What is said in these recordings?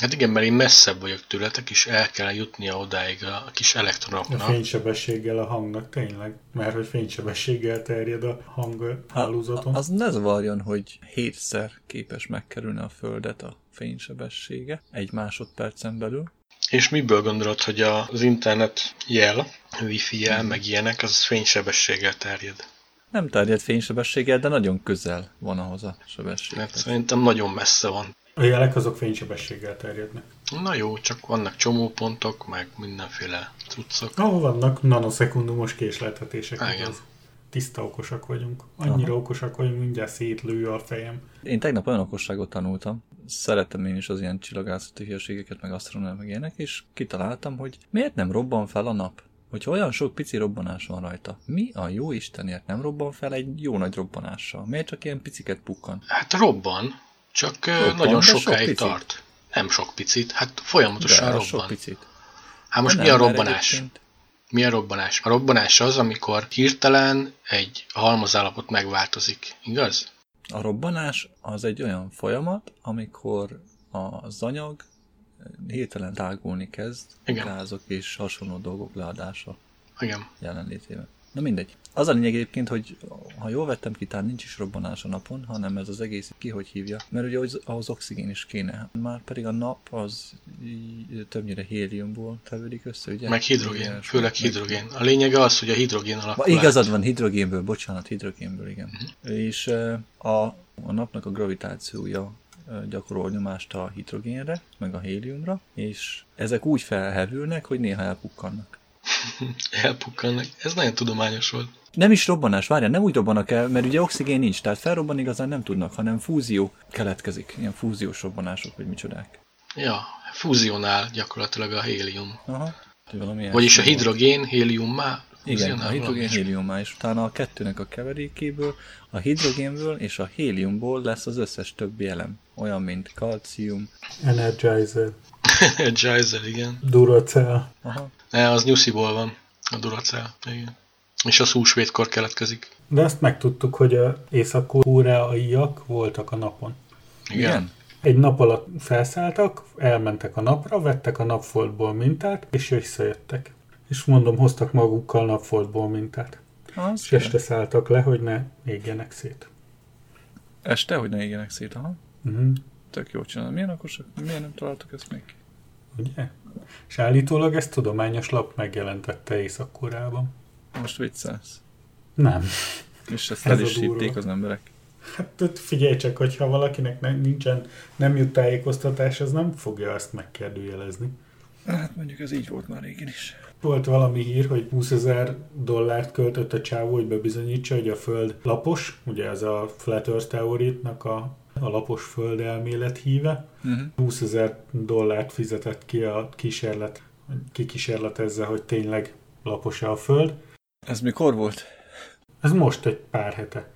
Hát igen, mert én messzebb vagyok tőletek, és el kell jutnia odáig a kis A elektronoknak. fénysebességgel a hangnak tényleg, mert hogy fénysebességgel terjed a hang hálózaton. Az ne zavarjon, hogy hétszer képes megkerülni a Földet a fénysebessége egy másodpercen belül. És miből gondolod, hogy a- az internet jel, wifi jel, meg ilyenek, az fénysebességgel terjed? Nem terjed fénysebességgel, de nagyon közel van ahhoz a sebességhez. Mert szerintem nagyon messze van. A jelek azok fénysebességgel terjednek. Na jó, csak vannak csomópontok, meg mindenféle cuccok. Ahol vannak nanoszekundumos késleltetések, Igen. az tiszta okosak vagyunk. Annyira Aha. okosak vagyunk, mindjárt szétlő a fejem. Én tegnap olyan okosságot tanultam, szeretem én is az ilyen csillagászati hülyeségeket, meg asztronómia, meg ilyenek, és kitaláltam, hogy miért nem robban fel a nap? Hogyha olyan sok pici robbanás van rajta, mi a jó Istenért nem robban fel egy jó nagy robbanással? Miért csak ilyen piciket pukkan? Hát robban, csak robban, Robban, nagyon sok sokáig picit. tart. Nem sok picit, hát folyamatosan De, az sok robban. picit. Hát most De mi a nem, mert robbanás? egyébként- Mi a robbanás? A robbanás az, amikor hirtelen egy halmazállapot megváltozik, igaz? A robbanás az egy olyan folyamat, amikor az anyag hirtelen tágulni kezd, Igen. gázok és hasonló dolgok leadása Igen. jelenlétében. Na mindegy. Az a lényeg egyébként, hogy ha jól vettem ki, tehát nincs is robbanás a napon, hanem ez az egész ki hogy hívja. Mert ugye ahhoz oxigén is kéne. Már pedig a nap az többnyire héliumból tevődik össze, ugye? Meg hidrogén, Ilyen, főleg hidrogén. A lényege az, hogy a hidrogén alakul igazad át. van, hidrogénből, bocsánat, hidrogénből, igen. Mhm. És a, a napnak a gravitációja gyakorol nyomást a hidrogénre, meg a héliumra, és ezek úgy felhevülnek, hogy néha elpukkannak. Elpukkannak. Ez nagyon tudományos volt. Nem is robbanás, várjál, nem úgy robbanak el, mert ugye oxigén nincs, tehát felrobban igazán nem tudnak, hanem fúzió keletkezik, ilyen fúziós robbanások, vagy micsodák. Ja, fúzionál gyakorlatilag a hélium. Aha. Vagyis a hidrogén héliummá Igen, a hidrogén héliummá, és utána a kettőnek a keverékéből, a hidrogénből és a héliumból lesz az összes többi elem. Olyan, mint kalcium. Energizer, Geyser, igen. Duracell. Aha. Ne, az nyusziból van. A Duracell. Igen. És az húsvétkor keletkezik. De azt megtudtuk, hogy a észak-koreaiak voltak a napon. Igen. Igen. Egy nap alatt felszálltak, elmentek a napra, vettek a napfoltból mintát, és visszajöttek. És mondom, hoztak magukkal napfoltból mintát. Az És este szálltak le, hogy ne égjenek szét. Este, hogy ne égjenek szét, aha. Uh-huh. Tök jó csinálni. Milyen okosak? Miért nem találtuk ezt még ki? Ugye? És állítólag ezt tudományos lap megjelentette Észak-Koreában. Most viccelsz. Nem. És ezt Ez el is hitték az emberek. Hát figyelj csak, hogyha valakinek ne, nincsen, nem jut tájékoztatás, az nem fogja ezt megkérdőjelezni. Hát mondjuk ez így volt már régen is. Volt valami hír, hogy 20 ezer dollárt költött a csávó, hogy bebizonyítsa, hogy a Föld lapos, ugye ez a Flat Earth teoritnak a, a lapos Föld elmélet híve. Uh-huh. 20 ezer dollárt fizetett ki a kísérlet, kikísérletezze, hogy tényleg lapos a Föld. Ez mikor volt? Ez most egy pár hete.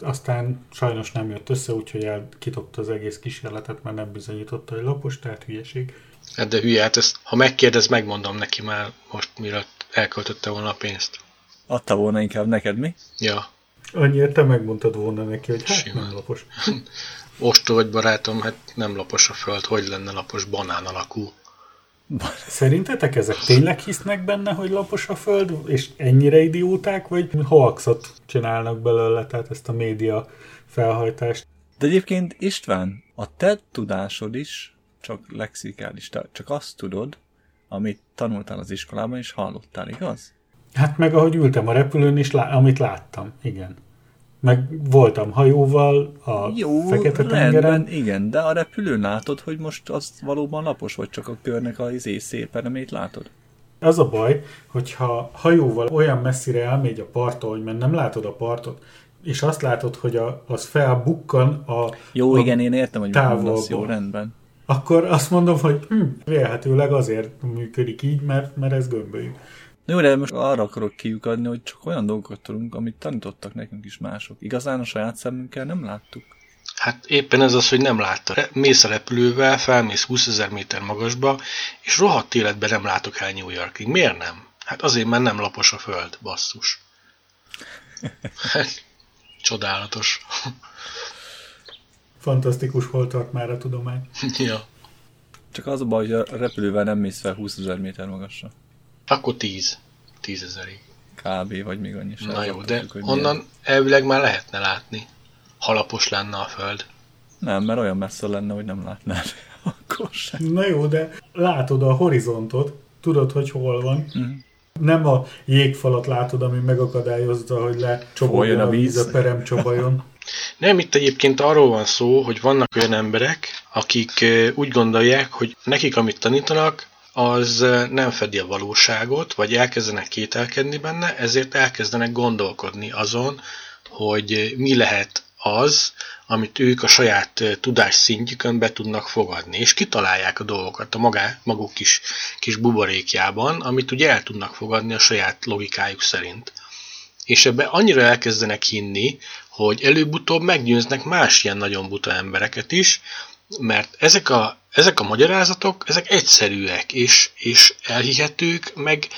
Aztán sajnos nem jött össze, úgyhogy elkitopta az egész kísérletet, mert nem bizonyította, hogy lapos, tehát hülyeség. Hát de hülye, hát ezt, ha megkérdez, megmondom neki már most, mire elköltötte volna a pénzt. Adta volna inkább neked, mi? Ja, Annyira te megmondtad volna neki, hogy hát Simán. nem lapos. ostor vagy barátom, hát nem lapos a föld, hogy lenne lapos banán alakú. Szerintetek ezek tényleg hisznek benne, hogy lapos a Föld, és ennyire idióták, vagy hoaxot csinálnak belőle, tehát ezt a média felhajtást? De egyébként István, a te tudásod is csak lexikális, csak azt tudod, amit tanultál az iskolában, és hallottál, igaz? Hát meg ahogy ültem a repülőn, és lá- amit láttam, igen. Meg voltam hajóval a Jó, Fekete-tengeren. rendben, igen, de a repülőn látod, hogy most az valóban lapos, vagy csak a körnek a izé szép elemét látod? Az a baj, hogyha hajóval olyan messzire elmegy a parttól, hogy mert nem látod a partot, és azt látod, hogy a, az felbukkan a... Jó, a, igen, én értem, hogy távolból. jó, rendben. Akkor azt mondom, hogy hm, vélhetőleg azért működik így, mert, mert ez gömbölyű. Jó, de most arra akarok kiukadni, hogy csak olyan dolgokat tudunk, amit tanítottak nekünk is mások. Igazán a saját szemünkkel nem láttuk. Hát éppen ez az, hogy nem látta. Mész a repülővel, felmész 20 ezer méter magasba, és rohadt életben nem látok el New Yorkig. Miért nem? Hát azért, mert nem lapos a föld, basszus. Hát, Csodálatos. Fantasztikus hol tart már a tudomány. ja. Csak az a baj, hogy a repülővel nem mész fel 20 ezer méter magasra. Akkor 10. 10 ezerig. Kb. vagy még annyi sem. Na jó, de Tudjuk, onnan milyen. elvileg már lehetne látni. Halapos lenne a föld. Nem, mert olyan messze lenne, hogy nem látnád. Akkor sem. Na jó, de látod a horizontot, tudod, hogy hol van. Mhm. Nem a jégfalat látod, ami megakadályozza, hogy lecsoboljon a víz a peremcsobajon. Nem, itt egyébként arról van szó, hogy vannak olyan emberek, akik úgy gondolják, hogy nekik, amit tanítanak, az nem fedi a valóságot, vagy elkezdenek kételkedni benne, ezért elkezdenek gondolkodni azon, hogy mi lehet az, amit ők a saját tudás szintjükön be tudnak fogadni, és kitalálják a dolgokat a magá, maguk kis, kis buborékjában, amit ugye el tudnak fogadni a saját logikájuk szerint. És ebbe annyira elkezdenek hinni, hogy előbb-utóbb meggyőznek más ilyen nagyon buta embereket is, mert ezek a, ezek a magyarázatok, ezek egyszerűek és, és elhihetők, meg,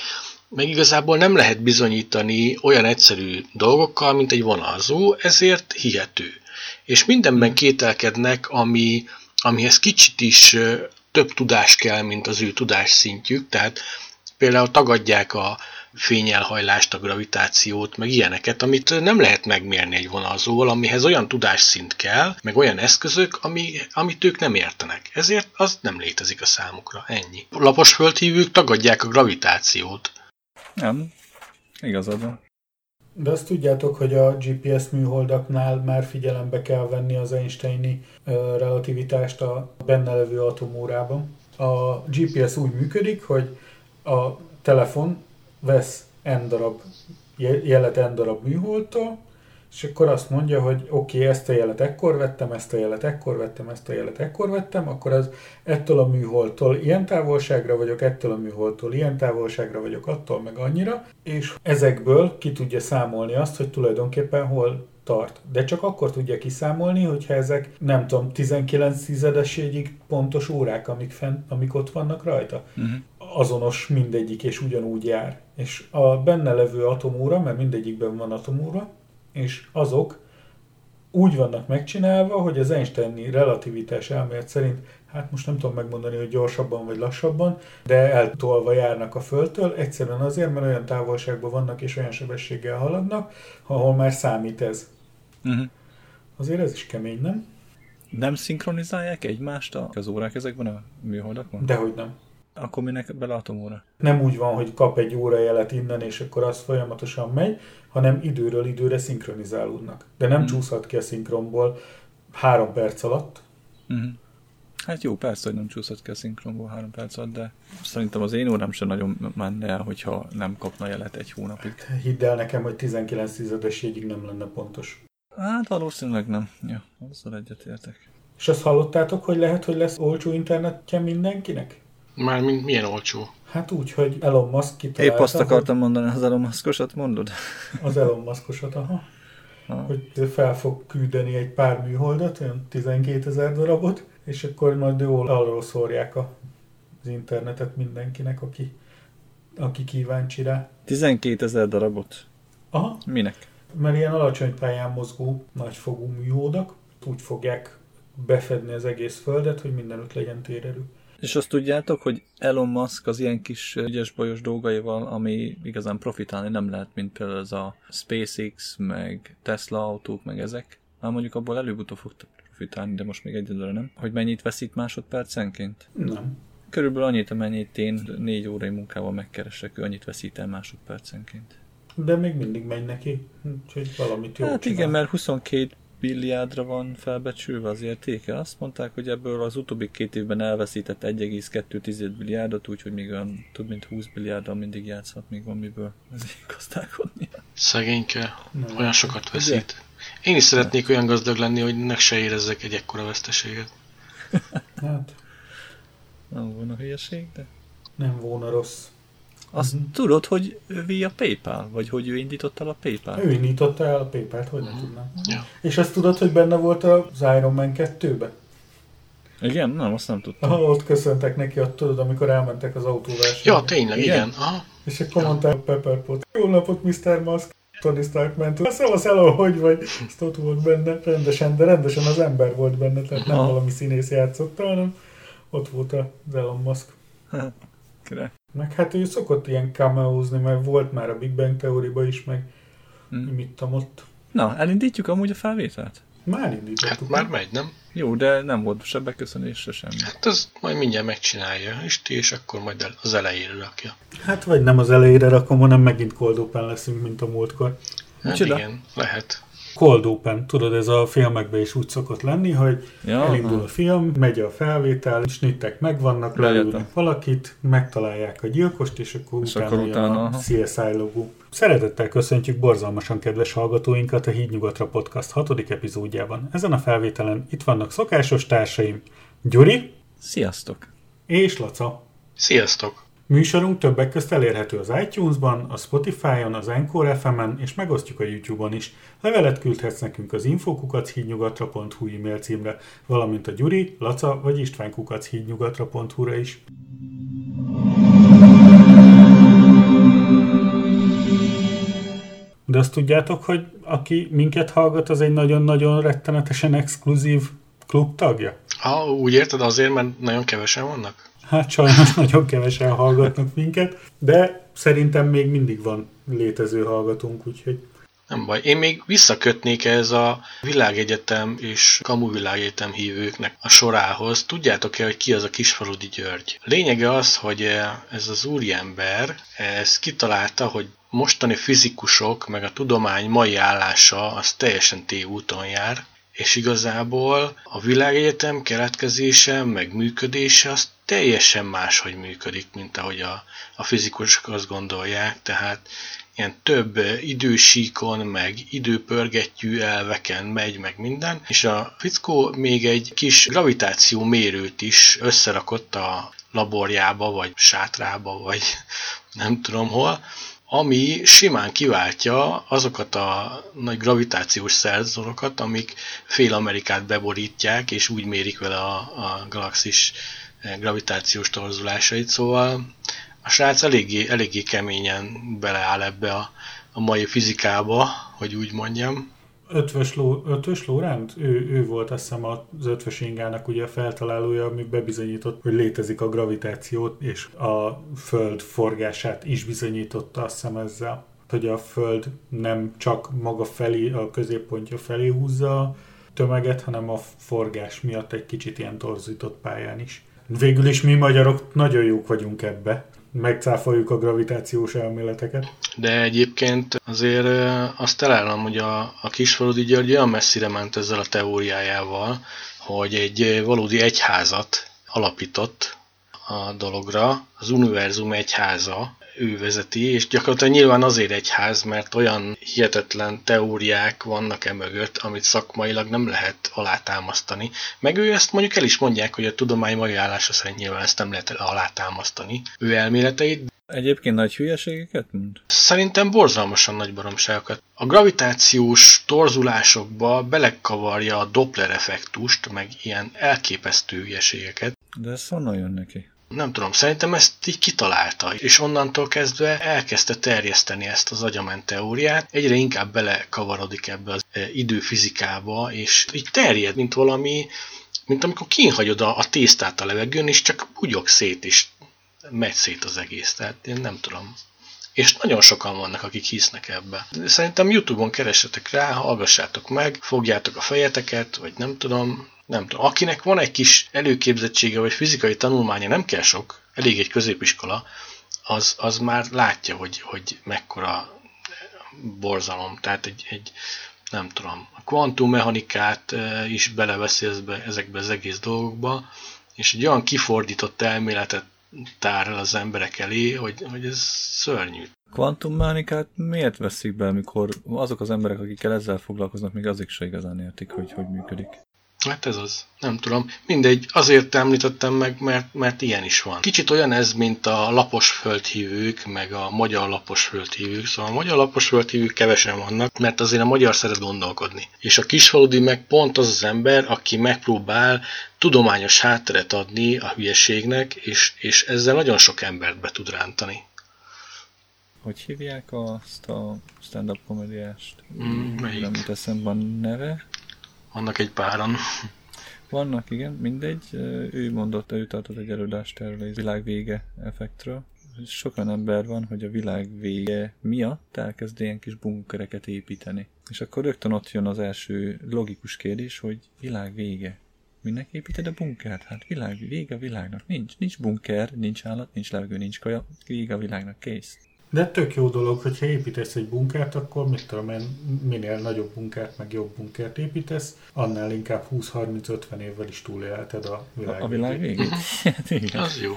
meg igazából nem lehet bizonyítani olyan egyszerű dolgokkal, mint egy vonalzó, ezért hihető. És mindenben kételkednek, ami, amihez kicsit is több tudás kell, mint az ő tudás szintjük, tehát például tagadják a fényelhajlást, a gravitációt, meg ilyeneket, amit nem lehet megmérni egy vonalzóval, amihez olyan tudásszint kell, meg olyan eszközök, ami, amit ők nem értenek. Ezért az nem létezik a számukra. Ennyi. Lapos földhívők tagadják a gravitációt. Nem. Igazad van. De azt tudjátok, hogy a GPS műholdaknál már figyelembe kell venni az Einsteini relativitást a benne levő atomórában. A GPS úgy működik, hogy a telefon vesz n darab je- jelet n darab műholdtól, és akkor azt mondja, hogy oké, okay, ezt a jelet ekkor vettem, ezt a jelet ekkor vettem, ezt a jelet ekkor vettem, akkor az ettől a műholdtól ilyen távolságra vagyok, ettől a műholdtól ilyen távolságra vagyok, attól meg annyira, és ezekből ki tudja számolni azt, hogy tulajdonképpen hol tart. De csak akkor tudja kiszámolni, hogyha ezek, nem tudom, 19 tizedeségig pontos órák, amik, fent, amik ott vannak rajta. Uh-huh. Azonos mindegyik, és ugyanúgy jár. És a benne levő atomóra, mert mindegyikben van atomóra, és azok úgy vannak megcsinálva, hogy az Einsteini relativitás elmélet szerint, hát most nem tudom megmondani, hogy gyorsabban vagy lassabban, de eltolva járnak a Földtől, egyszerűen azért, mert olyan távolságban vannak és olyan sebességgel haladnak, ahol már számít ez. Uh-huh. Azért ez is kemény, nem? Nem szinkronizálják egymást az órák ezekben a műholdakon? Dehogy nem. Akkor minek bele atomóra? Nem úgy van, hogy kap egy órajelet innen, és akkor az folyamatosan megy, hanem időről időre szinkronizálódnak. De nem Hmm. csúszhat ki a szinkronból három perc alatt. Uh-huh. Hát jó, persze, hogy nem csúszott ki a szinkronból három perc alatt, de szerintem az én órám sem nagyon menne el, hogyha nem kapna jelet egy hónapig. Hidd el nekem, hogy 19 tizedeségig nem lenne pontos. Hát valószínűleg nem. Ja, azzal egyetértek. És azt hallottátok, hogy lehet, hogy lesz olcsó internetje mindenkinek? Mármint milyen olcsó. Hát úgy, hogy Elon Musk kitalálta, Épp azt akartam mondani, az Elon Muskosat mondod? hogy az Elon Muskosat, aha, Ha. hogy fel fog küldeni egy pár műholdat, olyan 12 ezer darabot, és akkor majd jól arról szórják a, az internetet mindenkinek, aki, aki kíváncsi rá. 12 ezer darabot. Aha, Minek? mert ilyen alacsony pályán mozgó nagyfogú műholdak úgy fogják befedni az egész földet, hogy mindenütt legyen térerő. És azt tudjátok, hogy Elon Musk az ilyen kis ügyes bajos dolgaival, ami igazán profitálni nem lehet, mint például ez a SpaceX, meg Tesla autók, meg ezek. Már mondjuk abból előbb-utóbb fog profitálni, de most még egyelőre nem. Hogy mennyit veszít másodpercenként? Nem. Körülbelül annyit, amennyit én négy órai munkával megkeresek, ő annyit veszít el másodpercenként. De még mindig megy neki, úgyhogy valamit jó hát csinál. igen, mert 22 milliárdra van felbecsülve az értéke. Azt mondták, hogy ebből az utóbbi két évben elveszített 1,2 milliárdot, úgyhogy még olyan több mint 20 milliárddal mindig játszhat, még van miből ezért gazdálkodni. Szegényke, Nem. olyan sokat veszít. Én is szeretnék olyan gazdag lenni, hogy nek se érezzek egy ekkora veszteséget. Hát, Nem volna hülyeség, de... nem volna rossz. Azt Mhm. tudod, hogy ő a PayPal? Vagy hogy ő indította el a PayPal? Ő indította el a PayPal-t, hogy nem tudnám. Ja. És azt tudod, hogy benne volt az Iron Man 2-be? Igen? Nem, azt nem tudtam. Aha, ott köszöntek neki, ott tudod, amikor elmentek az autóversenyre. Ja, tényleg, Igen? igen. Aha. És akkor mondták Pepper Pot. Jó napot, Mr. Musk. Tony Stark ment. Szevasz, hello, hogy vagy? Azt ott volt benne, rendesen, de rendesen az ember volt benne, tehát nem Aha. valami színész játszotta, hanem Ott volt az Elon Musk. Király. Meg hát ő szokott ilyen cameózni, mert volt már a Big Bang teóriba is, meg Hm. imittam ott. Na, elindítjuk amúgy a felvételt? Már indítottuk. Hát már megy, nem? Jó, de nem volt se beköszönés, se semmi. Hát az majd mindjárt megcsinálja, és ti, és akkor majd el- az elejére rakja. Hát vagy nem az elejére rakom, hanem megint cold open leszünk, mint a múltkor. Hát Micsoda? igen, lehet. Cold open, tudod, ez a filmekben is úgy szokott lenni, hogy Ja, elindul aha. a film, megy a felvétel, snittek megvannak, leülnek valakit, megtalálják a gyilkost, és akkor És utána, akkor jön utána, a. CSI logó. Szeretettel köszöntjük borzalmasan kedves hallgatóinkat a Hídnyugatra Podcast hatodik epizódjában. Ezen a felvételen itt vannak szokásos társaim, Gyuri Sziasztok! és Laca. Sziasztok! Műsorunk többek közt elérhető az iTunes-ban, a Spotify-on, az Encore FM-en, és megosztjuk a YouTube-on is. Levelet küldhetsz nekünk az infokukachídnyugatra.hu e-mail címre, valamint a Gyuri, Laca vagy István kukachídnyugatra.hu-ra is. De azt tudjátok, hogy aki minket hallgat, az egy nagyon-nagyon rettenetesen exkluzív klub tagja? Ha úgy érted azért, mert nagyon kevesen vannak? Hát sajnos nagyon kevesen hallgatnak minket, de szerintem még mindig van létező hallgatónk, úgyhogy Nem baj. Én még visszakötnék ez a világegyetem és kamuvilágegyetem hívőknek a sorához. Tudjátok-e, hogy ki az a Kisfaludi György? Lényege az, hogy ez az úriember, ez kitalálta, hogy mostani fizikusok, meg a tudomány mai állása az teljesen tévúton jár, és igazából a világegyetem keletkezése, meg működése az teljesen máshogy működik, mint ahogy a, a fizikusok azt gondolják, tehát ilyen több idősíkon, meg időpörgettyű elveken megy, meg minden, és a fickó még egy kis gravitáció mérőt is összerakott a laborjába, vagy sátrába, vagy nem tudom hol, ami simán kiváltja azokat a nagy gravitációs szerzorokat, amik fél Amerikát beborítják, és úgy mérik vele a, a galaxis eh, gravitációs torzulásait, szóval a srác eléggé, eléggé keményen beleáll ebbe a, a mai fizikába, hogy úgy mondjam. Ötvös, ló, ötvös Lóránt, ő, ő volt azt hiszem az ötvös ingának ugye a feltalálója, ami bebizonyított, hogy létezik a gravitációt, és a Föld forgását is bizonyította azt hiszem ezzel hogy a Föld nem csak maga felé, a középpontja felé húzza a tömeget, hanem a forgás miatt egy kicsit ilyen torzított pályán is. Végül is mi magyarok nagyon jók vagyunk ebbe. Megcáfoljuk a gravitációs elméleteket. De egyébként azért azt elárulom, hogy a, a Kisfaludi György olyan messzire ment ezzel a teóriájával, hogy egy valódi egyházat alapított a dologra, az univerzum egyháza, ő vezeti, és gyakorlatilag nyilván azért egyház, mert olyan hihetetlen teóriák vannak e mögött, amit szakmailag nem lehet alátámasztani. Meg ő ezt mondjuk el is mondják, hogy a tudomány mai állása szerint nyilván ezt nem lehet alátámasztani. Ő elméleteit, Egyébként nagy hülyeségeket mond? Szerintem borzalmasan nagy baromságokat. A gravitációs torzulásokba belekavarja a Doppler effektust, meg ilyen elképesztő hülyeségeket. De ez honnan jön neki? Nem tudom, szerintem ezt így kitalálta, és onnantól kezdve elkezdte terjeszteni ezt az agyament teóriát, egyre inkább belekavarodik ebbe az e, időfizikába, és így terjed, mint valami, mint amikor kínhagyod a, a tésztát a levegőn, és csak bugyog szét, és megy szét az egész. Tehát én nem tudom. És nagyon sokan vannak, akik hisznek ebbe. Szerintem Youtube-on keressetek rá, hallgassátok meg, fogjátok a fejeteket, vagy nem tudom, nem tudom. Akinek van egy kis előképzettsége, vagy fizikai tanulmánya, nem kell sok, elég egy középiskola, az, az már látja, hogy, hogy mekkora borzalom. Tehát egy, egy nem tudom, a kvantummechanikát eh, is beleveszi ezbe, ezekbe az egész dolgokba, és egy olyan kifordított elméletet tár el az emberek elé, hogy, hogy ez szörnyű. Kvantummechanikát miért veszik be, amikor azok az emberek, akikkel ezzel foglalkoznak, még azok se igazán értik, hogy hogy működik? Hát ez az. Nem tudom. Mindegy, azért említettem meg, mert, mert ilyen is van. Kicsit olyan ez, mint a lapos földhívők, meg a magyar lapos földhívők. Szóval a magyar lapos földhívők kevesen vannak, mert azért a magyar szeret gondolkodni. És a kisfaludi meg pont az az ember, aki megpróbál tudományos hátteret adni a hülyeségnek, és, és ezzel nagyon sok embert be tud rántani. Hogy hívják azt a stand-up komédiást? Mm, melyik? Nem jut eszembe a neve. Vannak egy páran. Vannak, igen, mindegy. Ő mondott, ő tartott egy előadást erről a világ vége effektről. Sokan ember van, hogy a világ vége miatt elkezd ilyen kis bunkereket építeni. És akkor rögtön ott jön az első logikus kérdés, hogy világ vége. Minek építed a bunkert? Hát világ, vége a világnak. Nincs, nincs bunker, nincs állat, nincs levegő, nincs kaja, vége a világnak, kész. De tök jó dolog, hogyha építesz egy bunkert, akkor mit tudom én, minél nagyobb bunkert, meg jobb bunkert építesz, annál inkább 20-30-50 évvel is túlélheted a világ A, a világ végét. Hát igen. Az jó.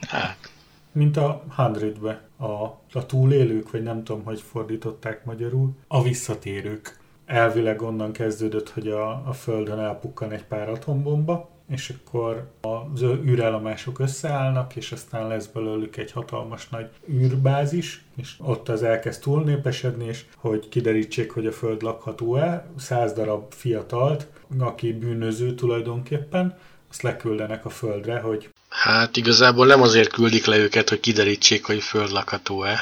Hát, Mint a 100-be, a, a túlélők, vagy nem tudom, hogy fordították magyarul, a visszatérők. Elvileg onnan kezdődött, hogy a, a Földön elpukkan egy pár atombomba, és akkor az űrállomások összeállnak, és aztán lesz belőlük egy hatalmas nagy űrbázis, és ott az elkezd túlnépesedni, és hogy kiderítsék, hogy a Föld lakható-e, száz darab fiatalt, aki bűnöző tulajdonképpen, azt leküldenek a Földre, hogy hát igazából nem azért küldik le őket, hogy kiderítsék, hogy földlakható-e.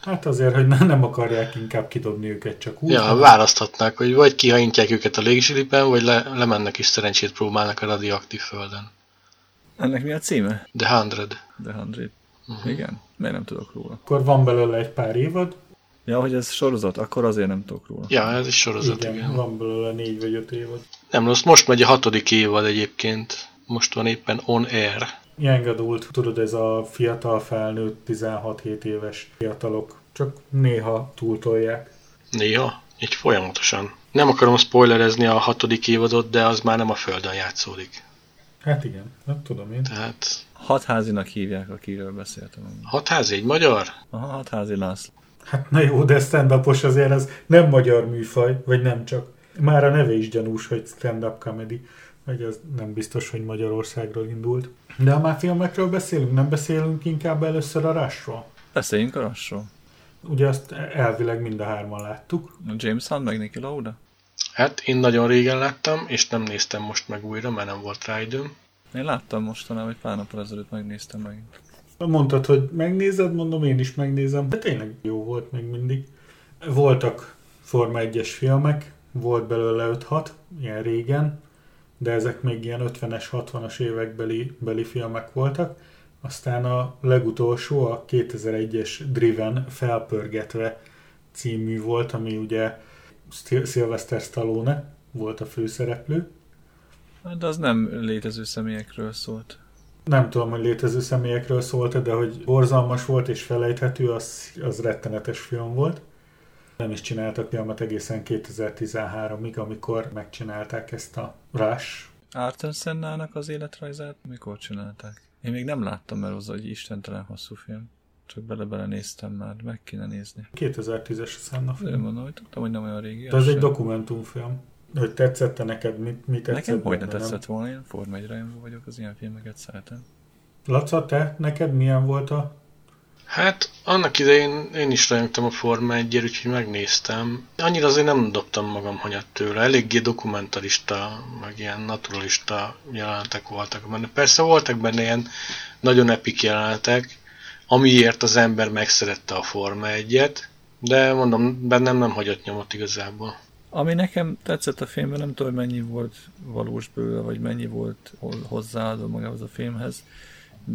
hát azért, hogy ne- nem akarják inkább kidobni őket csak úgy. Ja, hanem- választhatnak, hogy vagy kihajintják őket a légsilipen, vagy le, lemennek és szerencsét próbálnak a radioaktív földön. Ennek mi a címe? The Hundred. The Hundred. Mhm. Igen, mert nem tudok róla. Akkor van belőle egy pár évad, Ja, hogy ez sorozat, akkor azért nem tudok róla. Ja, ez is sorozat, igen, igen. van belőle négy vagy öt évad. Nem rossz, most megy a hatodik évad egyébként. Most van éppen on air. Young adult, tudod, ez a fiatal felnőtt, 16-7 éves fiatalok, csak néha túltolják. Néha, így folyamatosan. Nem akarom spoilerezni a hatodik évadot, de az már nem a Földön játszódik. Hát igen, hát tudom én. Tehát Hatházinak hívják, akiről beszéltem. hatházi egy magyar? Aha, Hatházi László. Hát na jó, de stand azért ez nem magyar műfaj, vagy nem csak. Már a neve is gyanús, hogy stand-up comedy, vagy az nem biztos, hogy Magyarországról indult. De ha már filmekről beszélünk, nem beszélünk inkább először a Rushról. Beszéljünk a Rushról. Ugye azt elvileg mind a hárman láttuk. A James Hunt meg Nicky Lauda. Hát én nagyon régen láttam, és nem néztem most meg újra, mert nem volt rá időm. Én láttam mostanában, egy pár nappal ezelőtt megnéztem megint. Mondtad, hogy megnézed, mondom, én is megnézem. De tényleg jó volt még mindig. Voltak Forma 1-es filmek, volt belőle 5-6, ilyen régen, de ezek még ilyen 50-es, 60-as évekbeli beli filmek voltak. Aztán a legutolsó, a 2001-es Driven felpörgetve című volt, ami ugye Sylvester Stallone volt a főszereplő. Hát, De az nem létező személyekről szólt. Nem tudom, hogy létező személyekről szólt, de hogy borzalmas volt és felejthető, az, az rettenetes film volt. Nem is csináltak filmet egészen 2013-ig, amikor megcsinálták ezt a Rush. Arthur Sennának az életrajzát mikor csinálták? Én még nem láttam, mert az egy istentelen hosszú film. Csak bele-bele néztem már, meg kéne nézni. 2010-es a Senna Én film. mondom, hogy tudtam, hogy nem olyan régi. De az egy dokumentumfilm. Hogy tetszette neked? Mit, mit tetszett? Nekem hogy ne tetszett volna, én Forma 1 rajongó vagyok, az ilyen filmeket szeretem. Laca, te? Neked milyen volt a... Hát annak idején én is rajongtam a Forma 1 úgyhogy megnéztem. Annyira azért nem dobtam magam hanyat tőle. Eléggé dokumentarista, meg ilyen naturalista jelenetek voltak benne. Persze voltak benne ilyen nagyon epik jelenetek, amiért az ember megszerette a Forma 1-et, de mondom, bennem nem hagyott nyomot igazából. Ami nekem tetszett a filmben, nem tudom, mennyi volt valós belőle, vagy mennyi volt hozzáadva magához a filmhez,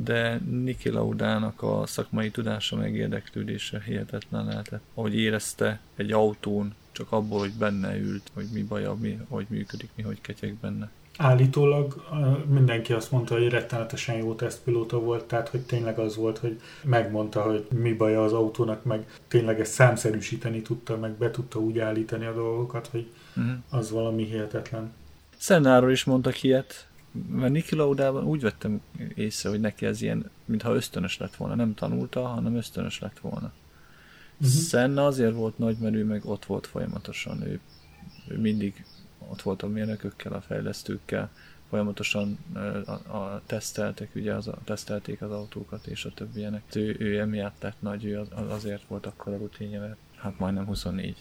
de Niki Laudának a szakmai tudása meg érdeklődése hihetetlen lehetett. Ahogy érezte egy autón, csak abból, hogy benne ült, hogy mi baja, mi, hogy működik, mi, hogy ketyeg benne. Állítólag mindenki azt mondta, hogy rettenetesen jó tesztpilóta volt, tehát hogy tényleg az volt, hogy megmondta, hogy mi baja az autónak, meg tényleg ezt számszerűsíteni tudta, meg be tudta úgy állítani a dolgokat, hogy Uh-huh. az valami hihetetlen. Szennáról is mondtak ilyet, mert Niki Laudában úgy vettem észre, hogy neki ez ilyen, mintha ösztönös lett volna. Nem tanulta, hanem ösztönös lett volna. Mhm. Senna azért volt nagy, mert ő meg ott volt folyamatosan. Ő, ő mindig ott volt a mérnökökkel, a fejlesztőkkel, folyamatosan a, a teszteltek, ugye az, a, tesztelték az autókat és a többi ilyenek. Ő, ő emiatt lett nagy, ő az azért volt akkor a rutinja, mert hát majdnem 24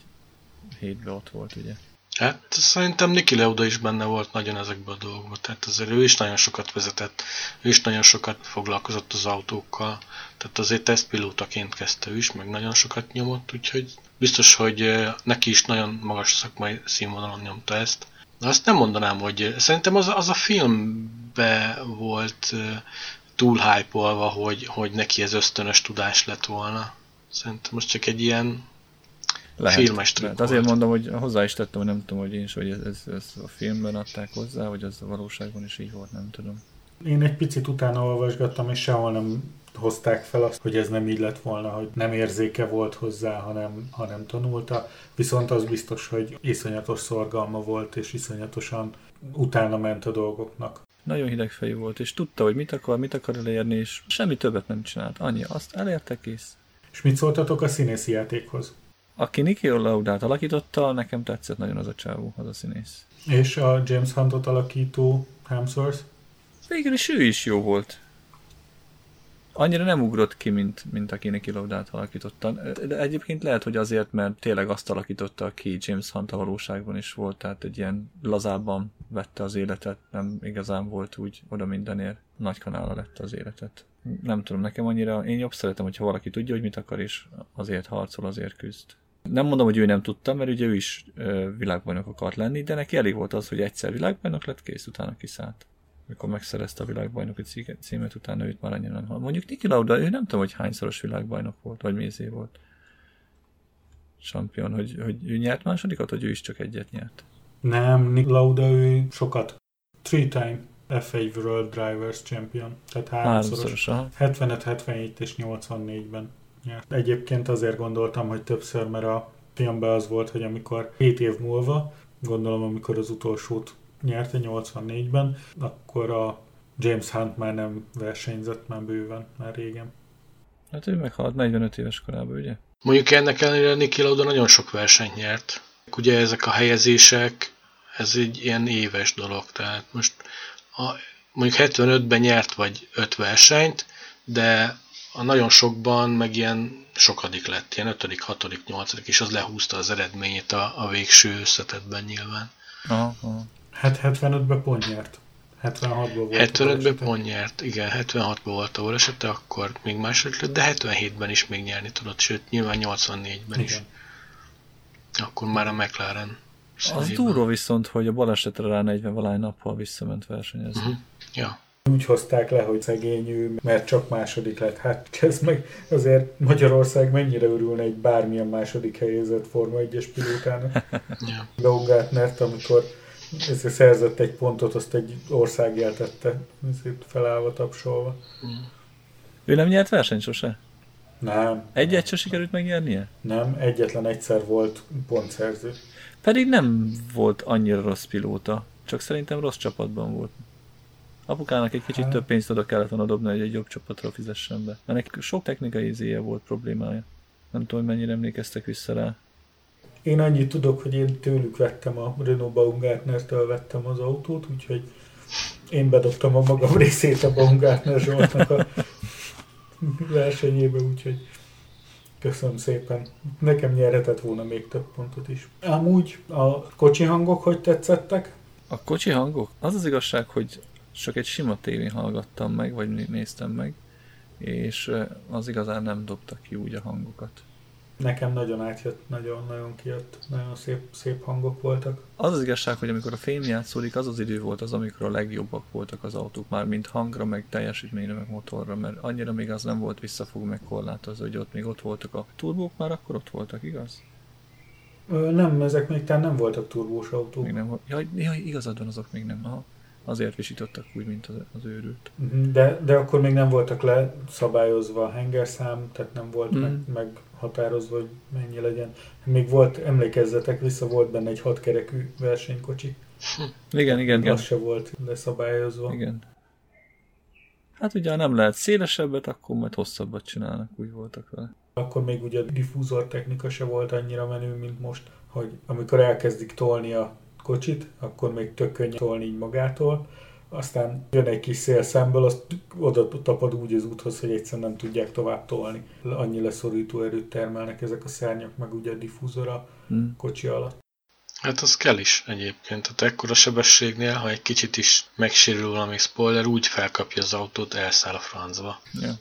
hétben ott volt, ugye. Hát szerintem Niki Leuda is benne volt nagyon ezekben a dolgokban. Tehát azért ő is nagyon sokat vezetett, ő is nagyon sokat foglalkozott az autókkal. Tehát azért tesztpilótaként kezdte ő is, meg nagyon sokat nyomott, úgyhogy biztos, hogy eh, neki is nagyon magas szakmai színvonalon nyomta ezt. Azt nem mondanám, hogy szerintem az, az a filmbe volt túl hype hogy, hogy neki ez ösztönös tudás lett volna. Szerintem most csak egy ilyen lehet, filmes lehet. Azért mondom, hogy hozzá is tettem, hogy nem tudom, hogy én is, hogy ez, ez, ez a filmben adták hozzá, vagy az a valóságban is így volt, nem tudom. Én egy picit utána olvasgattam, és sehol nem hozták fel azt, hogy ez nem így lett volna, hogy nem érzéke volt hozzá, hanem, hanem tanulta. Viszont az biztos, hogy iszonyatos szorgalma volt, és iszonyatosan utána ment a dolgoknak. Nagyon hidegfejű volt, és tudta, hogy mit akar, mit akar elérni, és semmi többet nem csinált. Annyi, azt elérte kész. És mit szóltatok a színészi játékhoz? Aki Nicky Laudát alakította, nekem tetszett nagyon az a csávó, az a színész. És a James Huntot alakító Hemsworth? Végül is ő is jó volt. Annyira nem ugrott ki, mint, mint aki Nicky Laudát alakította. De egyébként lehet, hogy azért, mert tényleg azt alakította, aki James Hunt a valóságban is volt, tehát egy ilyen lazábban vette az életet, nem igazán volt úgy oda mindenért. Nagy kanála lett az életet. Nem tudom, nekem annyira, én jobb szeretem, hogyha valaki tudja, hogy mit akar, és azért harcol, azért küzd. Nem mondom, hogy ő nem tudta, mert ugye ő is világbajnok akart lenni, de neki elég volt az, hogy egyszer világbajnok lett, kész, utána kiszállt. Mikor megszerezte a világbajnoki címet, utána őt már annyira nem Mondjuk Niki Lauda, ő nem tudom, hogy hányszoros világbajnok volt, vagy mézé volt. Champion, hogy, hogy ő nyert másodikat, vagy ő is csak egyet nyert? Nem, Nick Lauda, ő sokat. Three time F1 World Drivers Champion. Tehát háromszoros. 75, 77 és 84-ben. Ja. Egyébként azért gondoltam, hogy többször, mert a filmben az volt, hogy amikor 7 év múlva, gondolom amikor az utolsót nyerte 84-ben, akkor a James Hunt már nem versenyzett már bőven, már régen. Hát ő meghalt 45 éves korában, ugye? Mondjuk ennek ellenére Niki Lauda nagyon sok versenyt nyert. Ugye ezek a helyezések, ez egy ilyen éves dolog, tehát most a, mondjuk 75-ben nyert vagy 5 versenyt, de a nagyon sokban meg ilyen sokadik lett, ilyen 5., 6., 8., és az lehúzta az eredményét a, a végső összetetben nyilván. Aha, aha. Hát 75-ben pont nyert. 76-ban volt 75-ben pont nyert, igen, 76-ban volt a volesete, akkor még második lett, de 77-ben is még nyerni tudott, sőt, nyilván 84-ben is. Akkor már a McLaren. Az durva viszont, hogy a balesetre rá 40 valány nappal visszament versenyezni. Uh-huh. Ja. Úgy hozták le, hogy szegény ő, mert csak második lett. Hát ez meg azért Magyarország mennyire örülne egy bármilyen második helyezett Forma 1-es pilótának. Baumgartnert, amikor ezért szerzett egy pontot, azt egy ország jeltette, ezért felállva tapsolva. Ő nem nyert versenyt sose? Nem. Egyet sem sikerült megnyernie? Nem, egyetlen egyszer volt pontszerző. Pedig nem volt annyira rossz pilóta, csak szerintem rossz csapatban volt. Apukának egy kicsit hát. több pénzt oda kellett volna dobni, hogy egy jobb csapatra fizessen be. Mert neki sok technikai izéje volt problémája. Nem tudom, hogy mennyire emlékeztek vissza rá. Én annyit tudok, hogy én tőlük vettem a Renault Baumgartner-től vettem az autót, úgyhogy én bedobtam a magam részét a Baumgartner Zsoltnak a versenyébe, úgyhogy köszönöm szépen. Nekem nyerhetett volna még több pontot is. Amúgy a kocsi hangok hogy tetszettek? A kocsi hangok? Az az igazság, hogy csak egy sima tévén hallgattam meg, vagy néztem meg, és az igazán nem dobta ki úgy a hangokat. Nekem nagyon átjött, nagyon-nagyon kijött, nagyon szép, szép hangok voltak. Az az igazság, hogy amikor a film játszódik, az az idő volt az, amikor a legjobbak voltak az autók, már mint hangra, meg teljesítményre, meg motorra, mert annyira még az nem volt visszafog, meg korlátozó, hogy ott még ott voltak a turbók, már akkor ott voltak, igaz? Ö, nem, ezek még talán nem voltak turbós autók. Még nem, ja, ja, igazad van, azok még nem. Aha azért visítottak úgy, mint az, az őrült. Mhm, de, de akkor még nem voltak leszabályozva a hengerszám, tehát nem volt mm. meg, meghatározva, hogy mennyi legyen. Még volt, emlékezzetek vissza, volt benne egy hatkerekű versenykocsi. Igen, igen, igen. Az se volt leszabályozva. Igen. Hát ugye, ha nem lehet szélesebbet, akkor majd hosszabbat csinálnak, úgy voltak vele. Akkor még ugye a diffúzor technika se volt annyira menő, mint most, hogy amikor elkezdik tolni a kocsit, akkor még tök könnyű tolni így magától, aztán jön egy kis szél szemből, azt oda tapad úgy az úthoz, hogy egyszerűen nem tudják tovább tolni. Annyi leszorító erőt termelnek ezek a szárnyak, meg ugye a diffúzor a hmm. kocsi alatt. Hát az kell is egyébként. Tehát ekkora sebességnél, ha egy kicsit is megsérül valami spoiler, úgy felkapja az autót, elszáll a francba. Ja.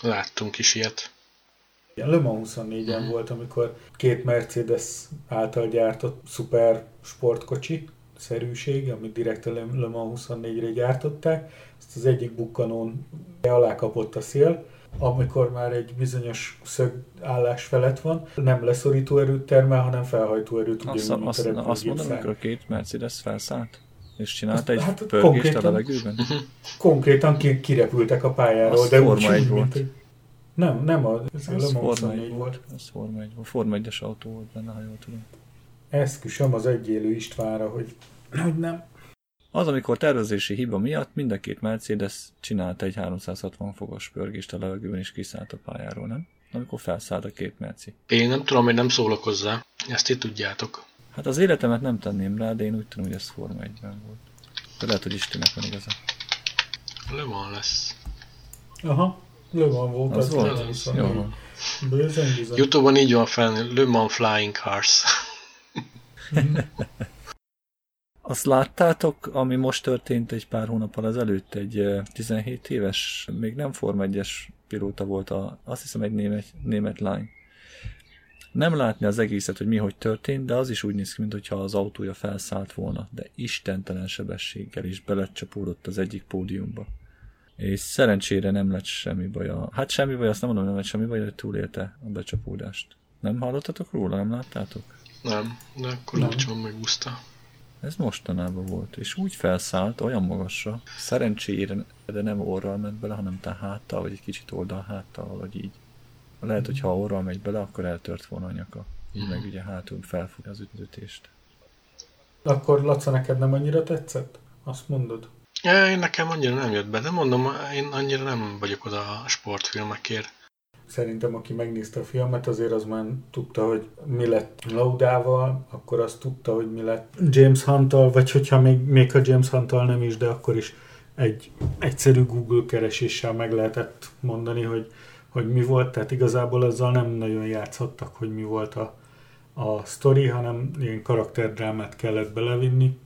Láttunk is ilyet. Le Mans 24-en mm. volt, amikor két Mercedes által gyártott szuper sportkocsi, szerűség, amit direkt a Le Mans 24-re gyártották. Ezt az egyik bukkanón alá kapott a szél, amikor már egy bizonyos szögállás felett van, nem leszorító erőt termel, hanem felhajtó erőt. Azt, azt, azt mondom, amikor a két Mercedes felszállt? És csinálta egy hát, pörgést konkrétan, a levegőben? Konkrétan ki, kirepültek a pályáról, az de Forma úgy, volt. Mint, nem, nem, a, ez, ez Forma 1 volt. Ez Forma 1 volt. Forma 1-es autó volt benne, ha jól tudom. Eszküsöm az egyélő Istvánra, hogy, hogy nem. Az, amikor tervezési hiba miatt mind a két Mercedes csinálta egy 360 fokos pörgést a levegőben és kiszállt a pályáról, nem? Amikor felszállt a két Merci. Én nem tudom, hogy nem szólok hozzá. Ezt ti tudjátok. Hát az életemet nem tenném rá, de én úgy tudom, hogy ez Forma 1-ben volt. De lehet, hogy Istinek van igaza. Le van lesz. Aha, Le van volt. Az, az volt? Az Jó van. Youtube-on így van fel, Le Mans Flying Cars. Azt láttátok, ami most történt egy pár hónappal ezelőtt, egy 17 éves, még nem Form 1-es pilóta volt, a, azt hiszem egy német, német lány. Nem látni az egészet, hogy mi hogy történt, de az is úgy néz ki, mintha az autója felszállt volna, de istentelen sebességgel is belecsapódott az egyik pódiumba. És szerencsére nem lett semmi baja. Hát semmi baj, azt nem mondom, nem lett semmi baj, hogy túlélte a becsapódást. Nem hallottatok róla, nem láttátok? Nem, de akkor nem megúszta. Ez mostanában volt, és úgy felszállt olyan magasra, szerencsére, de nem orral ment bele, hanem te háttal, vagy egy kicsit oldal háttal, vagy így. Lehet, hogy ha orral megy bele, akkor eltört volna a nyaka. Így mm. meg ugye hátul felfogja az ütőtést. Akkor Laca, neked nem annyira tetszett? Azt mondod? Ja, én nekem annyira nem jött be, de mondom, én annyira nem vagyok oda a sportfilmekért. Szerintem aki megnézte a filmet, azért az már tudta, hogy mi lett Laudával, akkor azt tudta, hogy mi lett James Hunt-tal, vagy hogyha még, még a James hunt nem is, de akkor is egy egyszerű Google kereséssel meg lehetett mondani, hogy, hogy mi volt, tehát igazából azzal nem nagyon játszhattak, hogy mi volt a, a sztori, hanem ilyen karakterdrámát kellett belevinni,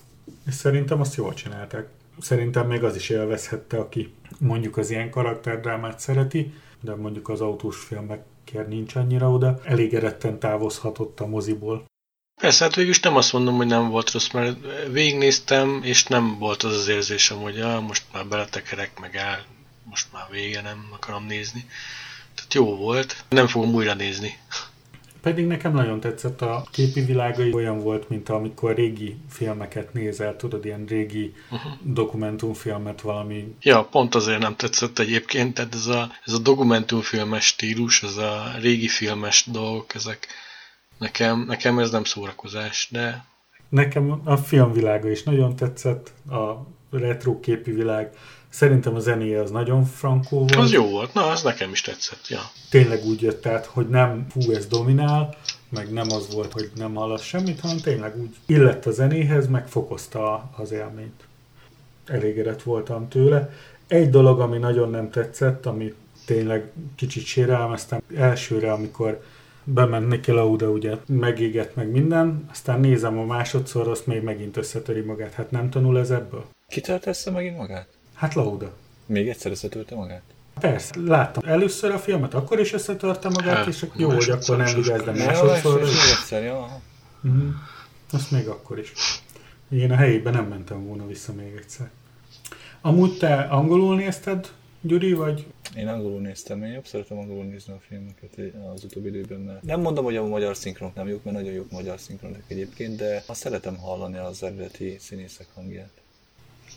és szerintem azt jól csinálták. Szerintem még az is élvezhette, aki mondjuk az ilyen karakterdrámát szereti, de mondjuk az autós filmekért nincs annyira oda, elégedetten távozhatott a moziból. Persze, hát végülis nem azt mondom, hogy nem volt rossz, mert végignéztem, és nem volt az az érzésem, hogy ja, most már beletekerek, meg el, most már vége, nem akarom nézni. Tehát jó volt, nem fogom újra nézni. Pedig nekem nagyon tetszett a képi világai, olyan volt, mint amikor régi filmeket nézel, tudod, ilyen régi uh-huh. dokumentumfilmet valami. Ja, pont azért nem tetszett egyébként, tehát ez a, ez a dokumentumfilmes stílus, ez a régi filmes dolgok, ezek nekem, nekem ez nem szórakozás, de... Nekem a filmvilága is nagyon tetszett, a retro képi világ, Szerintem a zenéje az nagyon frankó volt. Az jó volt, na, az nekem is tetszett, ja. Tényleg úgy jött át, hogy nem hú, ez dominál, meg nem az volt, hogy nem hallasz semmit, hanem tényleg úgy illett a zenéhez, meg fokozta az élményt. Elégedett voltam tőle. Egy dolog, ami nagyon nem tetszett, ami tényleg kicsit sérelmeztem, elsőre, amikor bement Niki Lauda, ugye megégett meg minden, aztán nézem a másodszor, azt még megint összetöri magát. Hát nem tanul ez ebből? Kitört össze megint magát? Hát Lauda. Még egyszer összetörte magát? Persze, láttam először a filmet, akkor is összetörte magát, hát, és jó, hogy akkor nem igaz, de másodszor. Még egyszer, jó. Uh-huh. Azt még akkor is. Én a helyében nem mentem volna vissza még egyszer. Amúgy te angolul nézted, Gyuri, vagy? Én angolul néztem, én jobb szeretem angolul nézni a filmeket az utóbbi időben, mert nem mondom, hogy a magyar szinkronok nem jók, mert nagyon jók magyar szinkronok egyébként, de azt szeretem hallani az eredeti színészek hangját.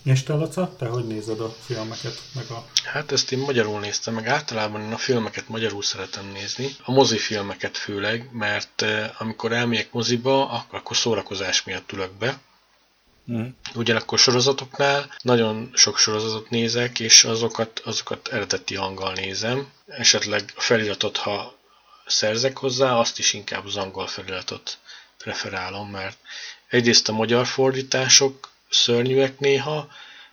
És te, Laca, te hogy nézed a filmeket? Meg a... Hát ezt én magyarul néztem, meg általában én a filmeket magyarul szeretem nézni. A mozifilmeket főleg, mert eh, amikor elmegyek moziba, akkor szórakozás miatt ülök be. Mm. Ugyanakkor sorozatoknál nagyon sok sorozatot nézek, és azokat, azokat eredeti hanggal nézem. Esetleg a feliratot, ha szerzek hozzá, azt is inkább az angol feliratot preferálom, mert egyrészt a magyar fordítások szörnyűek néha,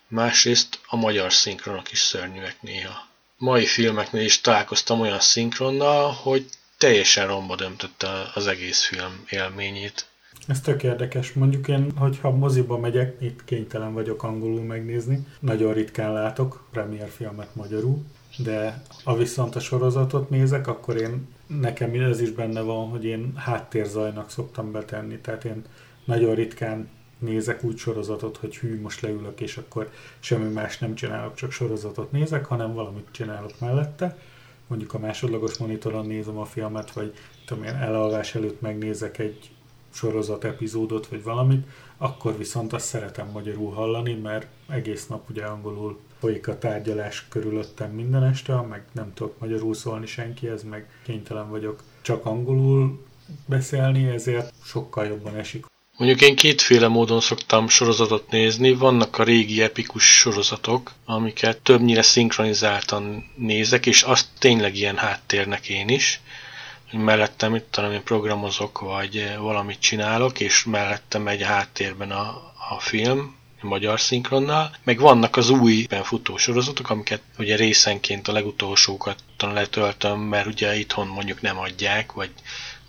másrészt a magyar szinkronok is szörnyűek néha. Mai filmeknél is találkoztam olyan szinkronnal, hogy teljesen romba döntötte az egész film élményét. Ez tök érdekes. Mondjuk én, hogyha moziba megyek, itt kénytelen vagyok angolul megnézni. Nagyon ritkán látok premier filmet magyarul, de ha viszont a sorozatot nézek, akkor én nekem ez is benne van, hogy én háttérzajnak szoktam betenni. Tehát én nagyon ritkán nézek úgy sorozatot, hogy hű, most leülök, és akkor semmi más nem csinálok, csak sorozatot nézek, hanem valamit csinálok mellette. Mondjuk a másodlagos monitoron nézem a filmet, vagy tudom én, elalvás előtt megnézek egy sorozat epizódot, vagy valamit, akkor viszont azt szeretem magyarul hallani, mert egész nap ugye angolul folyik a tárgyalás körülöttem minden este, meg nem tudok magyarul szólni senkihez, meg kénytelen vagyok csak angolul beszélni, ezért sokkal jobban esik. Mondjuk én kétféle módon szoktam sorozatot nézni. Vannak a régi epikus sorozatok, amiket többnyire szinkronizáltan nézek, és azt tényleg ilyen háttérnek én is. Mellettem itt talán én programozok, vagy valamit csinálok, és mellettem egy háttérben a, a film, magyar szinkronnal, meg vannak az új futó sorozatok, amiket ugye részenként a legutolsókat letöltöm, mert ugye itthon mondjuk nem adják, vagy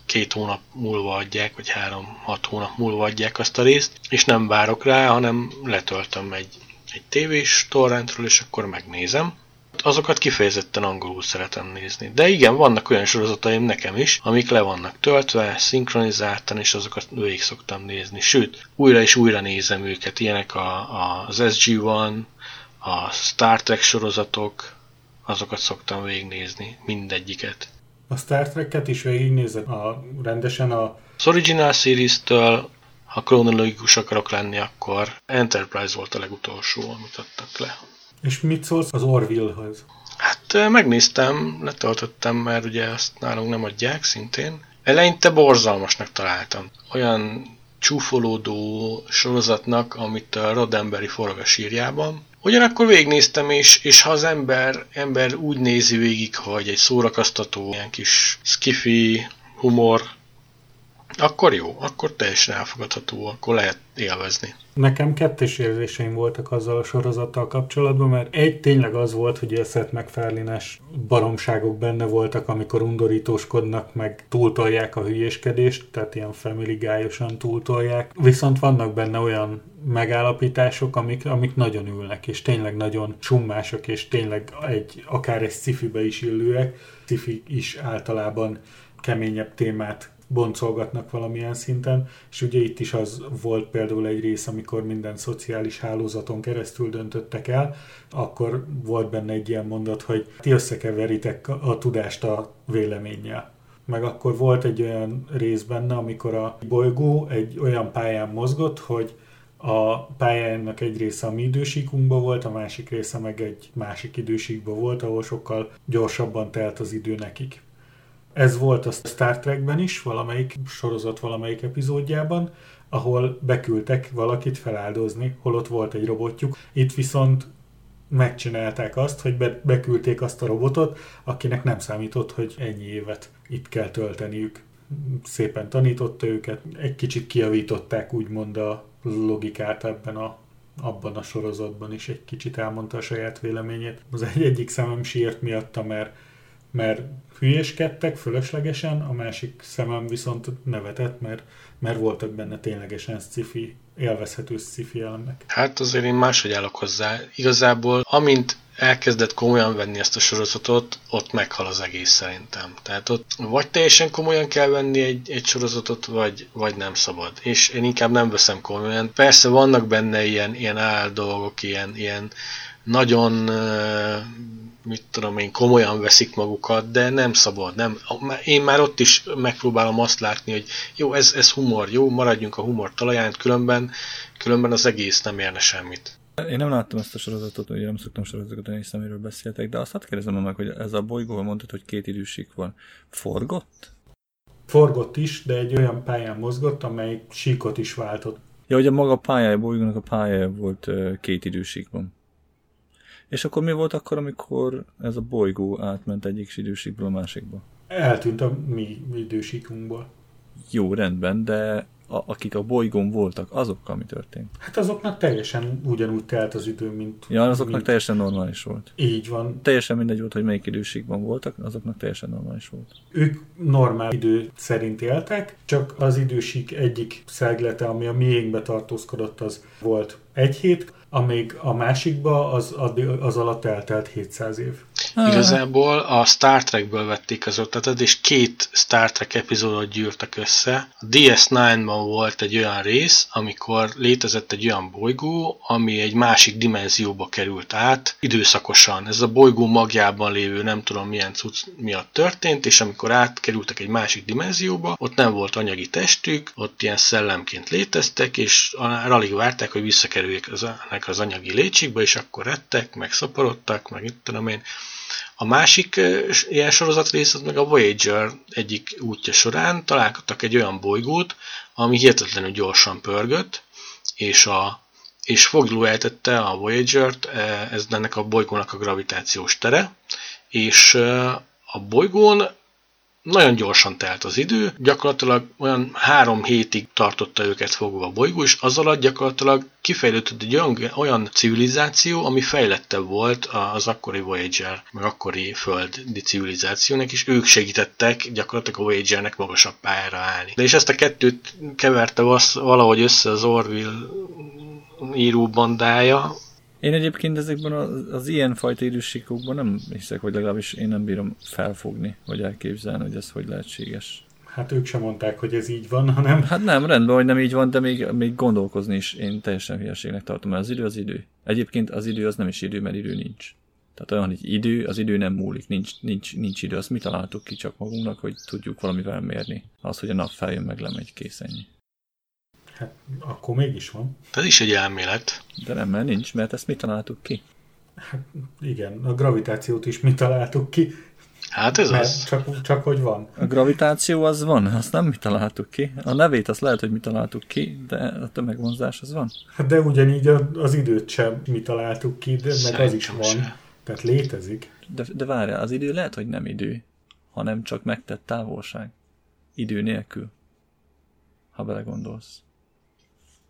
két hónap múlva adják, vagy három-hat hónap múlva adják azt a részt, és nem várok rá, hanem letöltöm egy, egy tévés torrentről, és akkor megnézem. Azokat kifejezetten angolul szeretem nézni. De igen, vannak olyan sorozataim nekem is, amik le vannak töltve, szinkronizáltan, és azokat végig szoktam nézni. Sőt, újra és újra nézem őket. Ilyenek a, a, az SG-1, a Star Trek sorozatok, azokat szoktam végignézni, mindegyiket. A Star Trek-et is végignézed a, rendesen a... Az Original Series-től, ha kronológikus akarok lenni, akkor Enterprise volt a legutolsó, amit adtak le. És mit szólsz az Orville-hoz? Hát megnéztem, letöltöttem, mert ugye azt nálunk nem adják szintén. Eleinte borzalmasnak találtam. Olyan csúfolódó sorozatnak, amit a Roddenberry forog a sírjában. Ugyanakkor végignéztem, és, és ha az ember, ember úgy nézi végig, hogy egy szórakoztató, ilyen kis skifi, humor, akkor jó, akkor teljesen elfogadható, akkor lehet élvezni. Nekem kettős érzéseim voltak azzal a sorozattal kapcsolatban, mert egy tényleg az volt, hogy a Seth macfarlane baromságok benne voltak, amikor undorítóskodnak, meg túltolják a hülyéskedést, tehát ilyen family guy túltolják. Viszont vannak benne olyan megállapítások, amik, amik nagyon ülnek, és tényleg nagyon summások, és tényleg egy, akár egy sci is illőek. Sci is általában keményebb témát boncolgatnak valamilyen szinten, és ugye itt is az volt például egy rész, amikor minden szociális hálózaton keresztül döntöttek el, akkor volt benne egy ilyen mondat, hogy ti összekeveritek a tudást a véleménnyel. Meg akkor volt egy olyan rész benne, amikor a bolygó egy olyan pályán mozgott, hogy a pályának egy része a mi idősíkunkban volt, a másik része meg egy másik idősíkban volt, ahol sokkal gyorsabban telt az idő nekik. Ez volt a Star Trekben is, valamelyik sorozat valamelyik epizódjában, ahol beküldtek valakit feláldozni, holott volt egy robotjuk. Itt viszont megcsinálták azt, hogy be, beküldték azt a robotot, akinek nem számított, hogy ennyi évet itt kell tölteniük. Szépen tanította őket, egy kicsit kiavították úgymond a logikát ebben a abban a sorozatban is egy kicsit elmondta a saját véleményét. Az egy egyik szemem sírt miatta, mert mert hülyéskedtek fölöslegesen, a másik szemem viszont nevetett, mert, mert voltak benne ténylegesen sci élvezhető sci elemek. Hát azért én máshogy állok hozzá. Igazából, amint elkezdett komolyan venni ezt a sorozatot, ott meghal az egész szerintem. Tehát ott vagy teljesen komolyan kell venni egy, egy sorozatot, vagy, vagy nem szabad. És én inkább nem veszem komolyan. Persze vannak benne ilyen, ilyen áldolgok, ilyen, ilyen nagyon mit tudom én, komolyan veszik magukat, de nem szabad. Nem. Én már ott is megpróbálom azt látni, hogy jó, ez, ez humor, jó, maradjunk a humor talaján, különben, különben az egész nem érne semmit. Én nem láttam ezt a sorozatot, ugye nem szoktam sorozatokat nézni, amiről beszéltek, de azt hadd kérdezem meg, hogy ez a bolygó, mondtad, hogy két idősik van. Forgott? Forgott is, de egy olyan pályán mozgott, amely síkot is váltott. Ja, hogy a maga pályája, a bolygónak a pályája volt két idősíkban. És akkor mi volt akkor, amikor ez a bolygó átment egyik idősíkből a másikba? Eltűnt a mi idősíkunkból. Jó, rendben, de a, akik a bolygón voltak, azokkal mi történt? Hát azoknak teljesen ugyanúgy telt az idő, mint... Ja, azoknak mint... teljesen normális volt. Így van. Teljesen mindegy volt, hogy melyik időségben voltak, azoknak teljesen normális volt. Ők normál idő szerint éltek, csak az idősík egyik szeglete, ami a miénkbe tartózkodott, az volt egy hét, amíg a másikba az, az alatt eltelt 700 év. Ah. Igazából a Star Trekből vették az ötletet, és két Star Trek epizódot gyűrtek össze. A DS9-ban volt egy olyan rész, amikor létezett egy olyan bolygó, ami egy másik dimenzióba került át időszakosan. Ez a bolygó magjában lévő nem tudom milyen cucc miatt történt, és amikor átkerültek egy másik dimenzióba, ott nem volt anyagi testük, ott ilyen szellemként léteztek, és alig várták, hogy visszakerüljék az, az anyagi létségbe, és akkor rettek, meg szaporodtak, meg itt tudom én. A másik ilyen sorozatrész az meg a Voyager egyik útja során találkoztak egy olyan bolygót, ami hihetetlenül gyorsan pörgött, és, a, és fogló eltette a Voyager-t, ez ennek a bolygónak a gravitációs tere, és a bolygón nagyon gyorsan telt az idő, gyakorlatilag olyan három hétig tartotta őket fogva a bolygó, és az alatt gyakorlatilag kifejlődött egy olyan, olyan civilizáció, ami fejlettebb volt az akkori Voyager, meg akkori földi civilizációnak, és ők segítettek gyakorlatilag a Voyagernek magasabb pályára állni. De és ezt a kettőt keverte valahogy össze az Orville íróbandája, én egyébként ezekben az, az ilyen fajta időségokban nem hiszek, hogy legalábbis én nem bírom felfogni, vagy elképzelni, hogy ez hogy lehetséges. Hát ők sem mondták, hogy ez így van, hanem... Hát nem, rendben, hogy nem így van, de még, még gondolkozni is én teljesen hülyeségnek tartom, mert az idő az idő. Egyébként az idő az nem is idő, mert idő nincs. Tehát olyan, hogy idő, az idő nem múlik, nincs, nincs, nincs idő. Azt mi találtuk ki csak magunknak, hogy tudjuk valamivel mérni. Az, hogy a nap feljön, meg lemegy, kész ennyi. Hát akkor mégis van. Ez is egy elmélet. De nem, mert nincs, mert ezt mi találtuk ki. Hát igen, a gravitációt is mi találtuk ki. Hát ez mert az. Csak, csak hogy van. A gravitáció az van, azt nem mi találtuk ki. A nevét azt lehet, hogy mi találtuk ki, de a tömegvonzás az van. Hát de ugyanígy az időt sem mi találtuk ki, de meg az is van. Se. Tehát létezik. De, de várjál, az idő lehet, hogy nem idő, hanem csak megtett távolság. Idő nélkül. Ha belegondolsz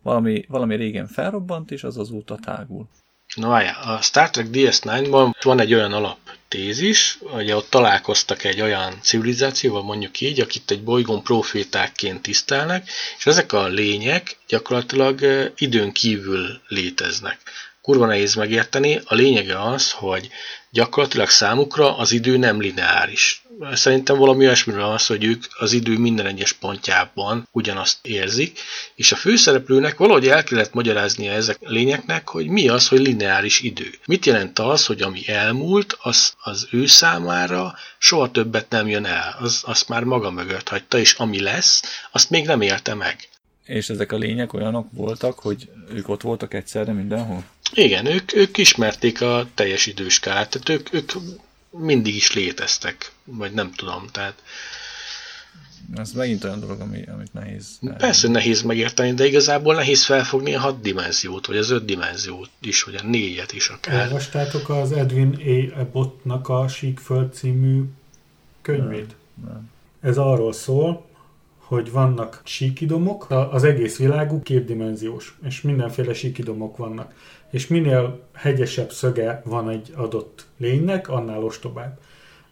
valami, valami régen felrobbant, és az azóta tágul. Na várjál, a Star Trek DS9-ban van egy olyan alaptézis, hogy ott találkoztak egy olyan civilizációval, mondjuk így, akit egy bolygón profétákként tisztelnek, és ezek a lények gyakorlatilag időn kívül léteznek. Kurva nehéz megérteni, a lényege az, hogy gyakorlatilag számukra az idő nem lineáris. Szerintem valami olyasmiről az, hogy ők az idő minden egyes pontjában ugyanazt érzik, és a főszereplőnek valahogy el kellett magyaráznia ezek lényeknek, hogy mi az, hogy lineáris idő. Mit jelent az, hogy ami elmúlt, az, az ő számára soha többet nem jön el, az, azt már maga mögött hagyta, és ami lesz, azt még nem élte meg. És ezek a lények olyanok voltak, hogy ők ott voltak egyszerre mindenhol? Igen, ők, ők ismerték a teljes időskát, tehát ők, ők mindig is léteztek, vagy nem tudom, tehát... Ez megint olyan dolog, ami, amit nehéz. Persze nehéz megérteni, de igazából nehéz felfogni a hat dimenziót, vagy az öt dimenziót is, vagy a négyet is akár. Elvastátok az Edwin A. Abbott-nak a Síkföld című könyvét? Nem, nem. Ez arról szól, hogy vannak síkidomok, az egész világuk kétdimenziós, és mindenféle síkidomok vannak. És minél hegyesebb szöge van egy adott lénynek, annál ostobább.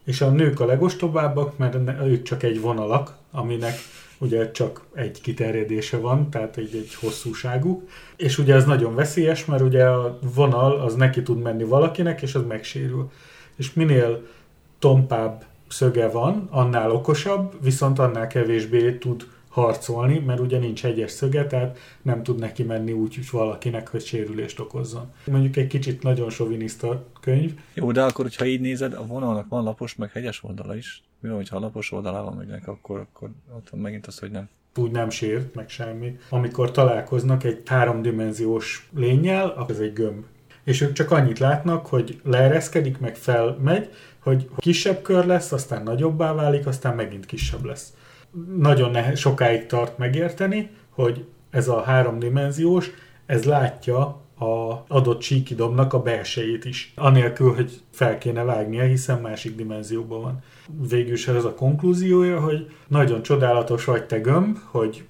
És a nők a legostobábbak, mert ők csak egy vonalak, aminek ugye csak egy kiterjedése van, tehát egy, egy hosszúságuk. És ugye ez nagyon veszélyes, mert ugye a vonal az neki tud menni valakinek, és az megsérül. És minél tompább szöge van, annál okosabb, viszont annál kevésbé tud harcolni, mert ugye nincs hegyes szöge, tehát nem tud neki menni úgy hogy valakinek, hogy sérülést okozzon. Mondjuk egy kicsit nagyon soviniszta könyv. Jó, de akkor, hogyha így nézed, a vonalnak van lapos, meg hegyes oldala is. Mi van, hogyha lapos oldalával megynek, akkor, akkor ott van megint az, hogy nem. Úgy nem sért, meg semmi. Amikor találkoznak egy háromdimenziós lényel, az egy gömb. És ők csak annyit látnak, hogy leereszkedik, meg felmegy, hogy kisebb kör lesz, aztán nagyobbá válik, aztán megint kisebb lesz. Nagyon nehe, sokáig tart megérteni, hogy ez a háromdimenziós, ez látja a adott síkidomnak a belsejét is. Anélkül, hogy fel kéne vágnia, hiszen másik dimenzióban van. Végül is ez a konklúziója, hogy nagyon csodálatos vagy te gömb, hogy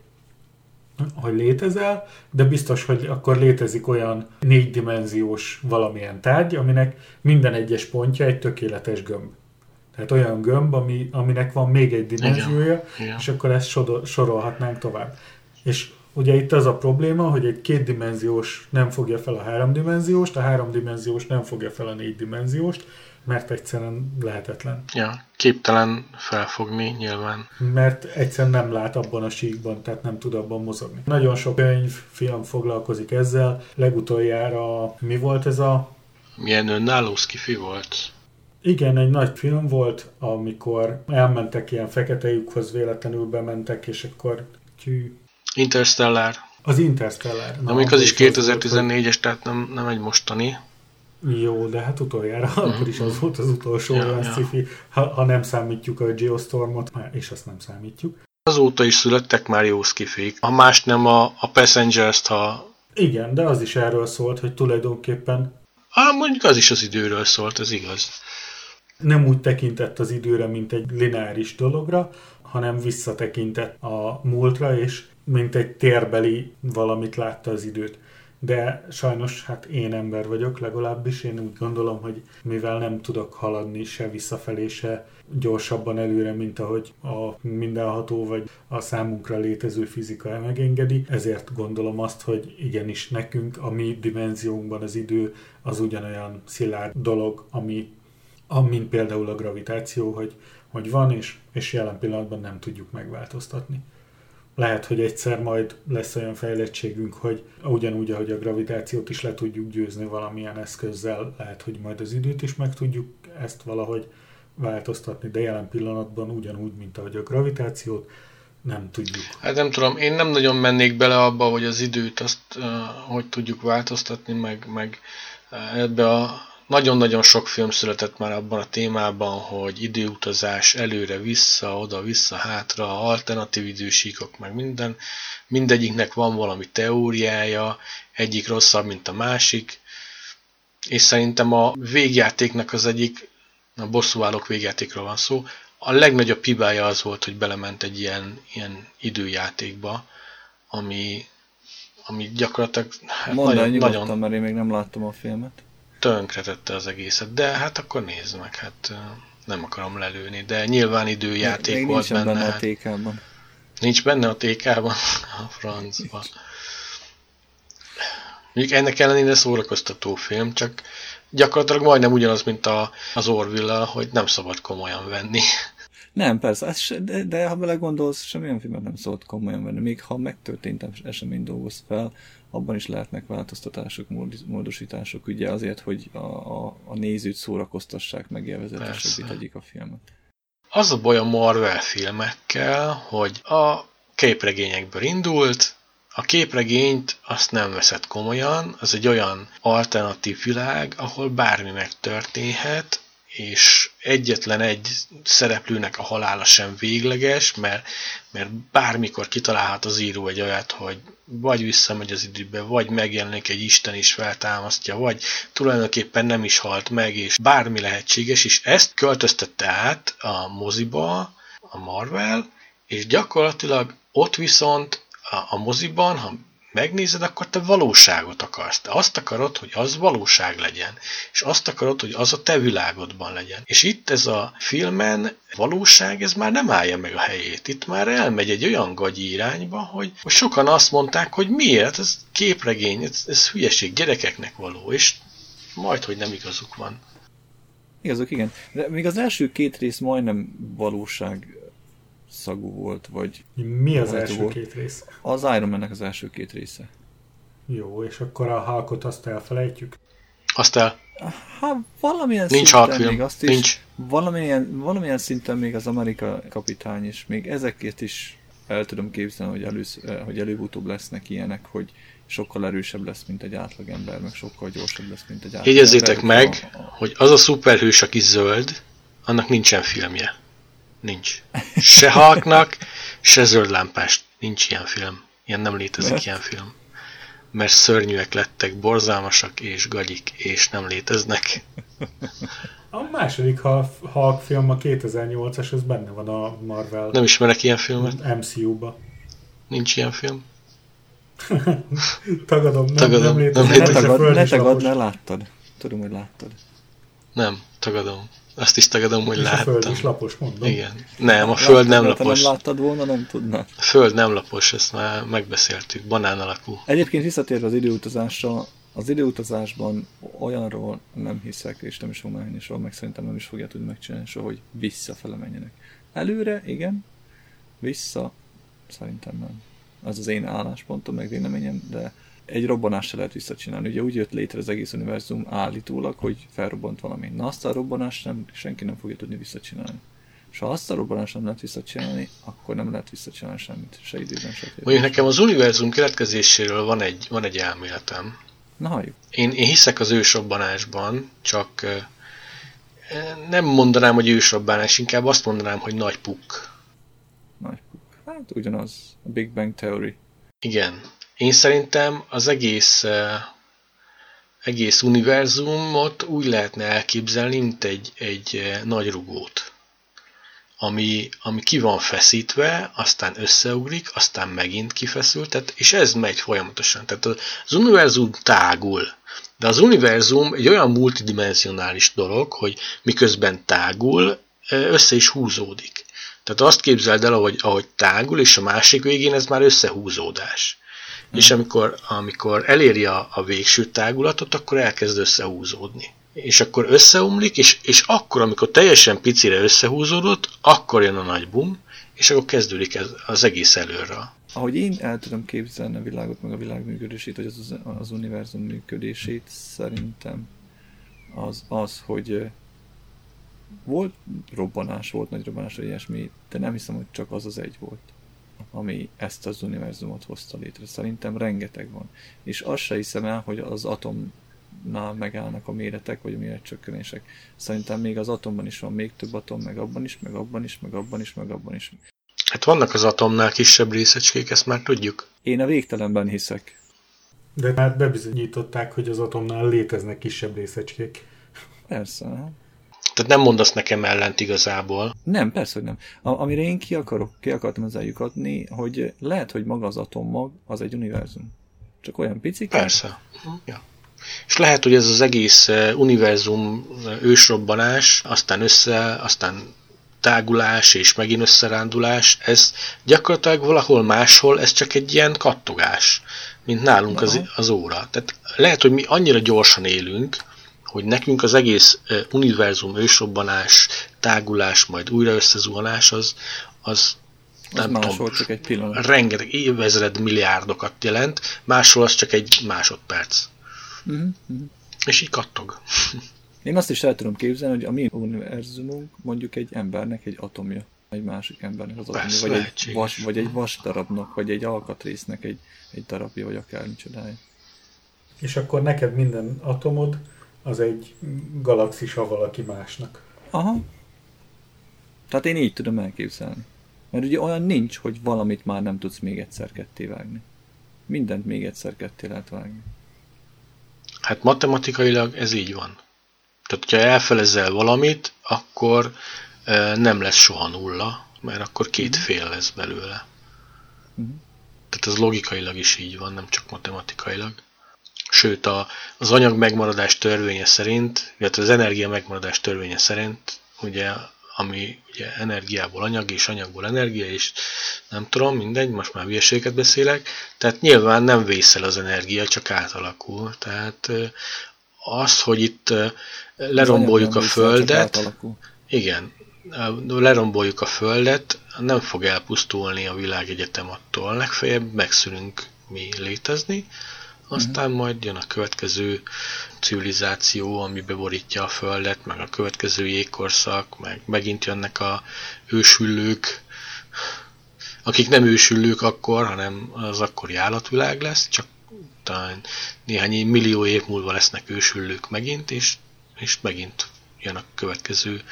hogy létezel, de biztos, hogy akkor létezik olyan négydimenziós valamilyen tárgy, aminek minden egyes pontja egy tökéletes gömb. Tehát olyan gömb, ami, aminek van még egy dimenziója, Igen. És akkor ezt sorolhatnánk tovább. És Ugye itt az a probléma, hogy egy kétdimenziós nem fogja fel a háromdimenzióst, a háromdimenziós nem fogja fel a négydimenzióst, mert egyszerűen lehetetlen. Ja, képtelen felfogni nyilván. Mert egyszerűen nem lát abban a síkban, tehát nem tud abban mozogni. Nagyon sok könyv, film foglalkozik ezzel. Legutoljára mi volt ez a... Milyen önálló skifi volt? Igen, egy nagy film volt, amikor elmentek ilyen fekete lyukhoz, véletlenül bementek, és akkor tyű. Interstellar. Az Interstellar. Na, Amik az is 2014-es, tehát nem, nem egy mostani. Jó, de hát utoljára mm-hmm. akkor is az volt az utolsó ja, olyan ja. sci ha, ha nem számítjuk a Geostormot, és azt nem számítjuk. Azóta is születtek már jó skifik. Ha más nem a, a Passengers-t, ha... Igen, de az is erről szólt, hogy tulajdonképpen... Hát mondjuk az is az időről szólt, ez igaz. Nem úgy tekintett az időre, mint egy lineáris dologra, hanem visszatekintett a múltra, és mint egy térbeli valamit látta az időt. De sajnos hát én ember vagyok legalábbis, én úgy gondolom, hogy mivel nem tudok haladni se visszafelé, se gyorsabban előre, mint ahogy a mindenható vagy a számunkra létező fizika megengedi, ezért gondolom azt, hogy igenis nekünk a mi dimenziónkban az idő az ugyanolyan szilárd dolog, ami, mint például a gravitáció, hogy, hogy van, és, és jelen pillanatban nem tudjuk megváltoztatni lehet, hogy egyszer majd lesz olyan fejlettségünk, hogy ugyanúgy, ahogy a gravitációt is le tudjuk győzni valamilyen eszközzel, lehet, hogy majd az időt is meg tudjuk ezt valahogy változtatni, de jelen pillanatban ugyanúgy, mint ahogy a gravitációt, nem tudjuk. Hát nem tudom, én nem nagyon mennék bele abba, hogy az időt azt hogy tudjuk változtatni, meg, meg ebbe a nagyon-nagyon sok film született már abban a témában, hogy időutazás előre-vissza, oda-vissza, hátra, alternatív idősíkok, meg minden. Mindegyiknek van valami teóriája, egyik rosszabb, mint a másik. És szerintem a végjátéknak az egyik, a bosszúállók végjátékról van szó, a legnagyobb hibája az volt, hogy belement egy ilyen, ilyen időjátékba, ami, ami gyakorlatilag hát Mondd nagyon, nagyon... mert én még nem láttam a filmet tönkretette az egészet, de hát akkor nézd meg, hát nem akarom lelőni, de nyilván időjáték még volt benne. benne a TK-ban. Nincs benne a TK-ban? A francba. Mondjuk ennek ellenére szórakoztató film, csak gyakorlatilag majdnem ugyanaz, mint a, az orville hogy nem szabad komolyan venni. Nem, persze, se, de, de ha belegondolsz, semmilyen filmet nem szabad komolyan venni. Még ha megtörtént esemény dolgoz fel, abban is lehetnek változtatások, módosítások, ugye azért, hogy a, a, a nézőt szórakoztassák, meg élvezetesebbé tegyék a filmet. Az a baj a Marvel filmekkel, hogy a képregényekből indult, a képregényt azt nem veszed komolyan, az egy olyan alternatív világ, ahol bármi megtörténhet, és egyetlen egy szereplőnek a halála sem végleges, mert, mert bármikor kitalálhat az író egy olyat, hogy vagy visszamegy az időbe, vagy megjelenik egy Isten is feltámasztja, vagy tulajdonképpen nem is halt meg, és bármi lehetséges, és ezt költöztette át a moziba a Marvel, és gyakorlatilag ott viszont a, a moziban, ha megnézed, akkor te valóságot akarsz. Te azt akarod, hogy az valóság legyen. És azt akarod, hogy az a te világodban legyen. És itt ez a filmen valóság, ez már nem állja meg a helyét. Itt már elmegy egy olyan gagyi irányba, hogy, hogy sokan azt mondták, hogy miért, ez képregény, ez, ez hülyeség, gyerekeknek való, és majd, hogy nem igazuk van. Igazuk, igen. De még az első két rész majdnem valóság szagú volt, vagy... Mi az első volt. két rész? Az Iron Man-nek az első két része. Jó, és akkor a Hulkot azt elfelejtjük? Azt el. Hát valamilyen Nincs szinten még azt is, Nincs. Valamilyen, valamilyen szinten még az Amerika kapitány is, még ezekért is el tudom képzelni, hogy, elősz, hogy előbb-utóbb lesznek ilyenek, hogy sokkal erősebb lesz, mint egy átlagember, meg sokkal gyorsabb lesz, mint egy átlagember. Jegyezzétek meg, a, a... hogy az a szuperhős, aki zöld, annak nincsen filmje. Nincs. Se halknak, se zöld lámpást. Nincs ilyen film. Ilyen nem létezik Mert? ilyen film. Mert szörnyűek lettek, borzalmasak és gagyik, és nem léteznek. A második Hulk film, a 2008-as, az benne van a Marvel. Nem ismerek ilyen filmet. MCU-ba. Nincs ilyen film. tagadom, nem, tagadom, nem létezik. Nem létezik. Ne, tagad, ne tagad, ne láttad. Tudom, hogy láttad. Nem, tagadom. Azt is tagadom, hogy És a Föld láttam. is lapos, mondom. Igen. Nem, a Föld nem lapos. Ha nem láttad volna, nem tudnád. A Föld nem lapos, ezt már megbeszéltük. Banán alakú. Egyébként visszatérve az időutazásra, az időutazásban olyanról nem hiszek, és nem is fogom elhinni soha, meg szerintem nem is fogja tudni megcsinálni soha, hogy visszafele menjenek. Előre, igen, vissza, szerintem nem. Az az én álláspontom, meg véleményem, de egy robbanást se lehet visszacsinálni. Ugye úgy jött létre az egész univerzum állítólag, hogy felrobbant valami. Na azt a robbanást nem, senki nem fogja tudni visszacsinálni. És ha azt a robbanást nem lehet visszacsinálni, akkor nem lehet visszacsinálni semmit, se időben, se térben. Mondjuk nekem az univerzum keletkezéséről van egy, van egy elméletem. Na halljuk. Én, én hiszek az ősrobbanásban, csak nem mondanám, hogy ősrobbanás, inkább azt mondanám, hogy nagy puk. Nagy puk. Hát ugyanaz. A Big Bang Theory. Igen. Én szerintem az egész, ö, egész univerzumot úgy lehetne elképzelni, mint egy, egy ö, nagy rugót. Ami, ami ki van feszítve, aztán összeugrik, aztán megint kifeszül, tehát, és ez megy folyamatosan. Tehát az univerzum tágul. De az univerzum egy olyan multidimensionális dolog, hogy miközben tágul, össze is húzódik. Tehát azt képzeld el, ahogy, ahogy tágul, és a másik végén ez már összehúzódás. És amikor, amikor eléri a, a végső tágulatot, akkor elkezd összehúzódni. És akkor összeomlik, és, és akkor, amikor teljesen picire összehúzódott, akkor jön a nagy bum, és akkor kezdődik ez az egész előről. Ahogy én el tudom képzelni a világot, meg a világ működését, vagy az, az, univerzum működését, szerintem az az, hogy volt robbanás, volt nagy robbanás, vagy ilyesmi, de nem hiszem, hogy csak az az egy volt, ami ezt az univerzumot hozta létre. Szerintem rengeteg van. És azt se hiszem el, hogy az atomnál megállnak a méretek, vagy a méretcsökkenések. Szerintem még az atomban is van még több atom, meg abban is, meg abban is, meg abban is, meg abban is. Hát vannak az atomnál kisebb részecskék, ezt már tudjuk. Én a végtelenben hiszek. De már bebizonyították, hogy az atomnál léteznek kisebb részecskék. Persze. Hát. Tehát nem mondasz nekem ellent igazából. Nem, persze, hogy nem. A, amire én ki, akarok, ki akartam ezzel lyukadni, hogy lehet, hogy maga az atommag az egy univerzum. Csak olyan picik. Persze. Ja. És lehet, hogy ez az egész eh, univerzum eh, ősrobbanás, aztán össze, aztán tágulás és megint összerándulás, ez gyakorlatilag valahol máshol, ez csak egy ilyen kattogás, mint nálunk az, az óra. Tehát lehet, hogy mi annyira gyorsan élünk, hogy nekünk az egész univerzum ősrobbanás, tágulás, majd újra összezuhanás, az, az nem máshol tudom, csak egy pillanat. rengeteg évezred milliárdokat jelent, máshol az csak egy másodperc. Uh-huh, uh-huh. És így kattog. Én azt is el tudom képzelni, hogy a mi univerzumunk mondjuk egy embernek egy atomja, egy másik embernek az atomja, vagy egy, vas, vagy egy vasdarabnak, vagy egy alkatrésznek egy, egy darabja, vagy akár micsodája. És akkor neked minden atomod az egy galaxisa valaki másnak. Aha. Tehát én így tudom elképzelni. Mert ugye olyan nincs, hogy valamit már nem tudsz még egyszer ketté vágni. Mindent még egyszer ketté lehet vágni. Hát matematikailag ez így van. Tehát, hogyha elfelezel valamit, akkor e, nem lesz soha nulla, mert akkor két fél lesz belőle. Mhm. Tehát ez logikailag is így van, nem csak matematikailag. Sőt, az anyag megmaradás törvénye szerint, illetve az energia megmaradás törvénye szerint, ugye, ami ugye energiából anyag és anyagból energia, és nem tudom, mindegy, most már hülyeséget beszélek, tehát nyilván nem vészel az energia, csak átalakul. Tehát az, hogy itt leromboljuk a Földet, igen, leromboljuk a Földet, nem fog elpusztulni a világegyetem attól, legfeljebb megszűnünk mi létezni, aztán majd jön a következő civilizáció, ami beborítja a Földet, meg a következő jégkorszak, meg megint jönnek a ősüllők, akik nem ősüllők akkor, hanem az akkori állatvilág lesz, csak talán néhány millió év múlva lesznek ősüllők megint, és, és megint jön a következő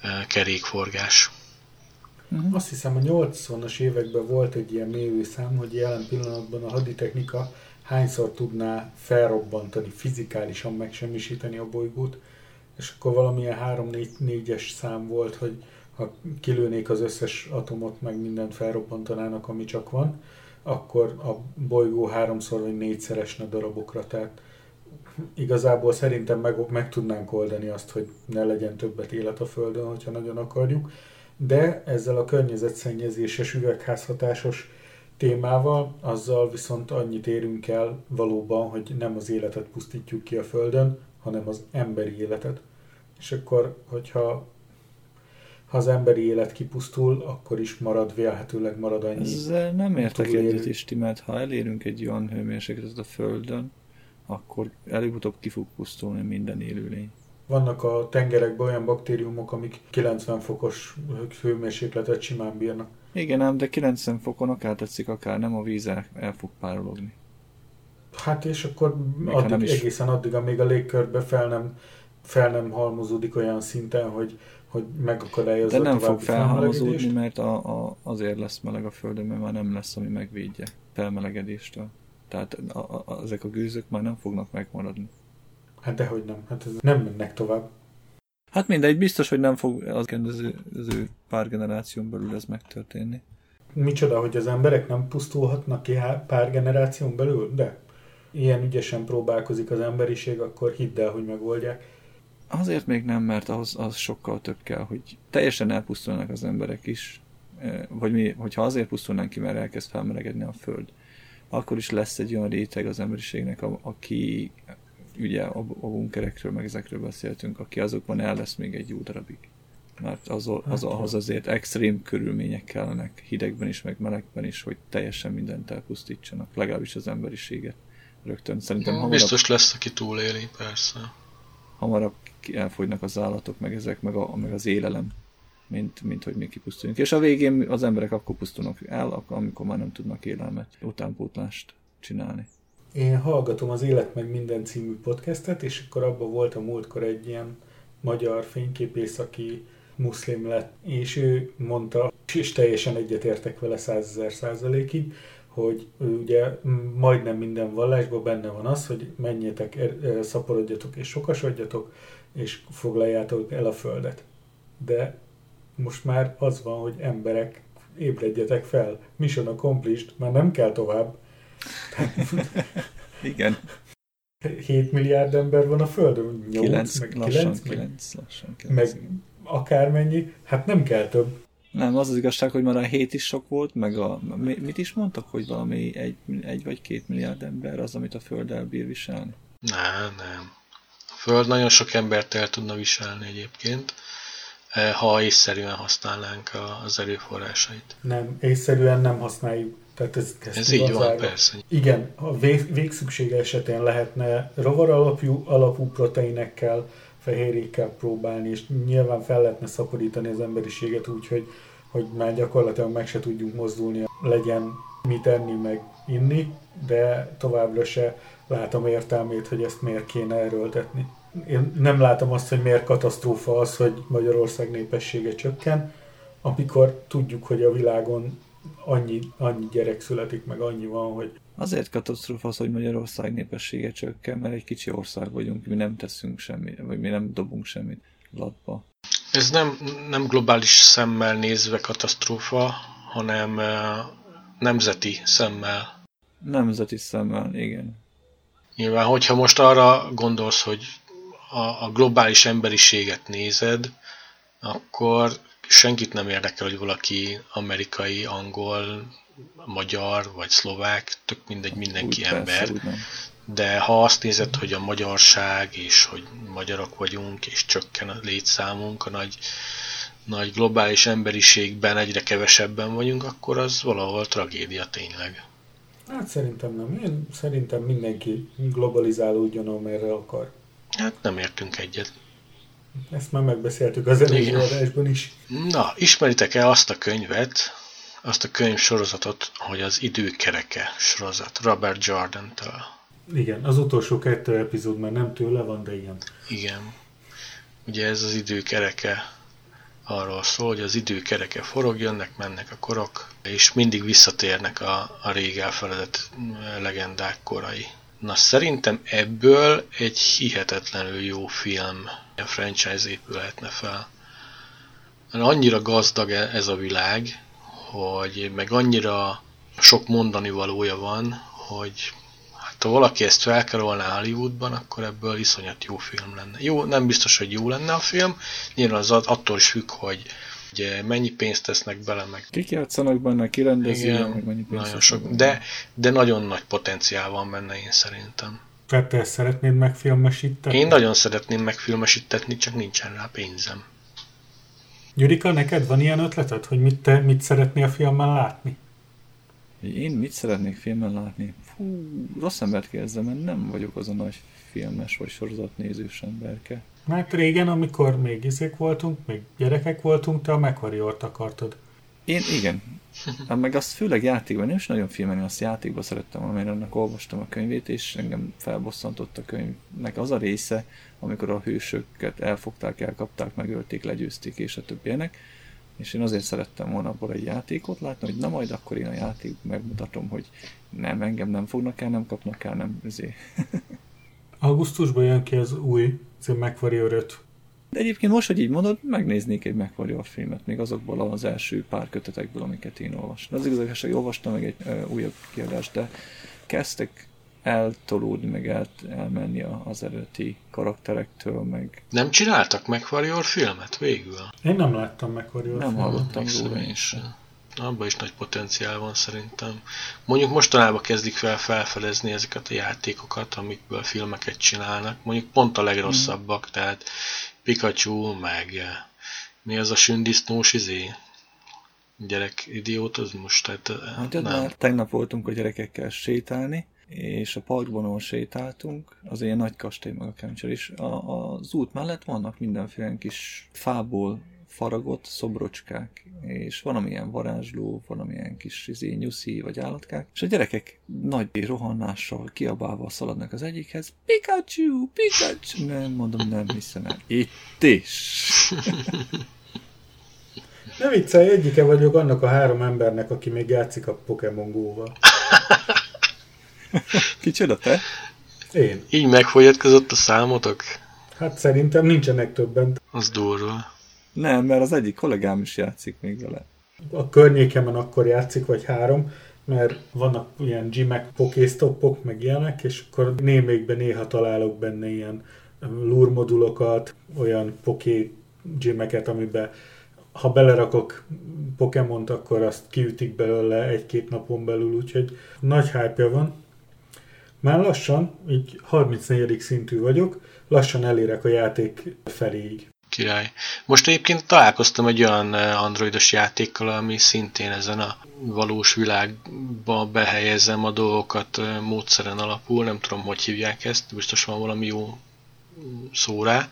eh, kerékforgás. Azt hiszem a 80-as években volt egy ilyen mérőszám, hogy jelen pillanatban a haditechnika hányszor tudná felrobbantani, fizikálisan megsemmisíteni a bolygót, és akkor valamilyen 3-4-es szám volt, hogy ha kilőnék az összes atomot, meg mindent felrobbantanának, ami csak van, akkor a bolygó háromszor vagy négyszer esne darabokra, tehát igazából szerintem meg, meg tudnánk oldani azt, hogy ne legyen többet élet a Földön, hogyha nagyon akarjuk, de ezzel a környezetszennyezéses, üvegházhatásos témával, azzal viszont annyit érünk el valóban, hogy nem az életet pusztítjuk ki a Földön, hanem az emberi életet. És akkor, hogyha ha az emberi élet kipusztul, akkor is marad, vélhetőleg marad annyi. Ezzel nem értek egyet is, mert ha elérünk egy olyan hőmérsékletet a Földön, akkor előbb-utóbb ki fog pusztulni minden élőlény. Vannak a tengerekben olyan baktériumok, amik 90 fokos hőmérsékletet simán bírnak. Igen, ám, de 90 fokon akár tetszik, akár nem, a víz el, el fog párologni. Hát és akkor addig, is... egészen addig, amíg a légkörbe fel nem, fel nem halmozódik olyan szinten, hogy, hogy megakadályozza De nem fog felhalmozódni, mert a, a, azért lesz meleg a Földön, mert már nem lesz, ami megvédje felmelegedéstől. Tehát a, a, ezek a gőzök már nem fognak megmaradni. Hát dehogy nem, hát ez nem mennek tovább. Hát mindegy, biztos, hogy nem fog az ő pár generáción belül ez megtörténni. Micsoda, hogy az emberek nem pusztulhatnak ki pár generáción belül? De ilyen ügyesen próbálkozik az emberiség, akkor hidd el, hogy megoldják. Azért még nem, mert az, az sokkal több kell, hogy teljesen elpusztulnak az emberek is, e, vagy mi, hogyha azért pusztulnánk ki, mert elkezd felmelegedni a Föld, akkor is lesz egy olyan réteg az emberiségnek, aki ugye a, a bunkerekről, meg ezekről beszéltünk, aki azokban el lesz még egy jó darabig. Mert az, az, hát, ahhoz azért extrém körülmények kellenek, hidegben is, meg melegben is, hogy teljesen mindent elpusztítsanak, legalábbis az emberiséget. Rögtön szerintem hamarabb, Biztos lesz, aki túléli, persze. Hamarabb elfogynak az állatok, meg ezek, meg, a, meg az élelem, mint, mint hogy mi kipusztuljunk. És a végén az emberek akkor pusztulnak el, amikor már nem tudnak élelmet, utánpótlást csinálni. Én hallgatom az Élet meg minden című podcastet, és akkor abban volt a múltkor egy ilyen magyar fényképész, aki muszlim lett, és ő mondta, és teljesen egyetértek vele százezer százalékig, hogy ugye majdnem minden vallásban benne van az, hogy menjetek, er, szaporodjatok és sokasodjatok, és foglaljátok el a földet. De most már az van, hogy emberek, ébredjetek fel, mission accomplished, már nem kell tovább. Igen. 7 milliárd ember van a Földön, 8, 9, meg 9, lassan, 9, lassan 9. meg akármennyi, hát nem kell több. Nem, az az igazság, hogy már a 7 is sok volt, meg a, mit is mondtak, hogy valami egy, egy vagy két milliárd ember az, amit a Föld elbír viselni? Nem, nem. A Föld nagyon sok embert el tudna viselni egyébként, eh, ha észszerűen használnánk az erőforrásait. Nem, észszerűen nem használjuk. Tehát ez, ez, ez így van, persze. Igen, a vég, végszüksége esetén lehetne rovar alapú, alapú proteinekkel, fehérjékkel próbálni, és nyilván fel lehetne szaporítani az emberiséget úgy, hogy, hogy már gyakorlatilag meg se tudjunk mozdulni, legyen mit enni, meg inni, de továbbra se látom értelmét, hogy ezt miért kéne erőltetni. Én nem látom azt, hogy miért katasztrófa az, hogy Magyarország népessége csökken, amikor tudjuk, hogy a világon annyi, annyi gyerek születik, meg annyi van, hogy... Azért katasztrófa az, hogy Magyarország népessége csökken, mert egy kicsi ország vagyunk, mi nem teszünk semmit, vagy mi nem dobunk semmit latba. Ez nem, nem globális szemmel nézve katasztrófa, hanem nemzeti szemmel. Nemzeti szemmel, igen. Nyilván, hogyha most arra gondolsz, hogy a, a globális emberiséget nézed, akkor senkit nem érdekel, hogy valaki amerikai, angol, magyar vagy szlovák, tök mindegy, mindenki úgy ember. Persze, de ha azt nézed, hogy a magyarság, és hogy magyarok vagyunk, és csökken a létszámunk, a nagy, nagy globális emberiségben egyre kevesebben vagyunk, akkor az valahol tragédia tényleg. Hát szerintem nem. Én szerintem mindenki globalizálódjon, amerre akar. Hát nem értünk egyet. Ezt már megbeszéltük az előző adásban is. Na, ismeritek-e azt a könyvet, azt a könyv sorozatot, hogy az időkereke sorozat, Robert Jordan-től? Igen, az utolsó kettő epizód már nem tőle van, de igen. Igen. Ugye ez az időkereke arról szól, hogy az időkereke forog, jönnek, mennek a korok, és mindig visszatérnek a, a rég elfeledett legendák korai. Na szerintem ebből egy hihetetlenül jó film, a franchise épülhetne fel. Annyira gazdag e- ez a világ, hogy meg annyira sok mondani valója van, hogy hát ha valaki ezt felkarolná Hollywoodban, akkor ebből iszonyat jó film lenne. Jó, nem biztos, hogy jó lenne a film, nyilván az attól is függ, hogy ugye mennyi pénzt tesznek bele, meg... Kik játszanak benne, ki rendezi, Igen, meg mennyi pénzt nagyon sok, de, de nagyon nagy potenciál van benne én szerintem. Tehát te szeretnéd megfilmesíteni? Én nagyon szeretném megfilmesítetni, csak nincsen rá pénzem. Gyurika, neked van ilyen ötleted, hogy mit, te, mit szeretnél a filmben látni? Én mit szeretnék filmben látni? Fú, rossz embert kérdezem, mert nem vagyok az a nagy filmes vagy sorozatnézős emberke. Mert régen, amikor még izék voltunk, még gyerekek voltunk, te a McWarrior-t akartad. Én igen. Hát meg azt főleg játékban, nem is nagyon filmelni, azt játékban szerettem, amelyre annak olvastam a könyvét, és engem felbosszantott a könyvnek az a része, amikor a hősöket elfogták, elkapták, megölték, legyőzték, és a többienek. És én azért szerettem volna abból egy játékot látni, hogy na majd akkor én a játék megmutatom, hogy nem, engem nem fognak el, nem kapnak el, nem, ezért. Augusztusban jön ki az új McWarrior 5. De egyébként most, hogy így mondod, megnéznék egy McWarrior filmet, még azokból az első pár kötetekből, amiket én olvastam. Az igazság, olvastam meg egy ö, újabb kiadást, de kezdtek eltolódni, meg el, elmenni az eredeti karakterektől, meg... Nem csináltak McWarrior filmet végül? Én nem láttam McWarrior Nem filmet. hallottam róla. Abban is nagy potenciál van szerintem. Mondjuk mostanában kezdik fel felfedezni ezeket a játékokat, amikből filmeket csinálnak. Mondjuk pont a legrosszabbak, mm. tehát Pikachu, meg eh, mi az a sündisznós izé? Gyerek idiót, az most, tehát eh, hát, nem. Már tegnap voltunk a gyerekekkel sétálni, és a parkban ahol sétáltunk, az ilyen nagy kastély meg a kencser is. A, az út mellett vannak mindenféle kis fából faragott szobrocskák, és van amilyen varázsló, van amilyen kis izé, nyuszi vagy állatkák, és a gyerekek nagy rohannással kiabálva szaladnak az egyikhez, Pikachu, Pikachu! Nem, mondom, nem hiszem el. Itt is! Ne viccelj, egyike vagyok annak a három embernek, aki még játszik a Pokémon Go-val. Kicsoda te? Én. Így megfolyatkozott a számotok? Hát szerintem nincsenek többen. Az durva. Nem, mert az egyik kollégám is játszik még vele. A környékemen akkor játszik, vagy három, mert vannak ilyen gymek, pokéstopok, meg ilyenek, és akkor némékben néha találok benne ilyen lure modulokat, olyan poké gymeket, amiben ha belerakok Pokémont, akkor azt kiütik belőle egy-két napon belül, úgyhogy nagy hype van. Már lassan, így 34. szintű vagyok, lassan elérek a játék feléig. Király. Most egyébként találkoztam egy olyan eh, androidos játékkal, ami szintén ezen a valós világba behelyezem a dolgokat eh, módszeren alapul, nem tudom, hogy hívják ezt, biztos van valami jó szó rá.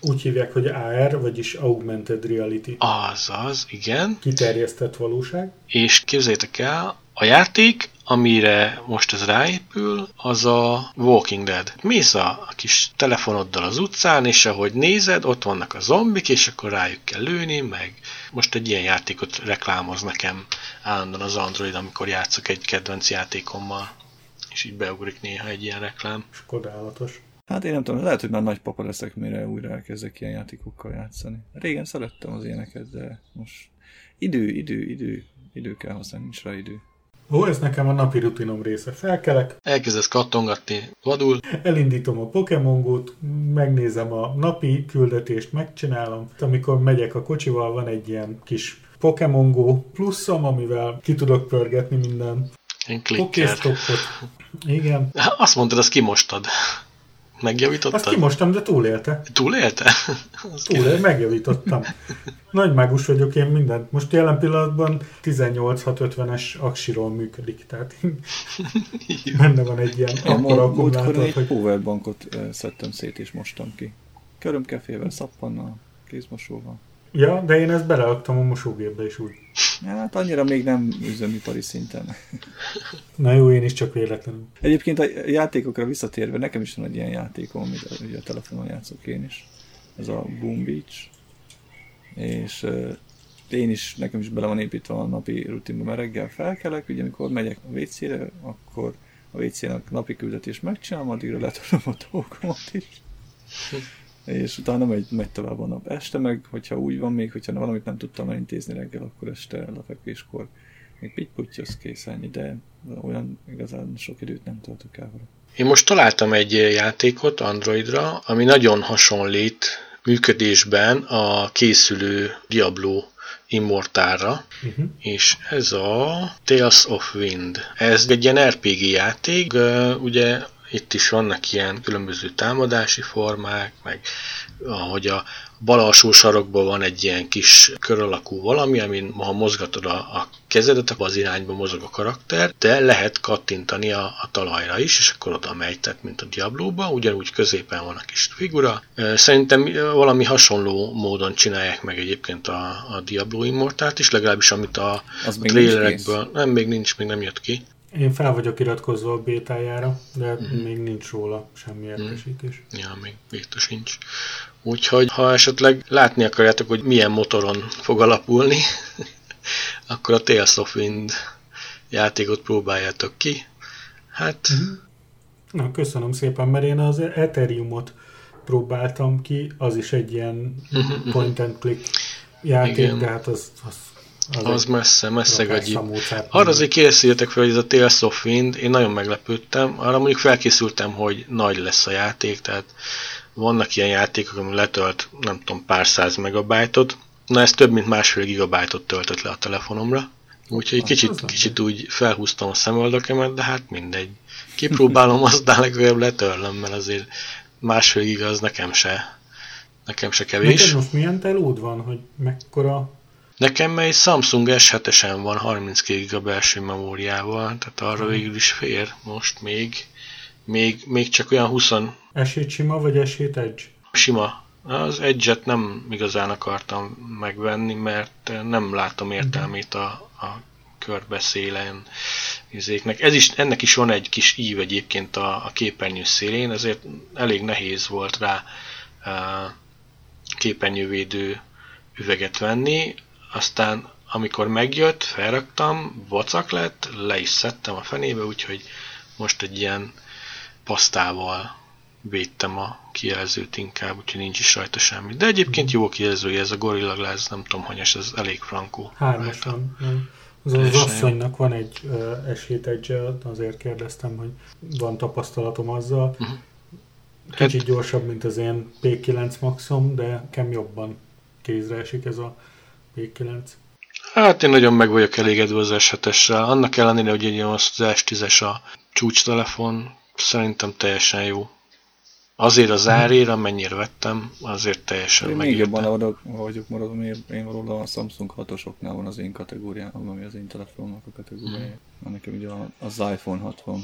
Úgy hívják, hogy AR, vagyis Augmented Reality. Azaz, igen. Kiterjesztett valóság. És képzeljétek el, a játék amire most ez ráépül, az a Walking Dead. Mész a kis telefonoddal az utcán, és ahogy nézed, ott vannak a zombik, és akkor rájuk kell lőni, meg most egy ilyen játékot reklámoz nekem állandóan az Android, amikor játszok egy kedvenc játékommal, és így beugrik néha egy ilyen reklám. Skodálatos. Hát én nem tudom, lehet, hogy már nagy papa leszek, mire újra elkezdek ilyen játékokkal játszani. Régen szerettem az ilyeneket, de most idő, idő, idő, idő kell hozzá, nincs rá idő. Ó, ez nekem a napi rutinom része. Felkelek. Elkezdesz kattongatni vadul. Elindítom a Pokémon Go-t, megnézem a napi küldetést, megcsinálom. Amikor megyek a kocsival, van egy ilyen kis Pokémon Go pluszom, amivel ki tudok pörgetni minden Pokéstoppot. Igen. Azt mondtad, azt kimostad. Megjavítottad? Azt kimostam, de túlélte. Túlélte? Túlélte, megjavítottam. Nagy mágus vagyok én mindent. Most jelen pillanatban 18650-es aksiról működik, tehát benne van egy ilyen akkora akkumulátor, egy hogy... powerbankot szedtem szét és mostam ki. Körömkefével, szappannal, kézmosóval. Ja, de én ezt beleadtam a mosógépbe is úgy. Hát annyira még nem üzemipari szinten. Na jó, én is csak véletlenül. Egyébként a játékokra visszatérve, nekem is van egy ilyen játékom, amit ugye a telefonon játszok én is. Ez a Boom Beach. És uh, én is, nekem is bele van építve a napi rutinba, mert reggel felkelek, ugye amikor megyek a WC-re, akkor a WC-nak napi küldetés megcsinálom, addigra letolom a dolgomat is és utána megy, megy tovább a nap. Este meg, hogyha úgy van még, hogyha valamit nem tudtam elintézni reggel, akkor este lefekvéskor Még pitty kész ennyi, de olyan igazán sok időt nem töltök el vele. Én most találtam egy játékot Androidra, ami nagyon hasonlít működésben a készülő Diablo Immortálra, uh-huh. és ez a Tales of Wind. Ez egy ilyen RPG játék, ugye itt is vannak ilyen különböző támadási formák, meg ahogy a bal alsó sarokban van egy ilyen kis kör alakú valami, amin ha mozgatod a, a kezedet, akkor az irányba mozog a karakter, de lehet kattintani a, a talajra is, és akkor oda megy, tehát mint a Diablo-ba, ugyanúgy középen van a kis figura. Szerintem valami hasonló módon csinálják meg egyébként a, a Diablo Immortát is, legalábbis amit a, az a trailerekből, nem, még nincs, még nem jött ki. Én fel vagyok iratkozva a bétájára, de mm-hmm. még nincs róla semmi mhm. értesítés. Mm. Ja, még béta sincs. Úgyhogy, ha esetleg látni akarjátok, hogy milyen motoron fog alapulni, akkor a Tales of Wind játékot próbáljátok ki. Hát... Mm-hmm. Na, köszönöm szépen, mert én az Ethereumot próbáltam ki, az is egy ilyen mhm, point and click játék, Igen. de hát az, az az, az messze, messze gagyi. Arra azért készüljetek fel, hogy ez a Tales of Wind, én nagyon meglepődtem. Arra mondjuk felkészültem, hogy nagy lesz a játék, tehát vannak ilyen játékok, ami letölt, nem tudom, pár száz megabájtot. Na ez több mint másfél gigabájtot töltött le a telefonomra. Úgyhogy kicsit, kicsit úgy felhúztam a szemöldökemet, de hát mindegy. Kipróbálom, aztán legfeljebb letörlöm, mert azért másfél giga az nekem se, nekem se kevés. Neked most milyen telód van, hogy mekkora Nekem egy Samsung S7-esen van 32 GB belső memóriával, tehát arra hmm. végül is fér most még. Még, még csak olyan 20... S7 sima vagy S7 Edge? Sima. Az Edge-et nem igazán akartam megvenni, mert nem látom értelmét a, a körbeszélen izéknek. Ez is, ennek is van egy kis ív egyébként a, a képernyő szélén, ezért elég nehéz volt rá a képernyővédő üveget venni aztán amikor megjött, felraktam, vacak lett, le is szedtem a fenébe, úgyhogy most egy ilyen pasztával védtem a kijelzőt inkább, úgyhogy nincs is rajta semmi. De egyébként jó kijelzője ez a Gorilla Glass, nem tudom, hogy ez elég frankó. Hármasan. Az, az asszonynak van egy uh, esélyt egy azért kérdeztem, hogy van tapasztalatom azzal. Uh-huh. Kicsit hát, gyorsabb, mint az én P9 Maxom, de nekem jobban kézre esik ez a P9. Hát én nagyon meg vagyok elégedve az s Annak ellenére, hogy egy az S10-es a csúcstelefon, szerintem teljesen jó. Azért az árért, amennyire vettem, azért teljesen én még jobban oda vagyok maradom, én, én róla a Samsung 6-osoknál van az én kategóriám, ami az én telefonnak a kategóriája. Hmm. Nekem ugye az iPhone 6 van.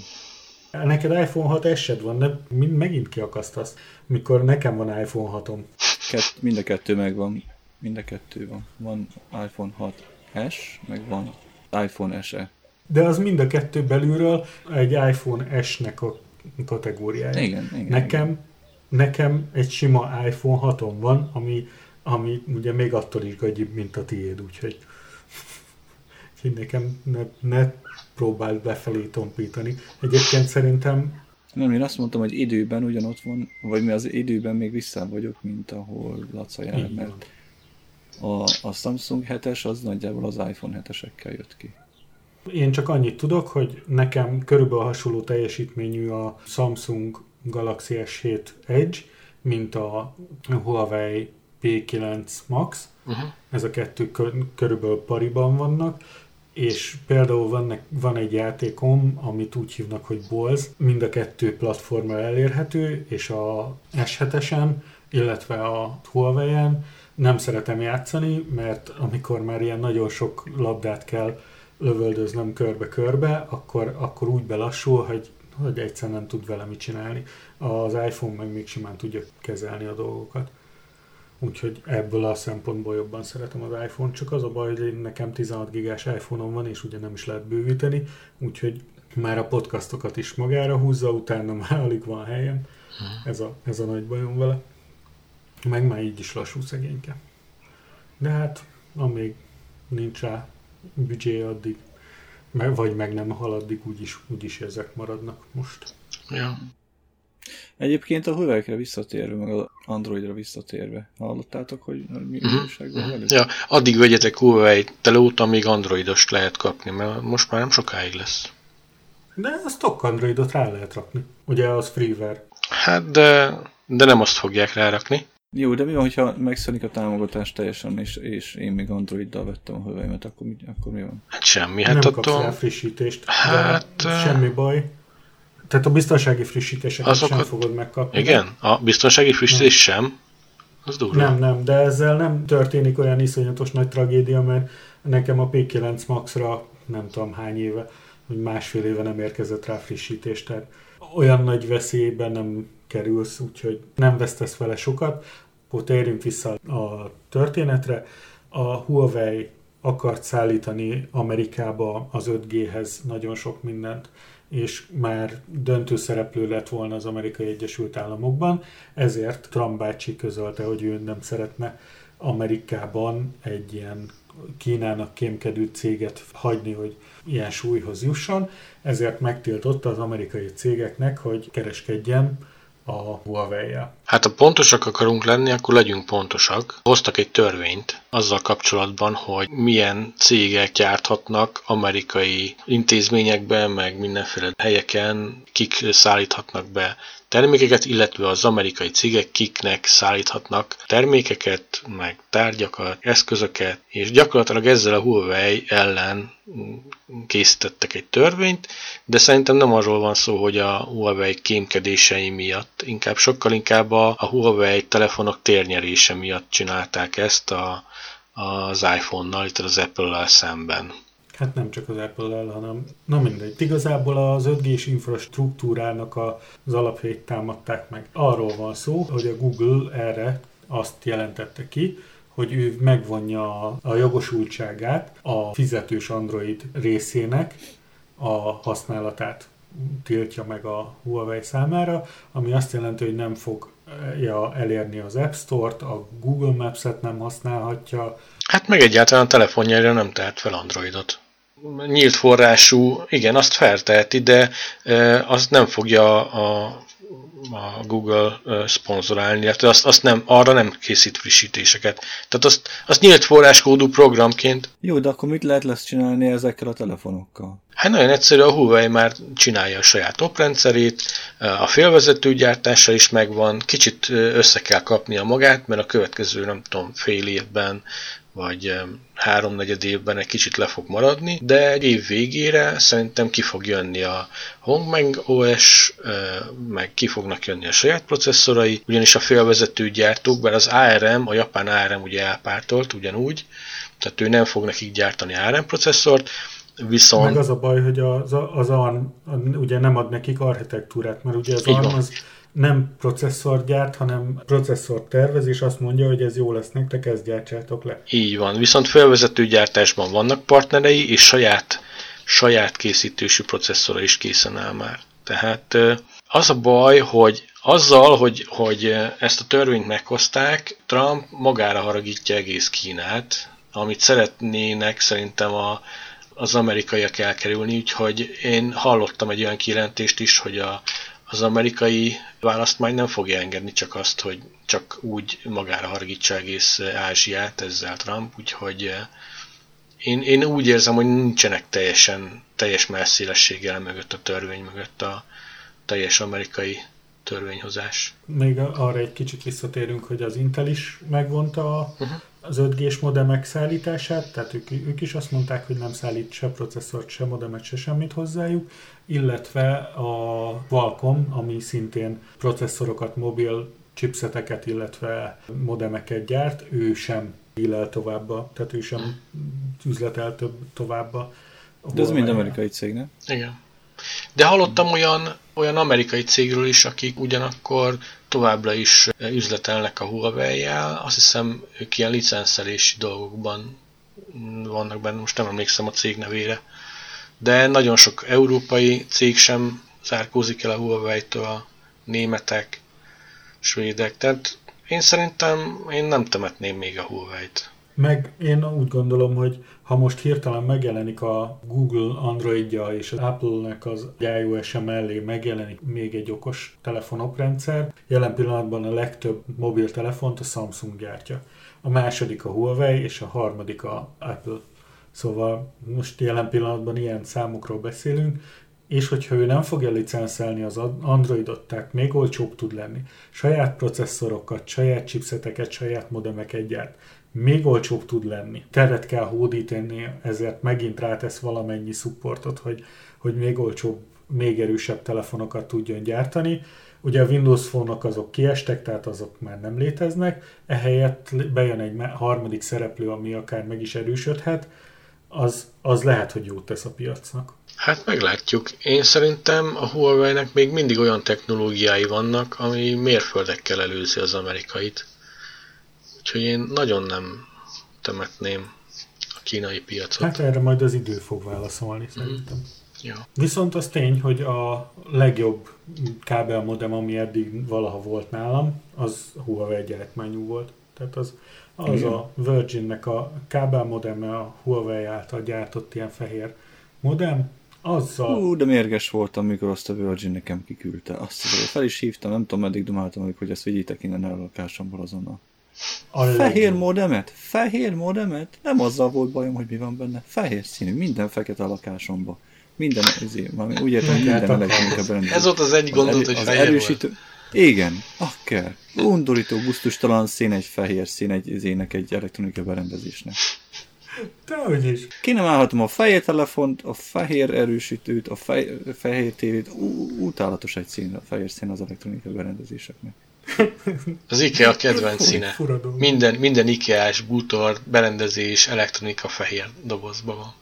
Neked iPhone 6 esed van, de megint kiakasztasz, mikor nekem van iPhone 6-om. Kett, mind a kettő megvan. Mind a kettő van. Van iPhone 6S, meg van iPhone SE. De az mind a kettő belülről egy iPhone S-nek a kategóriája. Igen, igen. Nekem, igen. nekem egy sima iPhone 6 van, ami, ami ugye még attól is gagyibb, mint a tiéd, úgyhogy, úgyhogy nekem ne, ne próbáld befelé tompítani. Egyébként szerintem nem, én azt mondtam, hogy időben ugyanott van, vagy mi az időben még vissza vagyok, mint ahol Laca jár, mert a, a Samsung 7-es az nagyjából az iPhone 7-esekkel jött ki. Én csak annyit tudok, hogy nekem körülbelül hasonló teljesítményű a Samsung Galaxy S7 Edge, mint a Huawei P9 Max. Uh-huh. Ez a kettő körülbelül pariban vannak, és például van, van egy játékom, amit úgy hívnak, hogy Bolz, mind a kettő platformra elérhető, és a S7-esen, illetve a Huawei-en nem szeretem játszani, mert amikor már ilyen nagyon sok labdát kell lövöldöznem körbe-körbe, akkor, akkor úgy belassul, hogy, hogy egyszer nem tud vele mit csinálni. Az iPhone meg még simán tudja kezelni a dolgokat. Úgyhogy ebből a szempontból jobban szeretem az iPhone, csak az a baj, hogy nekem 16 gigás iPhone-om van, és ugye nem is lehet bővíteni, úgyhogy már a podcastokat is magára húzza, utána már alig van helyem. Ez a, ez a nagy bajom vele. Meg már így is lassú szegényke. De hát, amíg nincs rá büdzsé addig, vagy meg nem hal addig, úgyis, úgyis ezek maradnak most. Ja. Egyébként a huawei visszatérve, meg az Androidra visszatérve, hallottátok, hogy mi uh-huh. újságban uh-huh. velük? Ja, addig vegyetek Huawei telót, amíg Androidost lehet kapni, mert most már nem sokáig lesz. De a stock Androidot rá lehet rakni. Ugye az freeware. Hát, de, de nem azt fogják rárakni. Jó, de mi van, hogyha megszűnik a támogatás teljesen, és, és én még Androiddal vettem a hüvelyemet, akkor, mi, akkor mi van? Hát semmi. Hát nem attól... kapsz frissítést. Hát... Semmi baj. Tehát a biztonsági frissítéseket Azokat... sem fogod megkapni. Igen? A biztonsági frissítés nem. sem? Az durva. Nem, nem, de ezzel nem történik olyan iszonyatos nagy tragédia, mert nekem a P9 Max-ra nem tudom hány éve, hogy másfél éve nem érkezett rá frissítés, tehát olyan nagy veszélyben nem kerülsz, úgyhogy nem vesztesz vele sokat. Akkor térjünk vissza a történetre. A Huawei akart szállítani Amerikába az 5G-hez nagyon sok mindent, és már döntő szereplő lett volna az Amerikai Egyesült Államokban, ezért Trump bácsi közölte, hogy ő nem szeretne Amerikában egy ilyen Kínának kémkedő céget hagyni, hogy ilyen súlyhoz jusson, ezért megtiltotta az amerikai cégeknek, hogy kereskedjen a huawei -ja. Hát ha pontosak akarunk lenni, akkor legyünk pontosak. Hoztak egy törvényt azzal kapcsolatban, hogy milyen cégek gyárthatnak amerikai intézményekben, meg mindenféle helyeken, kik szállíthatnak be termékeket, illetve az amerikai cégek kiknek szállíthatnak termékeket, meg tárgyakat, eszközöket, és gyakorlatilag ezzel a Huawei ellen készítettek egy törvényt, de szerintem nem arról van szó, hogy a Huawei kémkedései miatt, inkább sokkal inkább a, a Huawei telefonok térnyerése miatt csinálták ezt a, az iPhone-nal, itt az Apple-lel szemben. Hát nem csak az Apple-el, hanem na mindegy. Igazából az 5G-s infrastruktúrának az alapjait támadták meg. Arról van szó, hogy a Google erre azt jelentette ki, hogy ő megvonja a jogosultságát a fizetős Android részének a használatát tiltja meg a Huawei számára, ami azt jelenti, hogy nem fogja elérni az App Store-t, a Google Maps-et nem használhatja. Hát meg egyáltalán a telefonjára nem tehet fel Androidot nyílt forrású, igen, azt felteheti, de azt nem fogja a, a Google szponzorálni, illetve azt, azt nem, arra nem készít frissítéseket. Tehát azt, azt nyílt forráskódú programként. Jó, de akkor mit lehet lesz csinálni ezekkel a telefonokkal? Hát nagyon egyszerű, a Huawei már csinálja a saját oprendszerét, a félvezető gyártása is megvan, kicsit össze kell kapnia magát, mert a következő, nem tudom, fél évben vagy háromnegyed évben egy kicsit le fog maradni, de egy év végére szerintem ki fog jönni a Hongmeng OS, meg ki fognak jönni a saját processzorai, ugyanis a félvezető gyártók, bár az ARM, a japán ARM ugye elpártolt ugyanúgy, tehát ő nem fog nekik gyártani ARM processzort, Viszont... Meg az a baj, hogy az, az ARM ugye nem ad nekik architektúrát, mert ugye az ARM az nem processzor gyárt, hanem processzor tervez, és azt mondja, hogy ez jó lesz nektek, ezt gyártsátok le. Így van, viszont felvezető gyártásban vannak partnerei, és saját, saját készítésű processzora is készen áll már. Tehát az a baj, hogy azzal, hogy, hogy ezt a törvényt meghozták, Trump magára haragítja egész Kínát, amit szeretnének szerintem a, az amerikaiak elkerülni, úgyhogy én hallottam egy olyan kijelentést is, hogy a, az amerikai választmány nem fogja engedni csak azt, hogy csak úgy magára haragítsa egész Ázsiát ezzel Trump, úgyhogy eh, én, én úgy érzem, hogy nincsenek teljesen, teljes messzélességgel mögött a törvény mögött a teljes amerikai törvényhozás. Még arra egy kicsit visszatérünk, hogy az Intel is megvonta uh-huh. Az 5G-s modemek szállítását, tehát ők, ők is azt mondták, hogy nem szállít se processzort, se modemet, se semmit hozzájuk, illetve a Qualcomm, ami szintén processzorokat, mobil chipseteket, illetve modemeket gyárt, ő sem illel tovább, tehát ő sem üzletel több tovább. De ez mind amerikai cég, nem? Igen. De hallottam olyan, olyan amerikai cégről is, akik ugyanakkor továbbra is üzletelnek a Huawei-jel. Azt hiszem, ők ilyen licenszelési dolgokban vannak benne, most nem emlékszem a cég nevére. De nagyon sok európai cég sem zárkózik el a Huawei-től, németek, svédek. Tehát én szerintem én nem temetném még a Huawei-t. Meg én úgy gondolom, hogy ha most hirtelen megjelenik a Google Androidja és az Apple-nek az iOS-e mellé megjelenik még egy okos telefonoprendszer, jelen pillanatban a legtöbb mobiltelefont a Samsung gyártja. A második a Huawei, és a harmadik a Apple. Szóval most jelen pillanatban ilyen számokról beszélünk, és hogyha ő nem fogja licenszelni az Androidot, tehát még olcsóbb tud lenni, saját processzorokat, saját chipseteket, saját modemeket gyárt, még olcsóbb tud lenni. Teret kell hódítani, ezért megint rátesz valamennyi supportot, hogy, hogy még olcsóbb, még erősebb telefonokat tudjon gyártani. Ugye a Windows Phone-ok azok kiestek, tehát azok már nem léteznek, ehelyett bejön egy harmadik szereplő, ami akár meg is erősödhet, az, az lehet, hogy jót tesz a piacnak. Hát meglátjuk. Én szerintem a Huawei-nek még mindig olyan technológiái vannak, ami mérföldekkel előzi az amerikait. Úgyhogy én nagyon nem temetném a kínai piacot. Hát erre majd az idő fog válaszolni mm. szerintem. Ja. Viszont az tény, hogy a legjobb kábelmodem, ami eddig valaha volt nálam, az Huawei gyártmányú volt. Tehát az, az a Virginnek a kábelmodeme, a Huawei által gyártott ilyen fehér modem, azzal... Hú, de mérges voltam, amikor azt a Virgin nekem kiküldte. Azt fel is hívtam, nem tudom, meddig dumáltam, hogy ezt vigyétek innen el a lakásomból azonnal. A fehér modemet? Fehér modemet? Nem azzal volt bajom, hogy mi van benne. Fehér színű, minden fekete a lakásomba. Minden, ezért, úgy értem, hogy minden elektronika berendezés. Ez volt az egy gondolat, hogy fehér erősítő, volt. Igen, akár. Undorító, gusztustalan szín egy fehér szín egy izének egy elektronika berendezésnek. Dehogy is. Ki nem állhatom a fehér telefont, a fehér erősítőt, a fej, fehér tévét. Utálatos egy szín, a fehér szín az elektronikai berendezéseknek. Az IKEA kedvenc színe. Minden, minden IKEA-s bútor, berendezés, elektronika fehér dobozban van.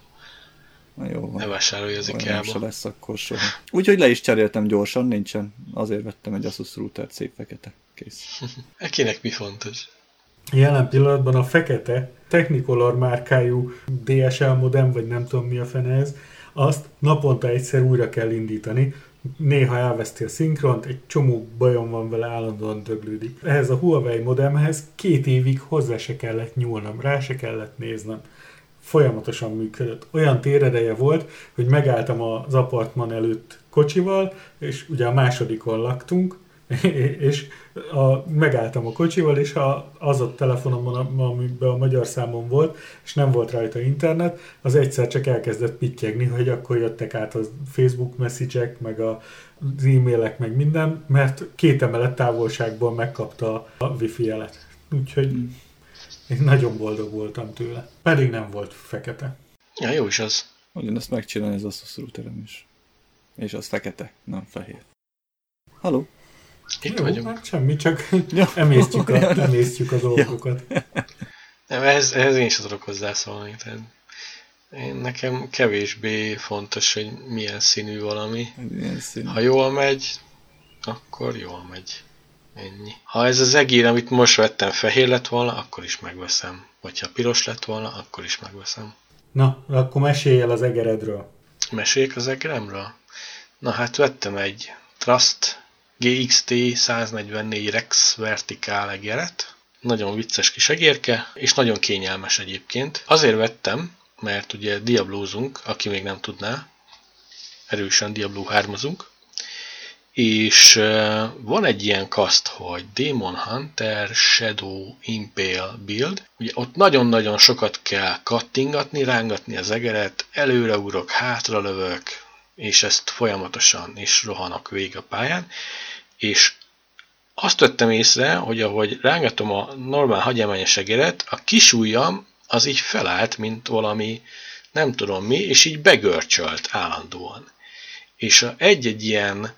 Na jó van. Ne vásárolj az IKEA-ba. Se lesz akkor soha. Úgyhogy le is cseréltem gyorsan, nincsen. Azért vettem egy Asus routert, szép fekete. Kész. Ekinek mi fontos? Jelen pillanatban a fekete Technicolor márkájú DSL modem, vagy nem tudom mi a fene ez, azt naponta egyszer újra kell indítani, néha elveszti a szinkront, egy csomó bajom van vele, állandóan döglődik. Ehhez a Huawei modemhez két évig hozzá se kellett nyúlnom, rá se kellett néznem. Folyamatosan működött. Olyan téredeje volt, hogy megálltam az apartman előtt kocsival, és ugye a másodikon laktunk, és a, megálltam a kocsival, és a, az a telefonomon, amiben a magyar számom volt, és nem volt rajta internet, az egyszer csak elkezdett pittyegni, hogy akkor jöttek át a Facebook messzicsek, meg a, az e-mailek, meg minden, mert két emelet távolságból megkapta a wifi jelet. Úgyhogy mm. én nagyon boldog voltam tőle. Pedig nem volt fekete. Ja, jó is az. ezt megcsinálni az Asus routerem is. És az fekete, nem fehér. Haló? Itt Jó, vagyunk. Hát semmi, csak ja. emésztjük, a, emésztjük a dolgokat. Nem, ehhez, ehhez én is tudok hozzászólni. Tehát én, nekem kevésbé fontos, hogy milyen színű valami. Milyen színű. Ha jól megy, akkor jól megy. Ennyi. Ha ez az egér, amit most vettem, fehér lett volna, akkor is megveszem. Vagy ha piros lett volna, akkor is megveszem. Na, akkor mesélj el az egeredről. Meséljek az egeremről? Na hát vettem egy Trust GXT 144 Rex vertikál egeret. Nagyon vicces kis egérke, és nagyon kényelmes egyébként. Azért vettem, mert ugye diablózunk, aki még nem tudná, erősen Diablo 3 és van egy ilyen kaszt, hogy Demon Hunter Shadow Impale build. Ugye ott nagyon-nagyon sokat kell kattingatni, rángatni az egeret, előreugrok, hátra lövök, és ezt folyamatosan is rohanok végig a pályán, és azt vettem észre, hogy ahogy rángatom a normál hagyományos egeret, a kis ujjam az így felállt, mint valami nem tudom mi, és így begörcsölt állandóan. És egy-egy ilyen,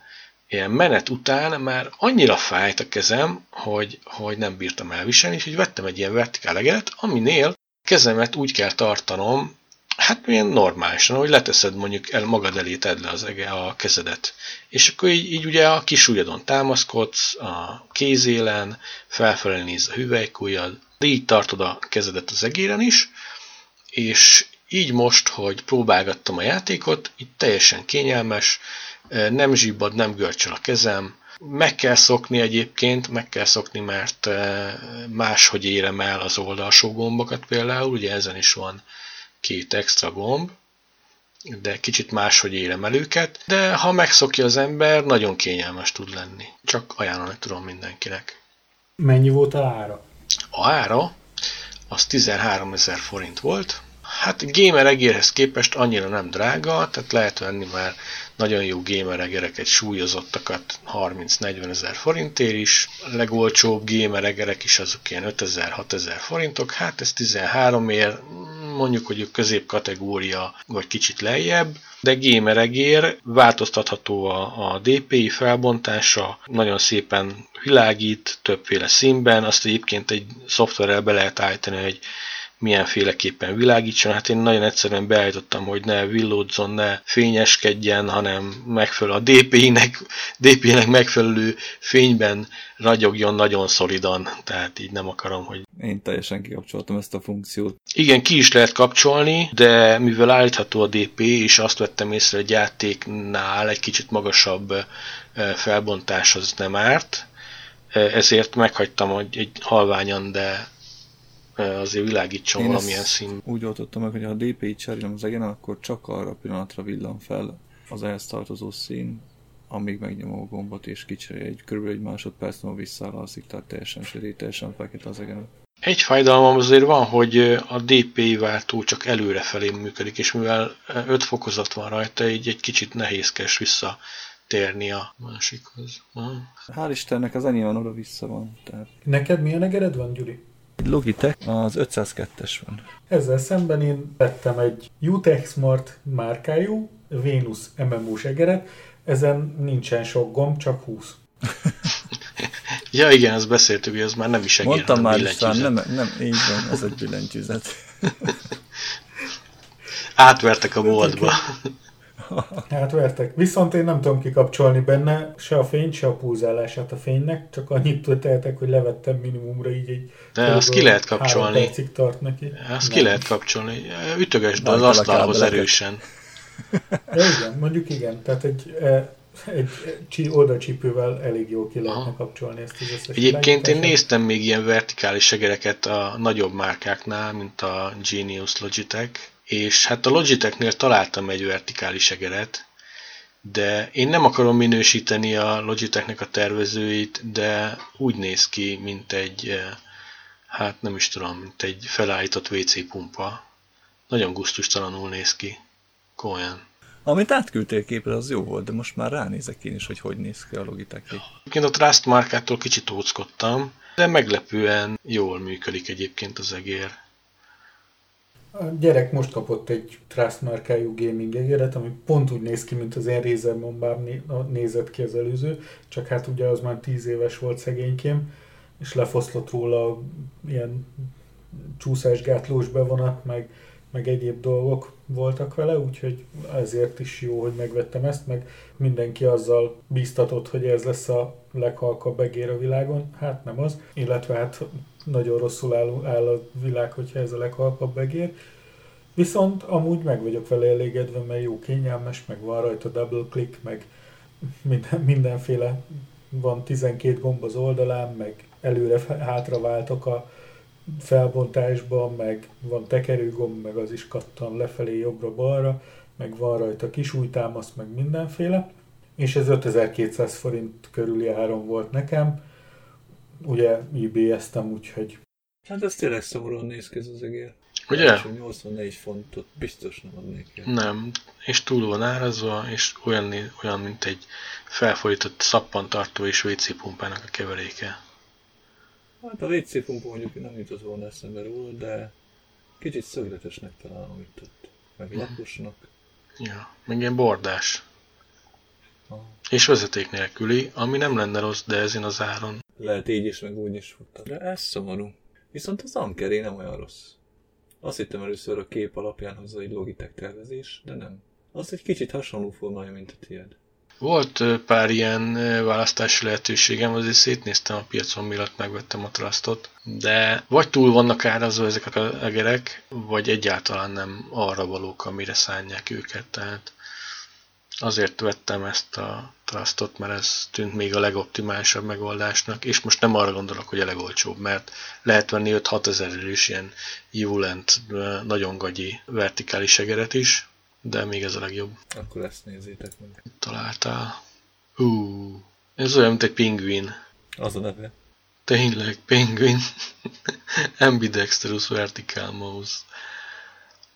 ilyen menet után már annyira fájt a kezem, hogy, hogy nem bírtam elviselni, és így vettem egy ilyen vertikál egeret, aminél kezemet úgy kell tartanom, Hát milyen normálisan, hogy leteszed mondjuk el magad elé tedd le az ege, a kezedet. És akkor így, így ugye a kis ujjadon támaszkodsz, a kézélen, felfelé néz a hüvelykujjad, így tartod a kezedet az egéren is, és így most, hogy próbálgattam a játékot, itt teljesen kényelmes, nem zsibbad, nem görcsöl a kezem, Meg kell szokni egyébként, meg kell szokni, mert eh, máshogy érem el az oldalsó gombokat például, ugye ezen is van két extra gomb, de kicsit máshogy érem el őket, de ha megszokja az ember, nagyon kényelmes tud lenni. Csak ajánlani tudom mindenkinek. Mennyi volt a ára? A ára az 13 ezer forint volt. Hát gamer egérhez képest annyira nem drága, tehát lehet venni már nagyon jó gamer egereket, súlyozottakat 30-40 ezer forintért is. A legolcsóbb gamer egerek is azok ilyen 5000-6000 forintok, hát ez 13 ér, mondjuk, hogy a középkategória, vagy kicsit lejjebb, de gameregér változtatható a, a DPI felbontása, nagyon szépen világít, többféle színben, azt egyébként egy szoftverrel be lehet állítani, hogy milyenféleképpen világítson. Hát én nagyon egyszerűen beállítottam, hogy ne villódzon, ne fényeskedjen, hanem megfelelő a DPI-nek, DPI-nek megfelelő fényben ragyogjon nagyon szolidan. Tehát így nem akarom, hogy... Én teljesen kikapcsoltam ezt a funkciót. Igen, ki is lehet kapcsolni, de mivel állítható a DPI, és azt vettem észre, hogy játéknál egy kicsit magasabb felbontás az nem árt, ezért meghagytam, hogy egy halványan, de azért világítson Én valamilyen szín. Úgy oldottam meg, hogy ha a DPI cserélem az egen, akkor csak arra a pillanatra villan fel az ehhez tartozó szín, amíg megnyomom a gombot és kicserélj egy körülbelül egy másodperc múlva visszaalszik, tehát teljesen sötét, teljesen fekete az egen. Egy fájdalmam azért van, hogy a DPI váltó csak előrefelé működik, és mivel 5 fokozat van rajta, így egy kicsit nehézkes visszatérni a másikhoz. Hál' Istennek az enyém van oda-vissza van. Tehát... Neked milyen egered van, Gyuri? Logitech az 502-es van. Ezzel szemben én vettem egy Utech Smart márkájú Venus MMU-s egeret, ezen nincsen sok gomb, csak 20. ja igen, ezt beszéltük, hogy ez már nem is egér, Mondtam már is, nem, nem, így van, ez egy billentyűzet. Átvertek a boltba. Hát vertek. Viszont én nem tudom kikapcsolni benne se a fényt, se a pulzálását a fénynek, csak annyit tehetek, hogy levettem minimumra így egy... De azt ki lehet kapcsolni. percig tart neki. Azt ki lehet kapcsolni. Ütögesd az asztalhoz erősen. Ja, igen, mondjuk igen. Tehát egy, e, egy, egy oldalcsípővel elég jól ki lehetne kapcsolni ezt az összes Egyébként én néztem még ilyen vertikális segereket a nagyobb márkáknál, mint a Genius Logitech, és hát a Logitechnél találtam egy vertikális egeret, de én nem akarom minősíteni a Logitechnek a tervezőit, de úgy néz ki, mint egy, eh, hát nem is tudom, mint egy felállított WC pumpa. Nagyon guztustalanul néz ki. Komolyan. Amit átküldtél képre, az jó volt, de most már ránézek én is, hogy hogy néz ki a Logitech. Egyébként a Trust márkától kicsit óckodtam, de meglepően jól működik egyébként az egér. A gyerek most kapott egy Trust gaming egeret, ami pont úgy néz ki, mint az én Razer Mombár nézett ki az előző, csak hát ugye az már 10 éves volt szegénykém, és lefoszlott róla ilyen csúszásgátlós bevonat, meg, meg egyéb dolgok voltak vele, úgyhogy ezért is jó, hogy megvettem ezt, meg mindenki azzal bíztatott, hogy ez lesz a leghalkabb egér a világon. Hát nem az, illetve hát nagyon rosszul áll, áll a világ, hogyha ez a leghalkabb egér. Viszont amúgy meg vagyok vele elégedve, mert jó kényelmes, meg van rajta double click, meg minden, mindenféle, van 12 gomb az oldalán, meg előre-hátra váltok a felbontásban, meg van tekerőgomb, meg az is kattan lefelé, jobbra-balra, meg van rajta kisújtámasz, meg mindenféle. És ez 5200 forint körüli áron volt nekem, ugye ebay-eztem, úgyhogy... Hát ez tényleg szomorúan néz ki ez az egér. Ugye? 84 fontot biztos nem adnék el. Nem, és túl van árazva, és olyan, olyan mint egy felfolytott szappantartó és WC pumpának a keveréke. Hát a WC pumpa mondjuk nem jutott volna eszembe róla, de kicsit szögletesnek találom itt ott. Meg laposnak. Ja, meg ilyen bordás. És vezeték nélküli, ami nem lenne rossz, de ezen az áron. Lehet így is, meg úgy is futta. De ez szomorú. Viszont az Amkeré nem olyan rossz. Azt hittem először a kép alapján hozzá egy Logitech tervezés, de nem. Az egy kicsit hasonló formája, mint a tiéd. Volt pár ilyen választási lehetőségem, azért szétnéztem a piacon, mielőtt megvettem a trustot, de vagy túl vannak árazva ezek a egerek, vagy egyáltalán nem arra valók, amire szánják őket, tehát azért vettem ezt a Trustot, mert ez tűnt még a legoptimálisabb megoldásnak, és most nem arra gondolok, hogy a legolcsóbb, mert lehet venni 5-6 ezer is ilyen Julent, nagyon gagyi vertikális egeret is, de még ez a legjobb. Akkor ezt nézzétek meg. Találtál. Ú, ez olyan, mint egy pingvin. Az a neve. Tényleg, penguin. Ambidextrous Vertical Mouse.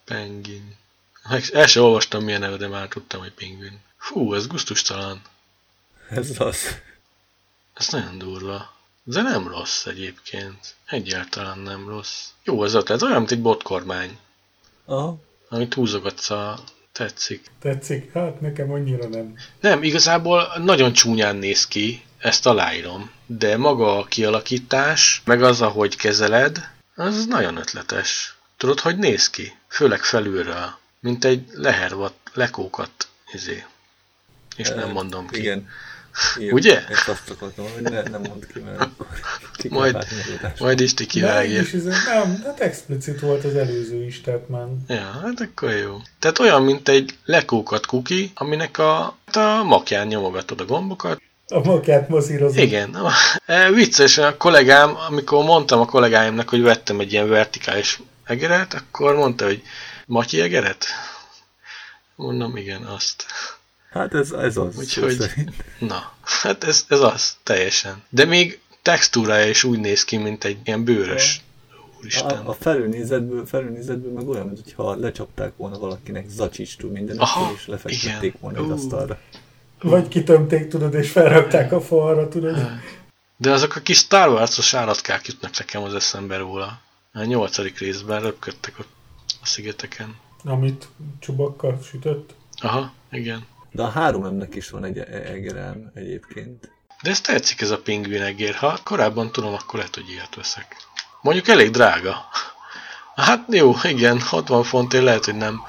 Penguin. El sem olvastam milyen neve, de már tudtam, hogy pingvin. Fú, ez gusztustalan. Ez az. Ez nagyon durva. De nem rossz egyébként. Egyáltalán nem rossz. Jó ez ez olyan, mint egy botkormány. Aha. Amit húzogatsz a... Tetszik. Tetszik? Hát nekem annyira nem. Nem, igazából nagyon csúnyán néz ki, ezt aláírom. De maga a kialakítás, meg az, ahogy kezeled, az nagyon ötletes. Tudod, hogy néz ki? Főleg felülről. Mint egy lehervat, lekókat, izé. És nem mondom ki. Igen. Jó, Ugye? Ezt azt akartam, hogy ne, nem mondd ki, mert ki majd, majd Isti kivágja. Nem, is, nem, hát explicit volt az előző is, tehát már... Ja, hát akkor jó. Tehát olyan, mint egy lekókat kuki, aminek a, hát a makján nyomogatod a gombokat, a makját mozírozod. Igen. E, vicces, a kollégám, amikor mondtam a kollégáimnak, hogy vettem egy ilyen vertikális egeret, akkor mondta, hogy Matyi egeret? Mondom, igen, azt. Hát ez, ez az. Úgyhogy, na, hát ez, ez az, teljesen. De még textúrája is úgy néz ki, mint egy ilyen bőrös. Úristen. A, a felülnézetből, felülnézetből meg olyan, mintha lecsapták volna valakinek zacsistú minden, Aha, és lefektették volna egy asztalra. Vagy kitömték, tudod, és felrakták a falra, tudod. De azok a kis Star Wars-os állatkák jutnak nekem az eszembe róla. A nyolcadik részben röpködtek ott a szigeteken. Amit csubakkal sütött? Aha, igen. De a három emnek is van egy e- egerem egyébként. De ez tetszik ez a pingvin egér. Ha korábban tudom, akkor lehet, hogy ilyet veszek. Mondjuk elég drága. Hát jó, igen, 60 fontért lehet, hogy nem.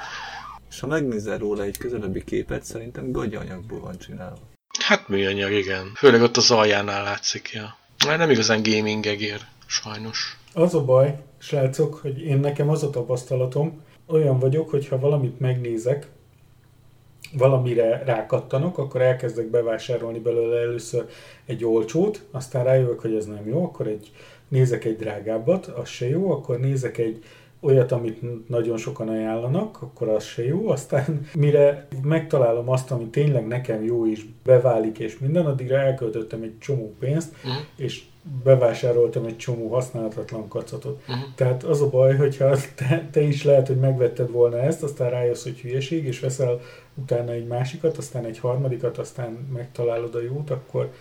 És ha megnézel róla egy közelebbi képet, szerintem anyagból van csinálva. Hát műanyag, igen. Főleg ott az aljánál látszik, ja. Mert nem igazán gaming egér, sajnos. Az a baj, srácok, hogy én nekem az a tapasztalatom, olyan vagyok, hogy ha valamit megnézek, valamire rákattanok, akkor elkezdek bevásárolni belőle először egy olcsót, aztán rájövök, hogy ez nem jó, akkor egy, nézek egy drágábbat, az se jó, akkor nézek egy olyat, amit nagyon sokan ajánlanak, akkor az se jó. Aztán mire megtalálom azt, ami tényleg nekem jó is, beválik és minden, addigra elköltöttem egy csomó pénzt, uh-huh. és bevásároltam egy csomó használatlan kacatot. Uh-huh. Tehát az a baj, hogyha te, te is lehet, hogy megvetted volna ezt, aztán rájössz, hogy hülyeség, és veszel utána egy másikat, aztán egy harmadikat, aztán megtalálod a jót, akkor,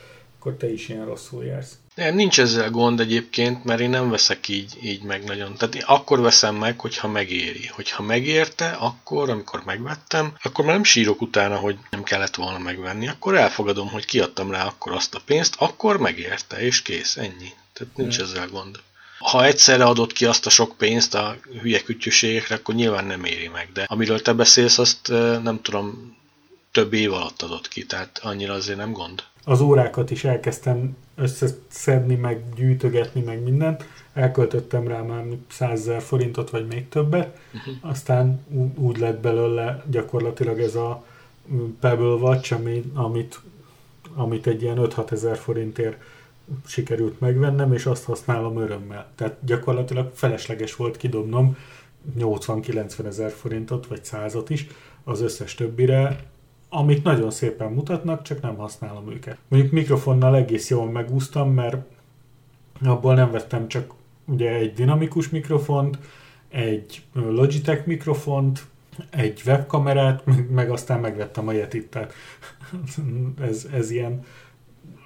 akkor te is ilyen rosszul jársz. Nem, nincs ezzel gond egyébként, mert én nem veszek így, így meg nagyon. Tehát én akkor veszem meg, hogyha megéri. Hogyha megérte, akkor, amikor megvettem, akkor már nem sírok utána, hogy nem kellett volna megvenni. Akkor elfogadom, hogy kiadtam rá akkor azt a pénzt, akkor megérte, és kész, ennyi. Tehát nincs hmm. ezzel gond. Ha egyszerre adott ki azt a sok pénzt a hülye kütyűségekre, akkor nyilván nem éri meg. De amiről te beszélsz, azt nem tudom, több év alatt adott ki, tehát annyira azért nem gond az órákat is elkezdtem összeszedni, meg gyűjtögetni, meg mindent. Elköltöttem rá már 100 forintot, vagy még többet. Uh-huh. Aztán úgy lett belőle gyakorlatilag ez a Pebble Watch, ami, amit, amit egy ilyen 5-6 ezer forintért sikerült megvennem, és azt használom örömmel. Tehát gyakorlatilag felesleges volt kidobnom 80-90 ezer forintot, vagy százat is az összes többire, amit nagyon szépen mutatnak, csak nem használom őket. Mondjuk mikrofonnal egész jól megúsztam, mert abból nem vettem csak ugye egy dinamikus mikrofont, egy Logitech mikrofont, egy webkamerát, meg aztán megvettem a Yetit, tehát ez, ez ilyen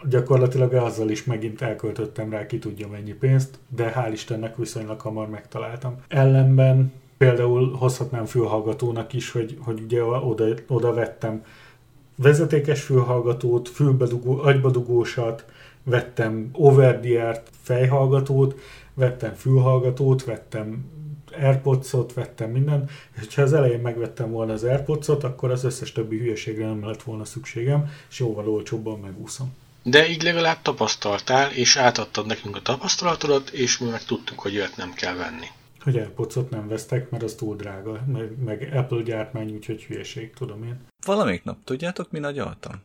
gyakorlatilag azzal is megint elköltöttem rá ki tudja mennyi pénzt, de hál' Istennek viszonylag hamar megtaláltam. Ellenben például hozhatnám fülhallgatónak is, hogy, hogy ugye oda, oda vettem vezetékes fülhallgatót, fülbedugó, agybadugósat, vettem over the fejhallgatót, vettem fülhallgatót, vettem Airpods-ot, vettem minden, és ha az elején megvettem volna az Airpods-ot, akkor az összes többi hülyeségre nem lett volna szükségem, és jóval olcsóbban megúszom. De így legalább tapasztaltál, és átadtad nekünk a tapasztalatodat, és mi meg tudtuk, hogy olyat nem kell venni hogy airpods nem vesztek, mert az túl drága, meg, meg Apple gyártmány, úgyhogy hülyeség, tudom én. Valamelyik nap tudjátok, mi nagy altam?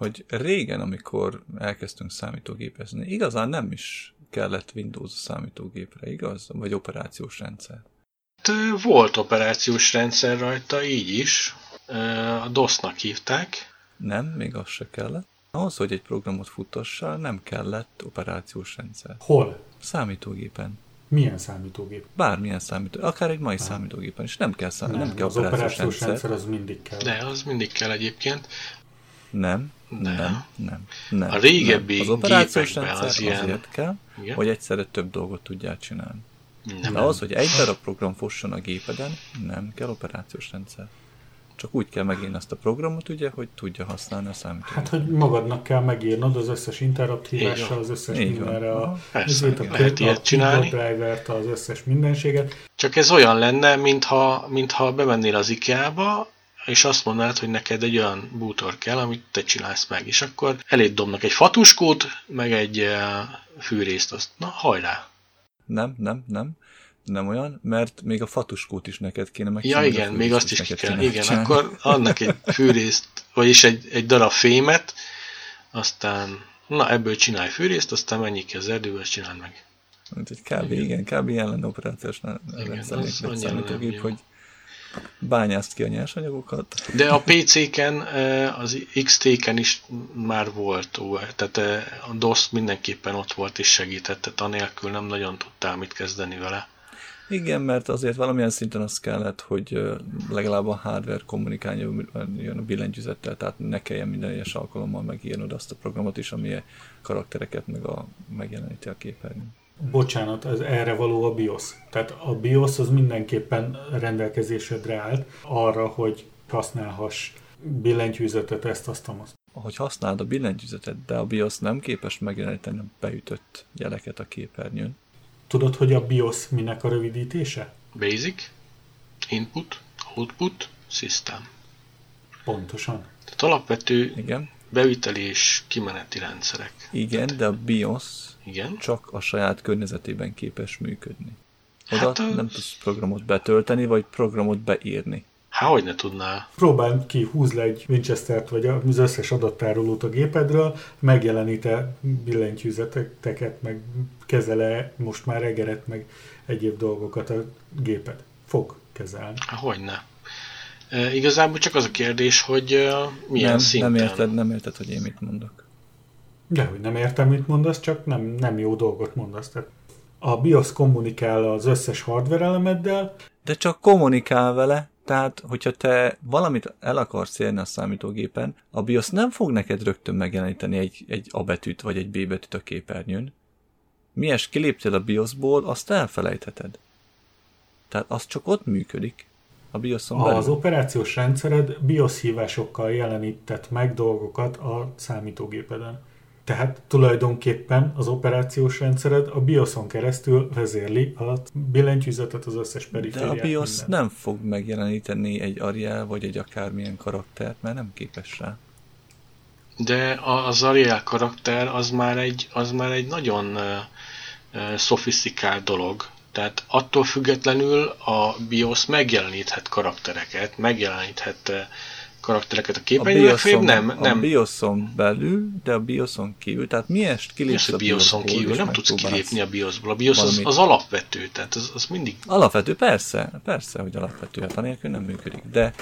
hogy régen, amikor elkezdtünk számítógépezni, igazán nem is kellett Windows a számítógépre, igaz? Vagy operációs rendszer? Volt operációs rendszer rajta, így is. A DOS-nak hívták. Nem, még az se kellett. Ahhoz, hogy egy programot futtassál, nem kellett operációs rendszer. Hol? Számítógépen. Milyen számítógép? Bármilyen számítógép, akár egy mai ah. számítógépen is. Nem kell, szám, nem, nem kell az operációs, operációs rendszer. rendszer. az mindig kell. De, az mindig kell egyébként. Nem, De. nem, nem, nem. A régebbi nem. Az operációs rendszer az ilyen... azért kell, Igen? hogy egyszerre több dolgot tudjál csinálni. Nem. De az, hogy egy darab program fosson a gépeden, nem kell operációs rendszer. Csak úgy kell megírni azt a programot, ugye, hogy tudja használni a számítógépet. Hát, hogy magadnak kell megírnod az összes interrupt hívással, az összes mindenre, a, Persze, a, lehet a, ilyet csinálni. drivert, az összes mindenséget. Csak ez olyan lenne, mintha, mintha bemennél az IKEA-ba, és azt mondanád, hogy neked egy olyan bútor kell, amit te csinálsz meg, és akkor eléd dobnak egy fatuskót, meg egy uh, fűrészt, azt, na hajrá! Nem, nem, nem nem olyan, mert még a fatuskót is neked kéne meg. Ja igen, még azt is, is kell. Igen, csinálni. akkor annak egy fűrészt, vagyis egy, egy darab fémet, aztán na ebből csinálj fűrészt, aztán menjék ki az erdőbe, és csináld meg. Mint egy kb. igen, kb. lenne operációs számítógép, hogy bányászt ki a nyersanyagokat. De a PC-ken, eh, az XT-ken is már volt, tehát eh, a DOS mindenképpen ott volt és segített, tehát anélkül nem nagyon tudtál mit kezdeni vele. Igen, mert azért valamilyen szinten az kellett, hogy legalább a hardware kommunikáljon a billentyűzettel, tehát ne kelljen minden egyes alkalommal megírnod azt a programot is, ami a karaktereket meg a, megjeleníti a képernyőn. Bocsánat, ez erre való a BIOS. Tehát a BIOS az mindenképpen rendelkezésedre állt arra, hogy használhass billentyűzetet, ezt, azt, azt. Ahogy használd a billentyűzetet, de a BIOS nem képes megjeleníteni a beütött jeleket a képernyőn, Tudod, hogy a BIOS minek a rövidítése? Basic, Input, Output, System. Pontosan. Tehát alapvető Igen. beüteli és kimeneti rendszerek. Igen, Tehát, de a BIOS Igen? csak a saját környezetében képes működni. Oda hát, nem tudsz programot betölteni, vagy programot beírni. Há, hogy ne tudnál? Próbáld ki, húz le egy Winchester-t, vagy az összes adattárolót a gépedről, megjelenít-e billentyűzeteket, meg kezele most már egeret, meg egyéb dolgokat a géped. Fog kezelni. Há, hogy ne. E, igazából csak az a kérdés, hogy uh, milyen nem, szinten. Nem érted, nem érted, hogy én mit mondok. De hogy nem értem, mit mondasz, csak nem, nem jó dolgot mondasz. Tehát a BIOS kommunikál az összes hardware elemeddel. De csak kommunikál vele. Tehát, hogyha te valamit el akarsz érni a számítógépen, a BIOS nem fog neked rögtön megjeleníteni egy, egy A betűt vagy egy B betűt a képernyőn. Mies kiléptél a BIOS-ból, azt elfelejtheted. Tehát az csak ott működik. A BIOS-on belül. Az operációs rendszered BIOS hívásokkal jelenített meg dolgokat a számítógépeden. Tehát tulajdonképpen az operációs rendszered a BIOS-on keresztül vezérli a billentyűzetet, az összes perifériát. De a BIOS minden. nem fog megjeleníteni egy Ariel vagy egy akármilyen karaktert, mert nem képes rá. De az Ariel karakter az már egy, az már egy nagyon uh, uh, szofisztikált dolog. Tehát attól függetlenül a BIOS megjeleníthet karaktereket, megjeleníthet uh, karaktereket a képernyőn, a nem, nem. A BIOS-on belül, de a BIOS-on kívül, tehát miért kilépsz a BIOS-on kívül? Nem tudsz kilépni a BIOS-ból. A BIOS az, az, alapvető, tehát az, az mindig... Alapvető, persze, persze, hogy alapvető, hát anélkül nem működik, de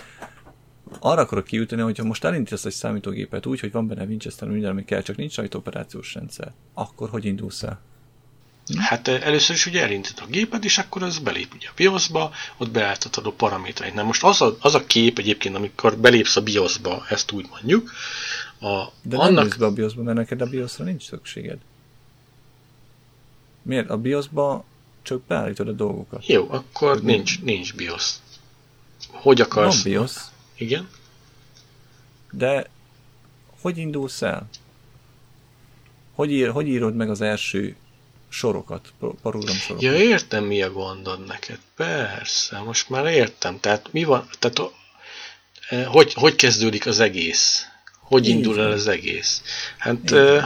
arra akarok kiüteni, hogyha most elindítasz egy számítógépet úgy, hogy van benne Winchester, minden, ami kell, csak nincs rajta operációs rendszer, akkor hogy indulsz el? Hm? Hát először is ugye elindítod a gépet, és akkor az belép ugye a BIOS-ba, ott beálltatod a paramétereit. Na most az a, az a kép egyébként, amikor belépsz a BIOS-ba, ezt úgy mondjuk, a, De annak... nem be a BIOS-ba, mert neked a BIOS-ra nincs szükséged. Miért? A BIOS-ba csak beállítod a dolgokat. Jó, akkor hogy nincs, nincs BIOS. Hogy akarsz? Van BIOS. Igen. De hogy indulsz el? Hogy, ír, hogy írod meg az első sorokat, programsorokat. Ja, értem, mi a gondod neked. Persze, most már értem. Tehát mi van, tehát eh, hogy, hogy kezdődik az egész? Hogy Így indul el az egész? Hát... Uh,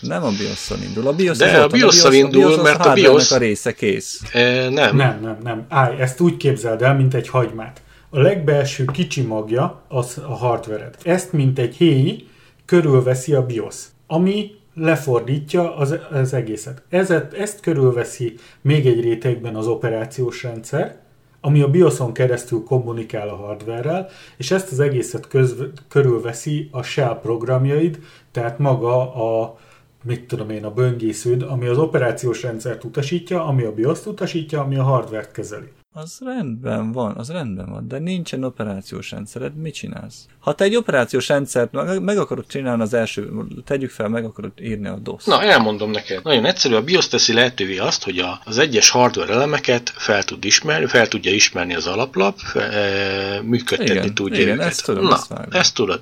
nem a bios indul. A BIOS De a bios indul, a BIOS mert a BIOS... a része kész. E, nem. Nem, nem, nem. Állj, ezt úgy képzeld el, mint egy hagymát. A legbelső kicsi magja az a hardvered. Ezt, mint egy héj, körülveszi a BIOS, ami lefordítja az, az egészet. Ezet, ezt körülveszi még egy rétegben az operációs rendszer, ami a BIOS-on keresztül kommunikál a hardware és ezt az egészet köz, körülveszi a shell programjaid, tehát maga a mit tudom én, a böngésződ, ami az operációs rendszert utasítja, ami a BIOS-t utasítja, ami a hardware-t kezeli. Az rendben van, az rendben van, de nincsen operációs rendszered, mit csinálsz? Ha te egy operációs rendszert meg, meg akarod csinálni az első, tegyük fel, meg akarod írni a DOS. Na, elmondom neked. Nagyon egyszerű, a BIOS teszi lehetővé azt, hogy a, az egyes hardware elemeket fel tud ismerni, fel tudja ismerni az alaplap, e, működtetni igen, tudja igen, őket. ezt tudom, Na, ezt, vágom. ezt tudod.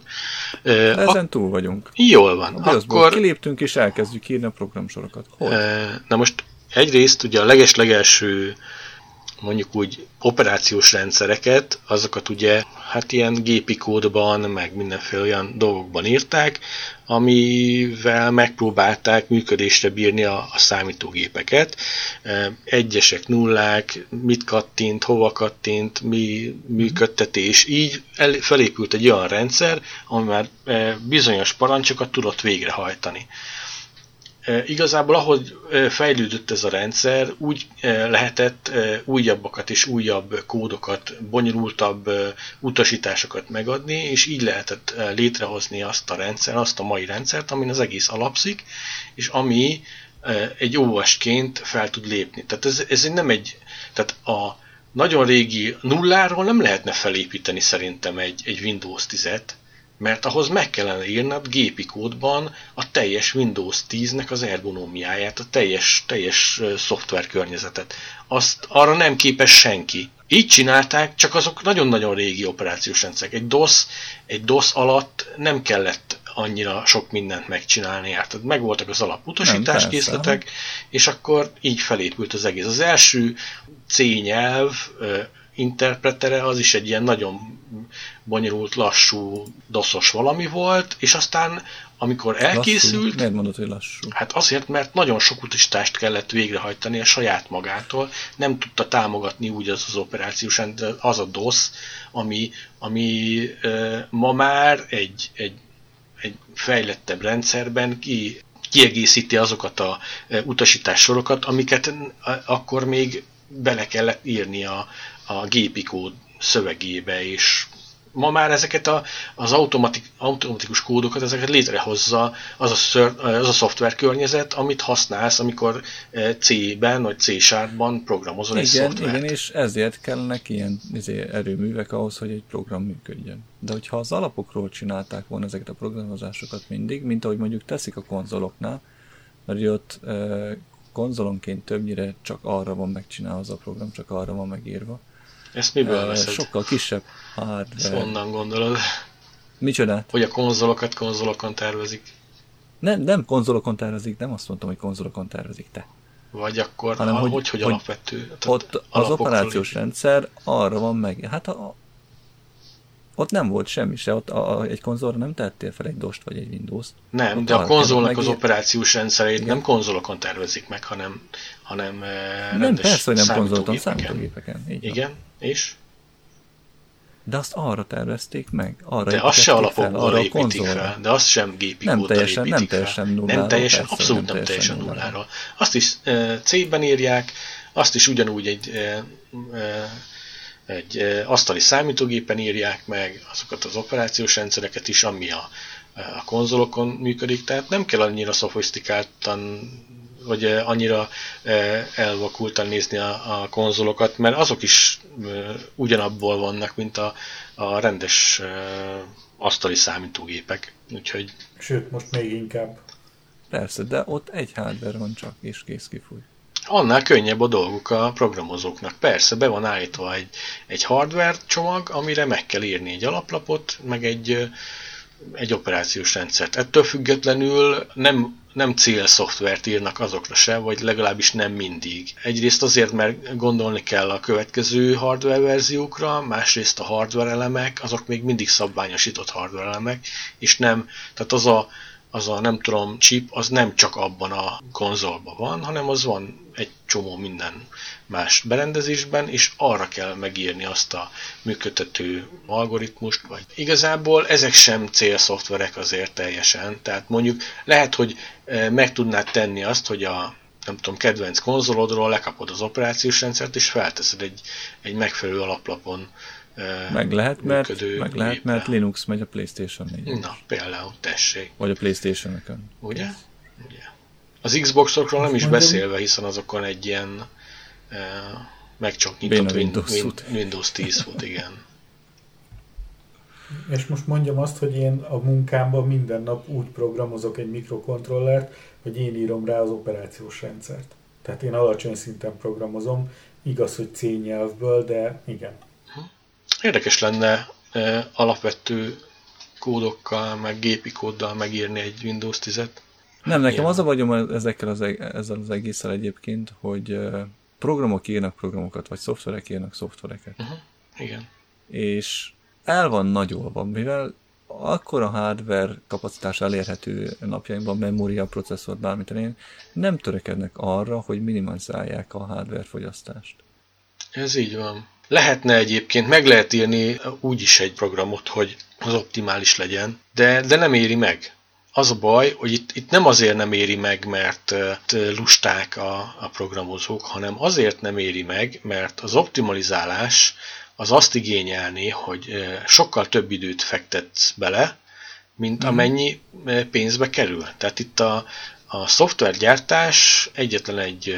E, Ezen túl vagyunk. Jól van. A Akkor, kiléptünk és elkezdjük írni a programsorokat. E, na most egyrészt ugye a leges-legelső mondjuk úgy operációs rendszereket, azokat ugye hát ilyen gépi kódban, meg mindenféle olyan dolgokban írták, amivel megpróbálták működésre bírni a, a számítógépeket. Egyesek, nullák, mit kattint, hova kattint, mi működtetés. Így el, felépült egy olyan rendszer, ami már bizonyos parancsokat tudott végrehajtani. Igazából ahogy fejlődött ez a rendszer, úgy lehetett újabbakat és újabb kódokat, bonyolultabb utasításokat megadni, és így lehetett létrehozni azt a rendszer, azt a mai rendszert, amin az egész alapszik, és ami egy OS-ként fel tud lépni. Tehát ez, ez nem egy, tehát a nagyon régi nulláról nem lehetne felépíteni szerintem egy, egy Windows 10-et, mert ahhoz meg kellene írnod gépi kódban a teljes Windows 10-nek az ergonómiáját, a teljes, teljes szoftver környezetet. Azt arra nem képes senki. Így csinálták, csak azok nagyon-nagyon régi operációs rendszerek. Egy DOS, egy DOS alatt nem kellett annyira sok mindent megcsinálni. Tehát megvoltak az alaputasítás készletek, és akkor így felépült az egész. Az első C nyelv interpretere az is egy ilyen nagyon bonyolult, lassú, doszos valami volt, és aztán amikor elkészült... Lassú? Miért mondod, hogy lassú? Hát azért, mert nagyon sok utasítást kellett végrehajtani a saját magától, nem tudta támogatni úgy az az operációs az a DOS, ami, ami ma már egy, egy, egy fejlettebb rendszerben ki, kiegészíti azokat a utasítássorokat, amiket akkor még bele kellett írni a, a gépi kód szövegébe, és ma már ezeket a, az automatik, automatikus kódokat, ezeket létrehozza az a, ször, az a szoftver környezet, amit használsz, amikor eh, C-ben vagy C-sharpban programozol igen, egy szoftvert. Igen, és ezért kellenek ilyen izé, erőművek ahhoz, hogy egy program működjön. De hogyha az alapokról csinálták volna ezeket a programozásokat mindig, mint ahogy mondjuk teszik a konzoloknál, mert ott e, konzolonként többnyire csak arra van megcsinálva az a program, csak arra van megírva, ezt miből veszed? Sokkal kisebb hardware. Ezt honnan gondolod? Micsodát? Hogy a konzolokat konzolokon tervezik. Nem, nem konzolokon tervezik, nem azt mondtam, hogy konzolokon tervezik te. Vagy akkor Hanem, hogy, hogy, hogy alapvető? Ott az operációs lépni. rendszer arra van meg. Hát a, ott nem volt semmi se, ott a, a, egy konzolra nem tettél fel egy dost vagy egy Windows-t. Nem, ott de a konzolnak az operációs rendszerét Igen. nem konzolokon tervezik meg, hanem, hanem Nem, persze, hogy nem konzolokon, számítógépeken. Így Igen, van. és? De azt arra tervezték meg. Arra de azt se alapokból fel, arra építik fel, de azt sem gépi nem teljesen, nem teljesen nulláról. Nem teljesen, persze, abszolút nem teljesen, teljesen nulláról. Azt is uh, C-ben írják, azt is ugyanúgy egy uh, egy asztali számítógépen írják meg azokat az operációs rendszereket is, ami a, a konzolokon működik, tehát nem kell annyira szofisztikáltan vagy annyira elvakultan nézni a, a konzolokat, mert azok is ugyanabból vannak, mint a, a rendes asztali számítógépek. Úgyhogy... Sőt, most még inkább. Persze, de ott egy hardware van csak, és kész kifúj annál könnyebb a dolguk a programozóknak. Persze, be van állítva egy, egy hardware csomag, amire meg kell írni egy alaplapot, meg egy, egy operációs rendszert. Ettől függetlenül nem, nem cél szoftvert írnak azokra se, vagy legalábbis nem mindig. Egyrészt azért, mert gondolni kell a következő hardware verziókra, másrészt a hardware elemek, azok még mindig szabványosított hardware elemek, és nem, tehát az a az a nem tudom chip, az nem csak abban a konzolban van, hanem az van egy csomó minden más berendezésben, és arra kell megírni azt a működtető algoritmust, vagy igazából ezek sem célszoftverek azért teljesen, tehát mondjuk lehet, hogy meg tudnád tenni azt, hogy a nem tudom, kedvenc konzolodról lekapod az operációs rendszert, és felteszed egy, egy megfelelő alaplapon meg lehet, mert, meg lehet, mert Linux megy a Playstation 4 Na, például, tessék. Vagy a Playstation-ökön. Ugye? Ugye? Az Xboxokról nem is beszélve, hiszen azokon egy ilyen uh, meg csak nyitott Windows, Win, Windows 10 fut, igen. És most mondjam azt, hogy én a munkámban minden nap úgy programozok egy mikrokontrollert, hogy én írom rá az operációs rendszert. Tehát én alacsony szinten programozom, igaz, hogy C nyelvből, de igen. Érdekes lenne e, alapvető kódokkal, meg gépi kóddal megírni egy Windows 10-et. Nem, nekem Ilyen. az a vagyom ezekkel az, ezzel az egésszel egyébként, hogy programok írnak programokat, vagy szoftverek írnak szoftvereket. Uh-huh. Igen. És el van nagyolva, mivel akkor a hardware kapacitás elérhető napjainkban, memória, processzor, bármit én, nem törekednek arra, hogy minimalizálják a hardware fogyasztást. Ez így van. Lehetne egyébként, meg lehet írni úgy is egy programot, hogy az optimális legyen, de, de nem éri meg. Az a baj, hogy itt, itt nem azért nem éri meg, mert lusták a, a programozók, hanem azért nem éri meg, mert az optimalizálás az azt igényelni, hogy sokkal több időt fektetsz bele, mint mhm. amennyi pénzbe kerül. Tehát itt a, a szoftvergyártás egyetlen egy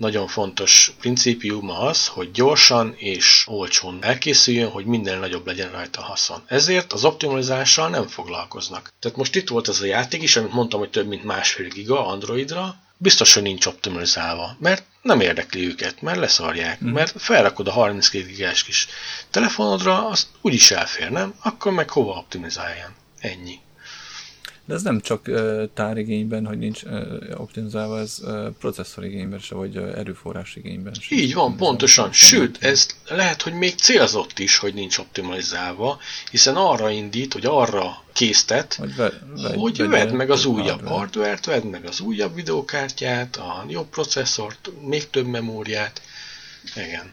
nagyon fontos principiuma az, hogy gyorsan és olcsón elkészüljön, hogy minden nagyobb legyen rajta haszon. Ezért az optimalizással nem foglalkoznak. Tehát most itt volt ez a játék is, amit mondtam, hogy több mint másfél giga Androidra, biztos, hogy nincs optimalizálva, mert nem érdekli őket, mert leszarják, mm. mert felrakod a 32 gigás kis telefonodra, azt úgyis elfér, nem? Akkor meg hova optimizáljan? Ennyi. De ez nem csak uh, tárigényben, hogy nincs uh, optimizálva, ez uh, processzorigényben se, vagy uh, erőforrás igényben se. Így van, pontosan. Sőt, ez lehet, hogy még célzott is, hogy nincs optimalizálva, hiszen arra indít, hogy arra késztet, hogy, ve, ve, hogy vedd meg az újabb hardware-t, vedd meg az újabb videókártyát, a jobb processzort, még több memóriát. Igen.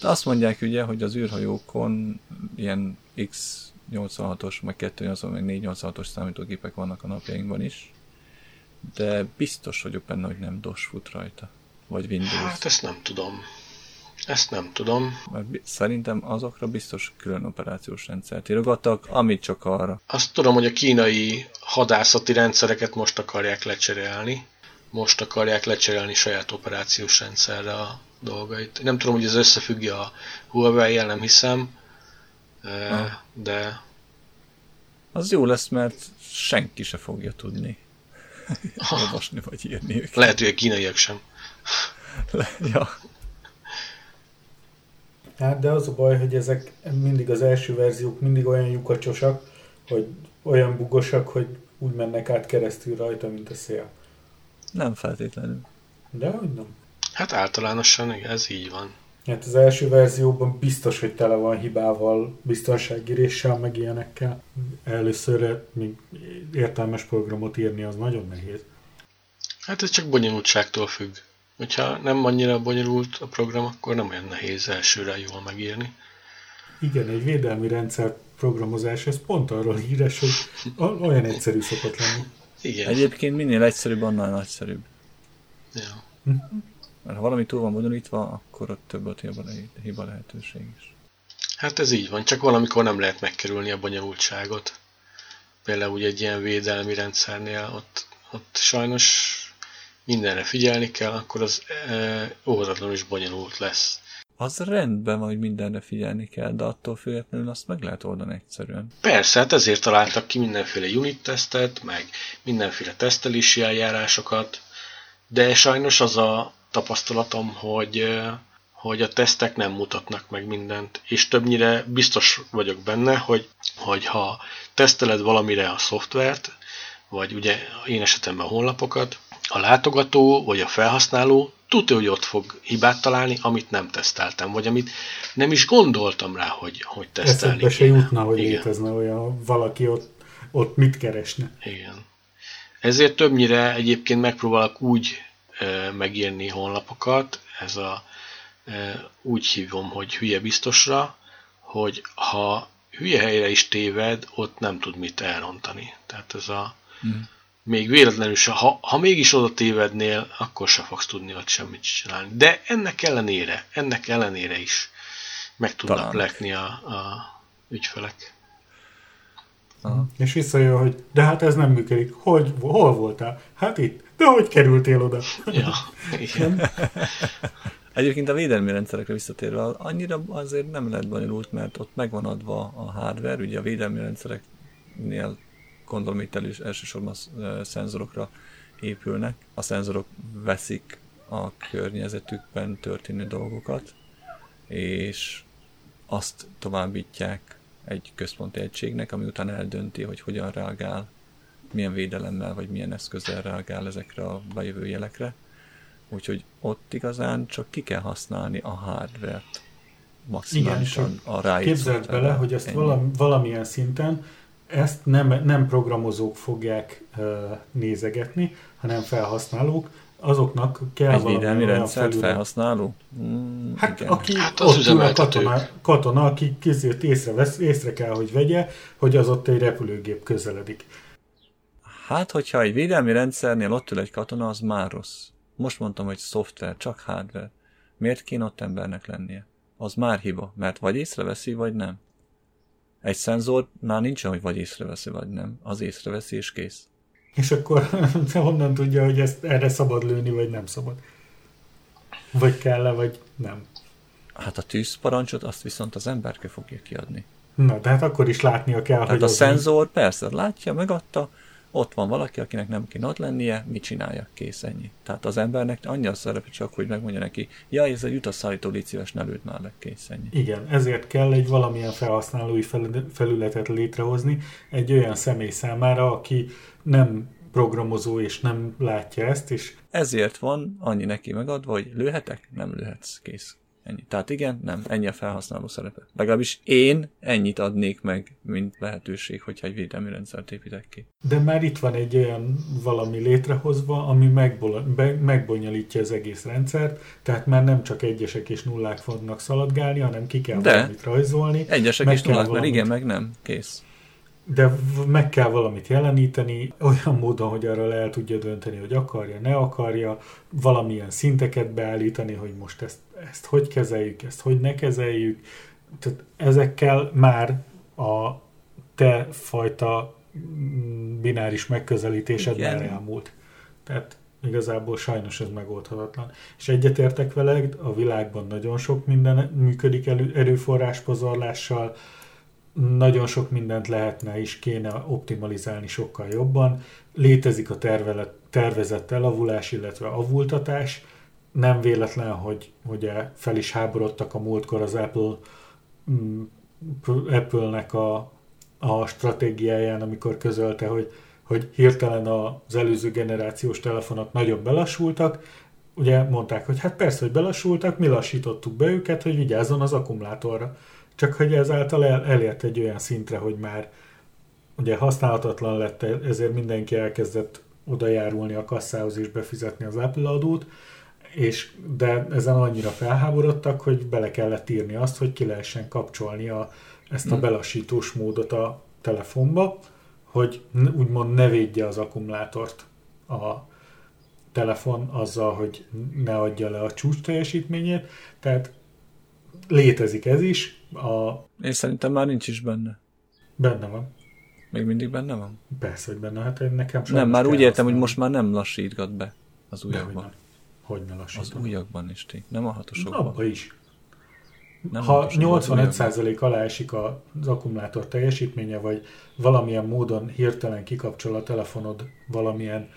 De azt mondják ugye, hogy az űrhajókon ilyen X 86-os, meg 280, meg 486-os számítógépek vannak a napjainkban is, de biztos vagyok benne, hogy nem DOS fut rajta, vagy Windows. Hát ezt nem tudom. Ezt nem tudom. Mert szerintem azokra biztos külön operációs rendszert írogattak, amit csak arra. Azt tudom, hogy a kínai hadászati rendszereket most akarják lecserélni. Most akarják lecserélni saját operációs rendszerre a dolgait. Nem tudom, hogy ez összefügg a Huawei-jel, nem hiszem, de... Az jó lesz, mert senki se fogja tudni olvasni vagy írni őket. Lehet, hogy a kínaiak sem. Le, ja. Hát, de az a baj, hogy ezek mindig az első verziók mindig olyan lyukacsosak, hogy olyan bugosak, hogy úgy mennek át keresztül rajta, mint a szél. Nem feltétlenül. De hogy nem. Hát általánosan ez így van. Hát az első verzióban biztos, hogy tele van hibával, biztonságíréssel, meg ilyenekkel. Először még értelmes programot írni az nagyon nehéz. Hát ez csak bonyolultságtól függ. Hogyha nem annyira bonyolult a program, akkor nem olyan nehéz elsőre jól megírni. Igen, egy védelmi rendszer programozás, ez pont arról híres, hogy olyan egyszerű szokott lenni. Igen. Egyébként minél egyszerűbb, annál nagyszerűbb. Ja. Hm? Mert ha valami túl van bonyolítva, akkor ott több a hiba, hiba lehetőség is. Hát ez így van, csak valamikor nem lehet megkerülni a bonyolultságot. Például ugye egy ilyen védelmi rendszernél ott, ott sajnos mindenre figyelni kell, akkor az e, óhatatlanul is bonyolult lesz. Az rendben van, hogy mindenre figyelni kell, de attól függetlenül azt meg lehet oldani egyszerűen. Persze, hát ezért találtak ki mindenféle unit tesztet, meg mindenféle tesztelési eljárásokat, de sajnos az a tapasztalatom, hogy, hogy a tesztek nem mutatnak meg mindent, és többnyire biztos vagyok benne, hogy, hogy ha teszteled valamire a szoftvert, vagy ugye én esetemben a honlapokat, a látogató vagy a felhasználó tudja, hogy ott fog hibát találni, amit nem teszteltem, vagy amit nem is gondoltam rá, hogy, hogy tesztelni Eszedbe se jutna, hogy Igen. létezne olyan valaki ott, ott mit keresne. Igen. Ezért többnyire egyébként megpróbálok úgy megírni honlapokat, ez a úgy hívom, hogy hülye biztosra, hogy ha hülye helyre is téved, ott nem tud mit elrontani. Tehát ez a mm. még véletlenül se, ha, ha mégis oda tévednél, akkor se fogsz tudni ott semmit csinálni. De ennek ellenére, ennek ellenére is meg tudnak Talán. lekni a, a ügyfelek. Aha. És visszajön, hogy de hát ez nem működik. Hogy, hol voltál? Hát itt. De hogy kerültél oda? Ja, igen. Egyébként a védelmi rendszerekre visszatérve, annyira azért nem lehet bonyolult, mert ott megvan adva a hardware, ugye a védelmi rendszereknél gondolom itt elő, elsősorban szenzorokra épülnek. A szenzorok veszik a környezetükben történő dolgokat, és azt továbbítják egy központi egységnek, ami után eldönti, hogy hogyan reagál, milyen védelemmel vagy milyen eszközzel reagál ezekre a bejövő jelekre. Úgyhogy ott igazán csak ki kell használni a hardware-t maximálisan Igen, a rájuk Képzeld bele, hogy ezt valami, valamilyen szinten ezt nem, nem programozók fogják uh, nézegetni, hanem felhasználók, azoknak kell Egy védelmi rendszert felhasználó? Mm, hát igen. aki hát ott ül a katona, katona, aki készült észre, észre kell, hogy vegye, hogy az ott egy repülőgép közeledik. Hát, hogyha egy védelmi rendszernél ott ül egy katona, az már rossz. Most mondtam, hogy szoftver, csak hardware. Miért kéne ott embernek lennie? Az már hiba, mert vagy észreveszi, vagy nem. Egy szenzornál nincsen, hogy vagy észreveszi, vagy nem. Az észreveszi, és kész. És akkor honnan tudja, hogy ezt erre szabad lőni, vagy nem szabad? Vagy kell-e, vagy nem? Hát a tűzparancsot azt viszont az emberke fogja kiadni. Na, de hát akkor is látnia kell, hát hogy a szenzor, így... persze, látja, megadta, ott van valaki, akinek nem kéne ott lennie, mit csinálja, kész ennyi. Tehát az embernek annyi a szerepe csak, hogy megmondja neki, ja, ez egy utasszállító, légy szíves, ne lőd már le, kész ennyi. Igen, ezért kell egy valamilyen felhasználói felületet létrehozni egy olyan személy számára, aki nem programozó és nem látja ezt, és... Ezért van annyi neki megadva, hogy lőhetek, nem lőhetsz, kész. Ennyi. Tehát igen, nem, ennyi a felhasználó szerepe. Legalábbis én ennyit adnék meg, mint lehetőség, hogyha egy védelmi rendszert építek ki. De már itt van egy olyan valami létrehozva, ami megbonyolítja az egész rendszert, tehát már nem csak egyesek és nullák fognak szaladgálni, hanem ki kell De. valamit rajzolni. Egyesek és nullák, valamit... mert igen, meg nem. Kész de meg kell valamit jeleníteni, olyan módon, hogy arra el tudja dönteni, hogy akarja, ne akarja, valamilyen szinteket beállítani, hogy most ezt, ezt hogy kezeljük, ezt hogy ne kezeljük. Tehát ezekkel már a te fajta mm, bináris megközelítésed már elmúlt. Tehát igazából sajnos ez megoldhatatlan. És egyetértek veled, a világban nagyon sok minden működik elő, erőforrás pozorlással, nagyon sok mindent lehetne és kéne optimalizálni sokkal jobban. Létezik a tervelet, tervezett elavulás, illetve avultatás. Nem véletlen, hogy ugye fel is háborodtak a múltkor az Apple mm, Apple-nek a, a stratégiáján, amikor közölte, hogy, hogy hirtelen az előző generációs telefonok nagyon belassultak, ugye mondták, hogy hát persze, hogy belassultak, mi lassítottuk be őket, hogy vigyázzon az akkumulátorra. Csak hogy ezáltal el, elért egy olyan szintre, hogy már ugye használhatatlan lett, ezért mindenki elkezdett oda járulni a kasszához és befizetni az Apple adót, és, de ezen annyira felháborodtak, hogy bele kellett írni azt, hogy ki lehessen kapcsolni a, ezt a hmm. belassítós módot a telefonba, hogy úgymond ne védje az akkumulátort a telefon azzal, hogy ne adja le a csúcs teljesítményét. Tehát létezik ez is. A... Én szerintem már nincs is benne. Benne van. Még mindig benne van? Persze, hogy benne. Hát nekem Nem, már úgy értem, hogy most már nem lassítgat be az újakban. Hogy ne lassítgat? Az újakban is, ti. nem a hatosokban. Abba is. Nem ha 85% alá esik az akkumulátor teljesítménye, vagy valamilyen módon hirtelen kikapcsol a telefonod valamilyen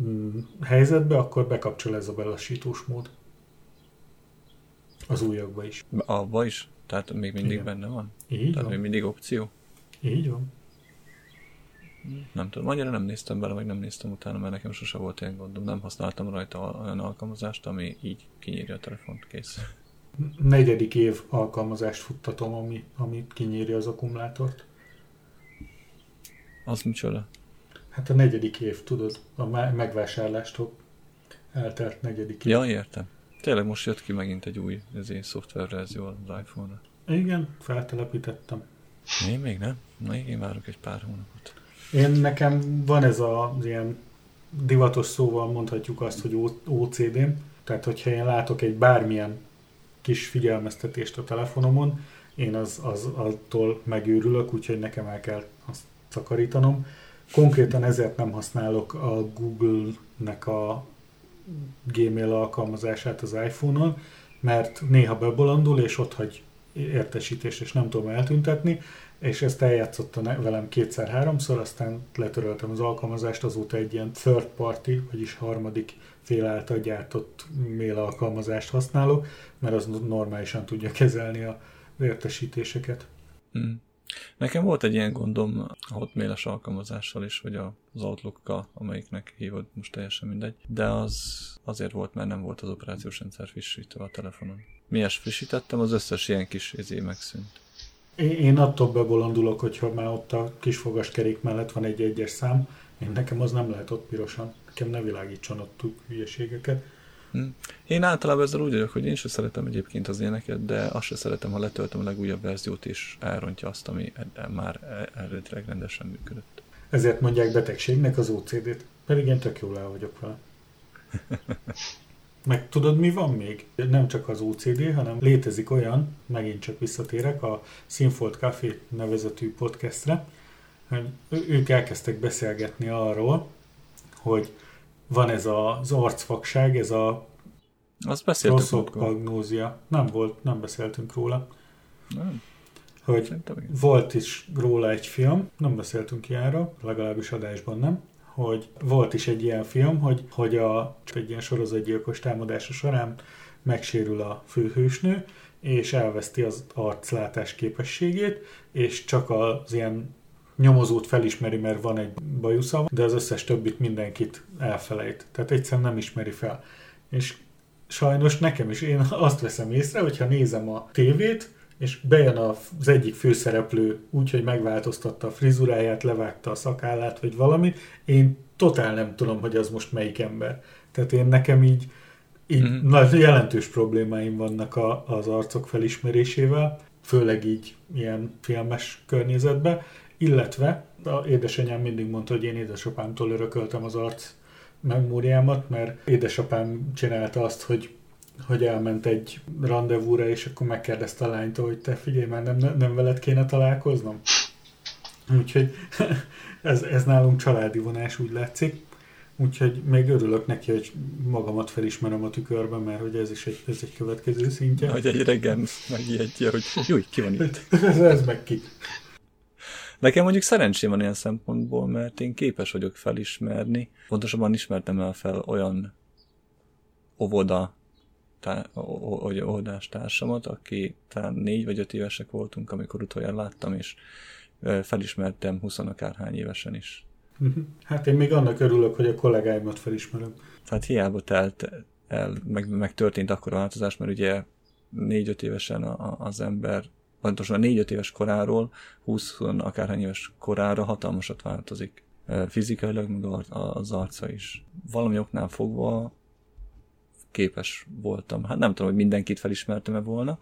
mm, helyzetbe, akkor bekapcsol ez a belassítós mód. Az újakba is. Abba is? Tehát még mindig Igen. benne van? Így Tehát van. még mindig opció? Így van. Nem tudom, annyira nem néztem bele, vagy nem néztem utána, mert nekem sose volt ilyen gondom. Nem használtam rajta olyan alkalmazást, ami így kinyírja a telefont, kész. Negyedik év alkalmazást futtatom, ami, ami kinyírja az akkumulátort. Az micsoda? Hát a negyedik év, tudod, a megvásárlástól eltelt negyedik Ja, értem. Tényleg most jött ki megint egy új ezért szoftververzió az iPhone-ra. Igen, feltelepítettem. Én még nem. Még én várok egy pár hónapot. Én nekem van ez az ilyen divatos szóval mondhatjuk azt, hogy OCD-m. Tehát, hogyha én látok egy bármilyen kis figyelmeztetést a telefonomon, én az, az attól megőrülök, úgyhogy nekem el kell azt szakarítanom. Konkrétan ezért nem használok a Google-nek a Gmail alkalmazását az iPhone-on, mert néha bebolondul, és ott hagy értesítés, és nem tudom eltüntetni, és ezt eljátszotta velem kétszer-háromszor, aztán letöröltem az alkalmazást, azóta egy ilyen third party, vagyis harmadik fél által gyártott mail alkalmazást használok, mert az normálisan tudja kezelni a értesítéseket. Hmm. Nekem volt egy ilyen gondom a hotmail alkalmazással is, vagy az outlook amelyiknek hívod, most teljesen mindegy, de az azért volt, mert nem volt az operációs rendszer frissítve a telefonon. Miért frissítettem, az összes ilyen kis izé megszűnt. Én attól bebolondulok, hogyha már ott a kisfogas kerék mellett van egy egyes szám, én nekem az nem lehet ott pirosan. Nekem ne világítson ott hülyeségeket. Hm. Én általában ezzel úgy vagyok, hogy én sem szeretem egyébként az éneket, de azt sem szeretem, ha letöltöm a legújabb verziót, és elrontja azt, ami már eredetileg rendesen működött. Ezért mondják betegségnek az OCD-t. Pedig én tök jól el vagyok vele. Meg tudod, mi van még? Nem csak az OCD, hanem létezik olyan, megint csak visszatérek, a Sinfold Café nevezetű podcastre, hogy ők elkezdtek beszélgetni arról, hogy van ez az arcfakság, ez a azt beszéltünk prognózia. Nem volt, nem beszéltünk róla. Nem. Hogy volt is róla egy film, nem beszéltünk ilyenről, legalábbis adásban nem, hogy volt is egy ilyen film, hogy, hogy a, egy ilyen sorozatgyilkos támadása során megsérül a főhősnő, és elveszti az arclátás képességét, és csak az ilyen nyomozót felismeri, mert van egy bajusza, de az összes többit mindenkit elfelejt. Tehát egyszerűen nem ismeri fel. És sajnos nekem is, én azt veszem észre, hogyha nézem a tévét, és bejön az egyik főszereplő úgy, hogy megváltoztatta a frizuráját, levágta a szakállát, vagy valami, én totál nem tudom, hogy az most melyik ember. Tehát én nekem így, így mm-hmm. nagy jelentős problémáim vannak a, az arcok felismerésével, főleg így ilyen filmes környezetben, illetve a édesanyám mindig mondta, hogy én édesapámtól örököltem az arc memóriámat, mert édesapám csinálta azt, hogy hogy elment egy rendezvúra, és akkor megkérdezte a lánytól, hogy te figyelj már, nem, nem veled kéne találkoznom? Úgyhogy ez, ez nálunk családi vonás úgy látszik. Úgyhogy még örülök neki, hogy magamat felismerem a tükörben, mert hogy ez is egy, ez egy következő szintje. Hogy egy reggel megijedje, hogy jó, ki van itt. ez, ez meg ki. Nekem mondjuk szerencsém van ilyen szempontból, mert én képes vagyok felismerni. Pontosabban ismertem el fel olyan óvoda tá- óvodás társamat, aki talán négy vagy öt évesek voltunk, amikor utoljára láttam, és felismertem 20 akárhány évesen is. Mhm. Hát én még annak örülök, hogy a kollégáimat felismerem. Tehát hiába telt el, meg, meg történt akkor a változás, mert ugye négy-öt évesen a, az ember pontosan a 4-5 éves koráról 20 akárhány éves korára hatalmasat változik. Fizikailag, meg az arca is. Valami oknál fogva képes voltam. Hát nem tudom, hogy mindenkit felismertem-e volna,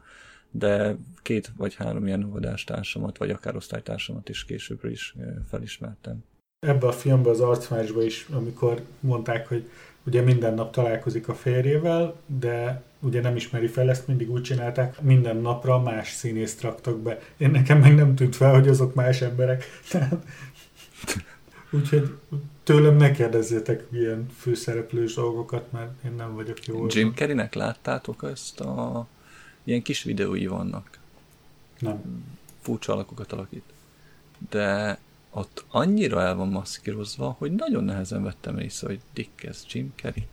de két vagy három ilyen óvodástársamat, vagy akár osztálytársamat is később is felismertem. Ebbe a filmbe, az arcmásba is, amikor mondták, hogy ugye minden nap találkozik a férjével, de ugye nem ismeri fel, ezt mindig úgy csinálták, minden napra más színészt raktak be. Én nekem meg nem tűnt fel, hogy azok más emberek. Úgyhogy tőlem ne kérdezzétek ilyen főszereplős dolgokat, mert én nem vagyok jó. Jim Carreynek láttátok ezt a... Ilyen kis videói vannak. Nem. Furcsa alakokat alakít. De ott annyira el van maszkírozva, hogy nagyon nehezen vettem észre, hogy Dick, ez Jim Carrey.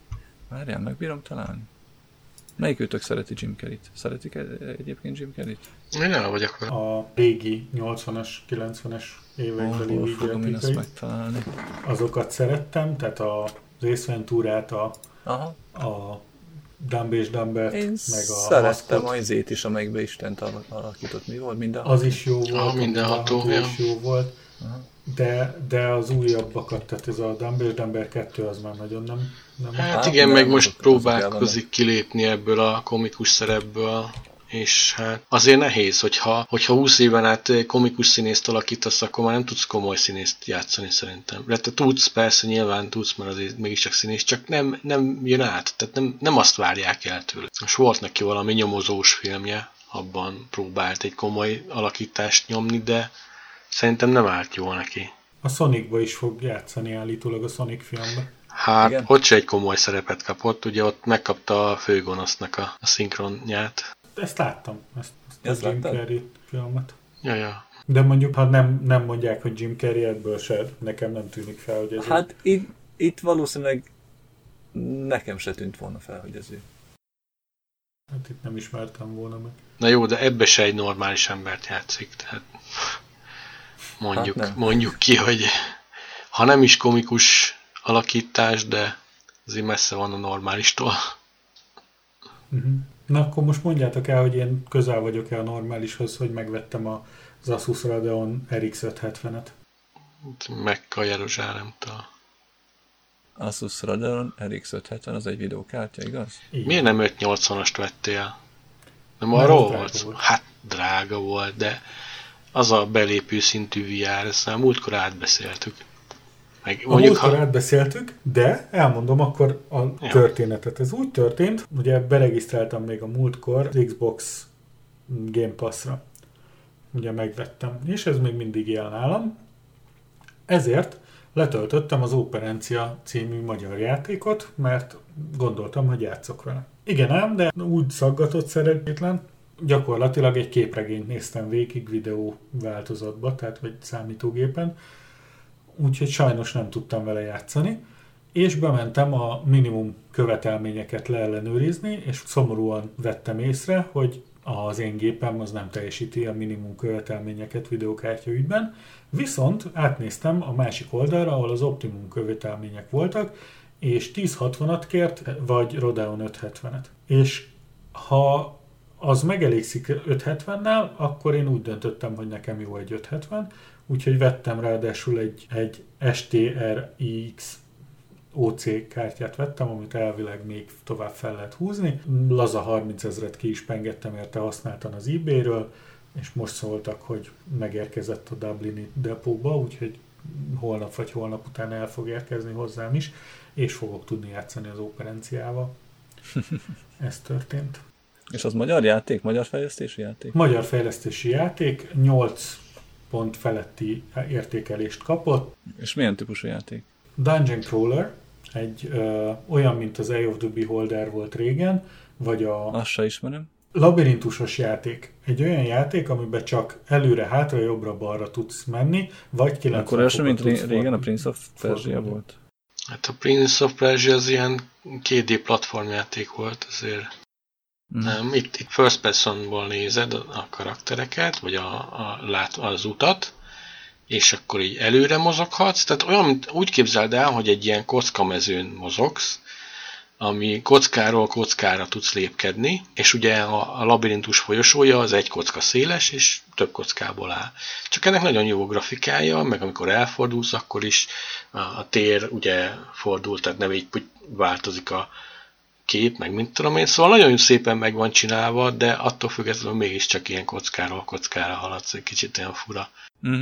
Várjál, megbírom találni. Melyik őtök szereti Jim Carrey-t? Szeretik egyébként Jim Carrey-t? Én nem vagyok vele. A régi 80-as, 90-es évekbeli oh, fogom én ezt megtalálni. Azokat szerettem, tehát a részventúrát, a, Aha. a Dumb és Dumbert, Én meg a szerettem a izét is, amelyikbe Istent alakított. Mi volt? Minden Az is jó volt. Ah, mindenható, minden is jó volt De, de az újabbakat, tehát ez a Dumber Dumber 2 az már nagyon nem... nem Hát, Hát, igen, nem, meg most próbálkozik kilépni ebből a komikus szerepből, és hát azért nehéz, hogyha, hogyha 20 éven át komikus színészt alakítasz, akkor már nem tudsz komoly színészt játszani szerintem. De te tudsz, persze nyilván tudsz, mert azért mégiscsak színész, csak nem, nem jön át, tehát nem, nem azt várják el tőle. Most volt neki valami nyomozós filmje, abban próbált egy komoly alakítást nyomni, de szerintem nem állt jól neki. A Sonicba is fog játszani állítólag a Sonic filmbe. Hát, Igen. ott se egy komoly szerepet kapott, ugye ott megkapta a főgonosznak a, a szinkronját. Ezt láttam, ezt, ezt Ezt a Jim? Carrey filmet. Ja, ja. De mondjuk, ha nem, nem mondják, hogy Jim Carrey ebből se, nekem nem tűnik fel, hogy ez Hát itt, itt valószínűleg nekem se tűnt volna fel, hogy ez ő. hát itt nem ismertem volna meg. Na jó, de ebbe se egy normális embert játszik, tehát mondjuk, Hát nem. mondjuk ki, hogy ha nem is komikus alakítás, de azért messze van a normálistól. Uh-huh. Na akkor most mondjátok el, hogy én közel vagyok-e a normálishoz, hogy megvettem a, az Asus Radeon RX 570-et. Mekka Jeruzsálemtől. Asus Radeon RX 570 az egy videókártya, igaz? Így. Miért nem 580-ast vettél? Nem arról volt. Hát drága volt, de az a belépő szintű VR, ezt már múltkor átbeszéltük. Meg A mondjuk, múltkor ha, átbeszéltük, de elmondom akkor a Ja. történetet. Ez úgy történt, ugye beregisztráltam még a múltkor az Xbox Game Pass-ra. Ugye megvettem, és ez még mindig él nálam. Ezért letöltöttem az Operencia című magyar játékot, mert gondoltam, hogy játszok vele. Igen ám, de úgy szaggatott szerencsétlen, gyakorlatilag egy képregényt néztem végig videó változatba, tehát vagy számítógépen, úgyhogy sajnos nem tudtam vele játszani, és bementem a minimum követelményeket leellenőrizni, és szomorúan vettem észre, hogy az én gépem az nem teljesíti a minimum követelményeket videokártya ügyben, viszont átnéztem a másik oldalra, ahol az optimum követelmények voltak, és 1060-at kért, vagy Radeon 570-et. És ha az megelégszik 570-nel, akkor én úgy döntöttem, hogy nekem jó egy 570, úgyhogy vettem ráadásul egy, egy STRX OC kártyát vettem, amit elvileg még tovább fel lehet húzni. Laza 30 ezret ki is pengettem érte használtan az eBay-ről, és most szóltak, hogy megérkezett a Dublini depóba, úgyhogy holnap vagy holnap után el fog érkezni hozzám is, és fogok tudni játszani az operenciával. Ez történt. És az magyar játék? Magyar fejlesztésű játék? Magyar fejlesztési játék 8 pont feletti értékelést kapott. És milyen típusú játék? Dungeon Crawler, egy ö, olyan, mint az Eye of the Beholder volt régen, vagy a Azt se ismerem. labirintusos játék. Egy olyan játék, amiben csak előre, hátra, jobbra, balra tudsz menni, vagy 90 Akkor első, mint ré- régen a. Prince of Persia volt. hát a Prince of Persia az ilyen 2D platformjáték volt, azért. Nem, itt, itt first personból nézed a, karaktereket, vagy a, a, lát, az utat, és akkor így előre mozoghatsz, tehát olyan, úgy képzeld el, hogy egy ilyen kockamezőn mozogsz, ami kockáról kockára tudsz lépkedni, és ugye a, a labirintus folyosója az egy kocka széles, és több kockából áll. Csak ennek nagyon jó grafikája, meg amikor elfordulsz, akkor is a, a tér ugye fordul, tehát nem így változik a kép, meg mint tudom én, szóval nagyon szépen meg van csinálva, de attól függetlenül mégiscsak ilyen kockáról kockára haladsz, egy kicsit olyan fura. Mhm.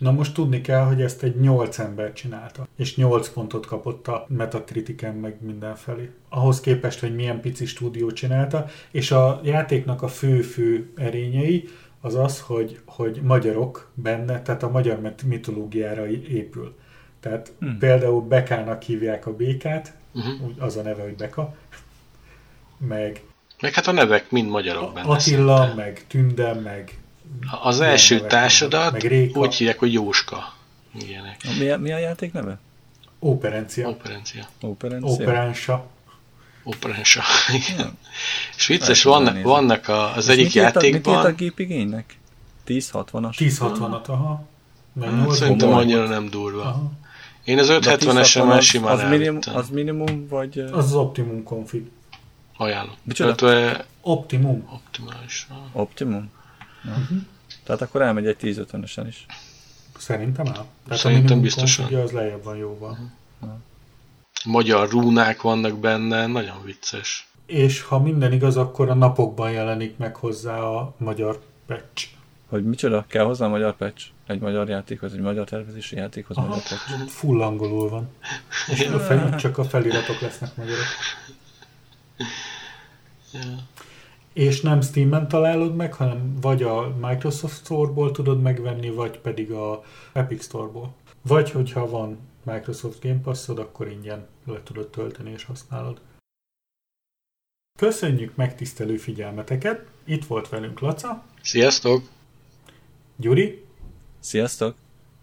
Na most tudni kell, hogy ezt egy 8 ember csinálta, és 8 pontot kapott a Metacritiken meg mindenfelé. Ahhoz képest, hogy milyen pici stúdió csinálta, és a játéknak a fő-fő erényei az az, hogy, hogy magyarok benne, tehát a magyar mit- mitológiára épül. Tehát hmm. például Bekának hívják a békát, Uh-huh. úgy az a neve, hogy Beka, meg Meg hát a nevek mind magyarok benne. Attila, szinte. meg Tünde, meg Az első nevek társadat? Meg Réka. úgy hívják, hogy Jóska. Ilyenek. Mi, a, mi a játék neve? Operencia, Operencia. Operencia? Operánsa. Operencia. Igen. És vicces, vannak, vannak a, az És egyik mit írt a- Mit írt a játékban, gépigénynek? 1060-as? 1060-at, aha. Meg hát, 8 szerintem annyira nem durva. Aha. Én az De a 570-esen 1060 már az, simán az, minimum, elvittem. az minimum, vagy... Az az Optimum config. Ajánlom. Micsoda? Tehát Optimum. optimális. Optimum? Na. Uh-huh. Tehát akkor elmegy egy 1050-esen is. Szerintem áll. Tehát Szerintem minimum biztosan. konfigja az lejjebb van jóval. Magyar rúnák vannak benne, nagyon vicces. És ha minden igaz, akkor a napokban jelenik meg hozzá a magyar patch. Hogy micsoda? Kell hozzá magyar patch? Egy magyar játékhoz, egy magyar tervezési játékhoz Aha, magyar patch? full angolul van. És a fel, csak a feliratok lesznek magyarok. És nem Steam-en találod meg, hanem vagy a Microsoft Store-ból tudod megvenni, vagy pedig a Epic Store-ból. Vagy hogyha van Microsoft Game Pass-od, akkor ingyen le tudod tölteni és használod. Köszönjük megtisztelő figyelmeteket! Itt volt velünk Laca, Sziasztok! Gyuri Sziasztok!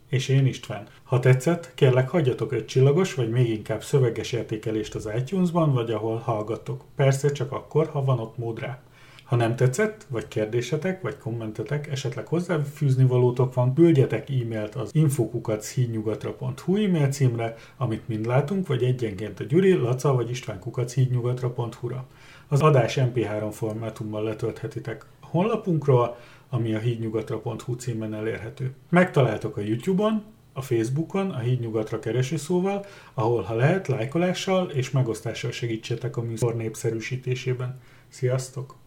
és én István. Ha tetszett, kérlek hagyjatok egy csillagos, vagy még inkább szöveges értékelést az iTunes-ban, vagy ahol hallgattok. Persze csak akkor, ha van ott mód rá. Ha nem tetszett, vagy kérdésetek, vagy kommentetek, esetleg hozzáfűzni valótok van, küldjetek e-mailt az infokukachídnyugatra.hu e-mail címre, amit mind látunk, vagy egyenként a Gyuri, Laca vagy István kukachídnyugatra.hu-ra. Az adás MP3 formátumban letölthetitek a honlapunkról, ami a hídnyugatra.hu címen elérhető. Megtaláltok a YouTube-on, a Facebookon, a Hídnyugatra keresőszóval, ahol ha lehet, lájkolással és megosztással segítsetek a műsor népszerűsítésében. Sziasztok!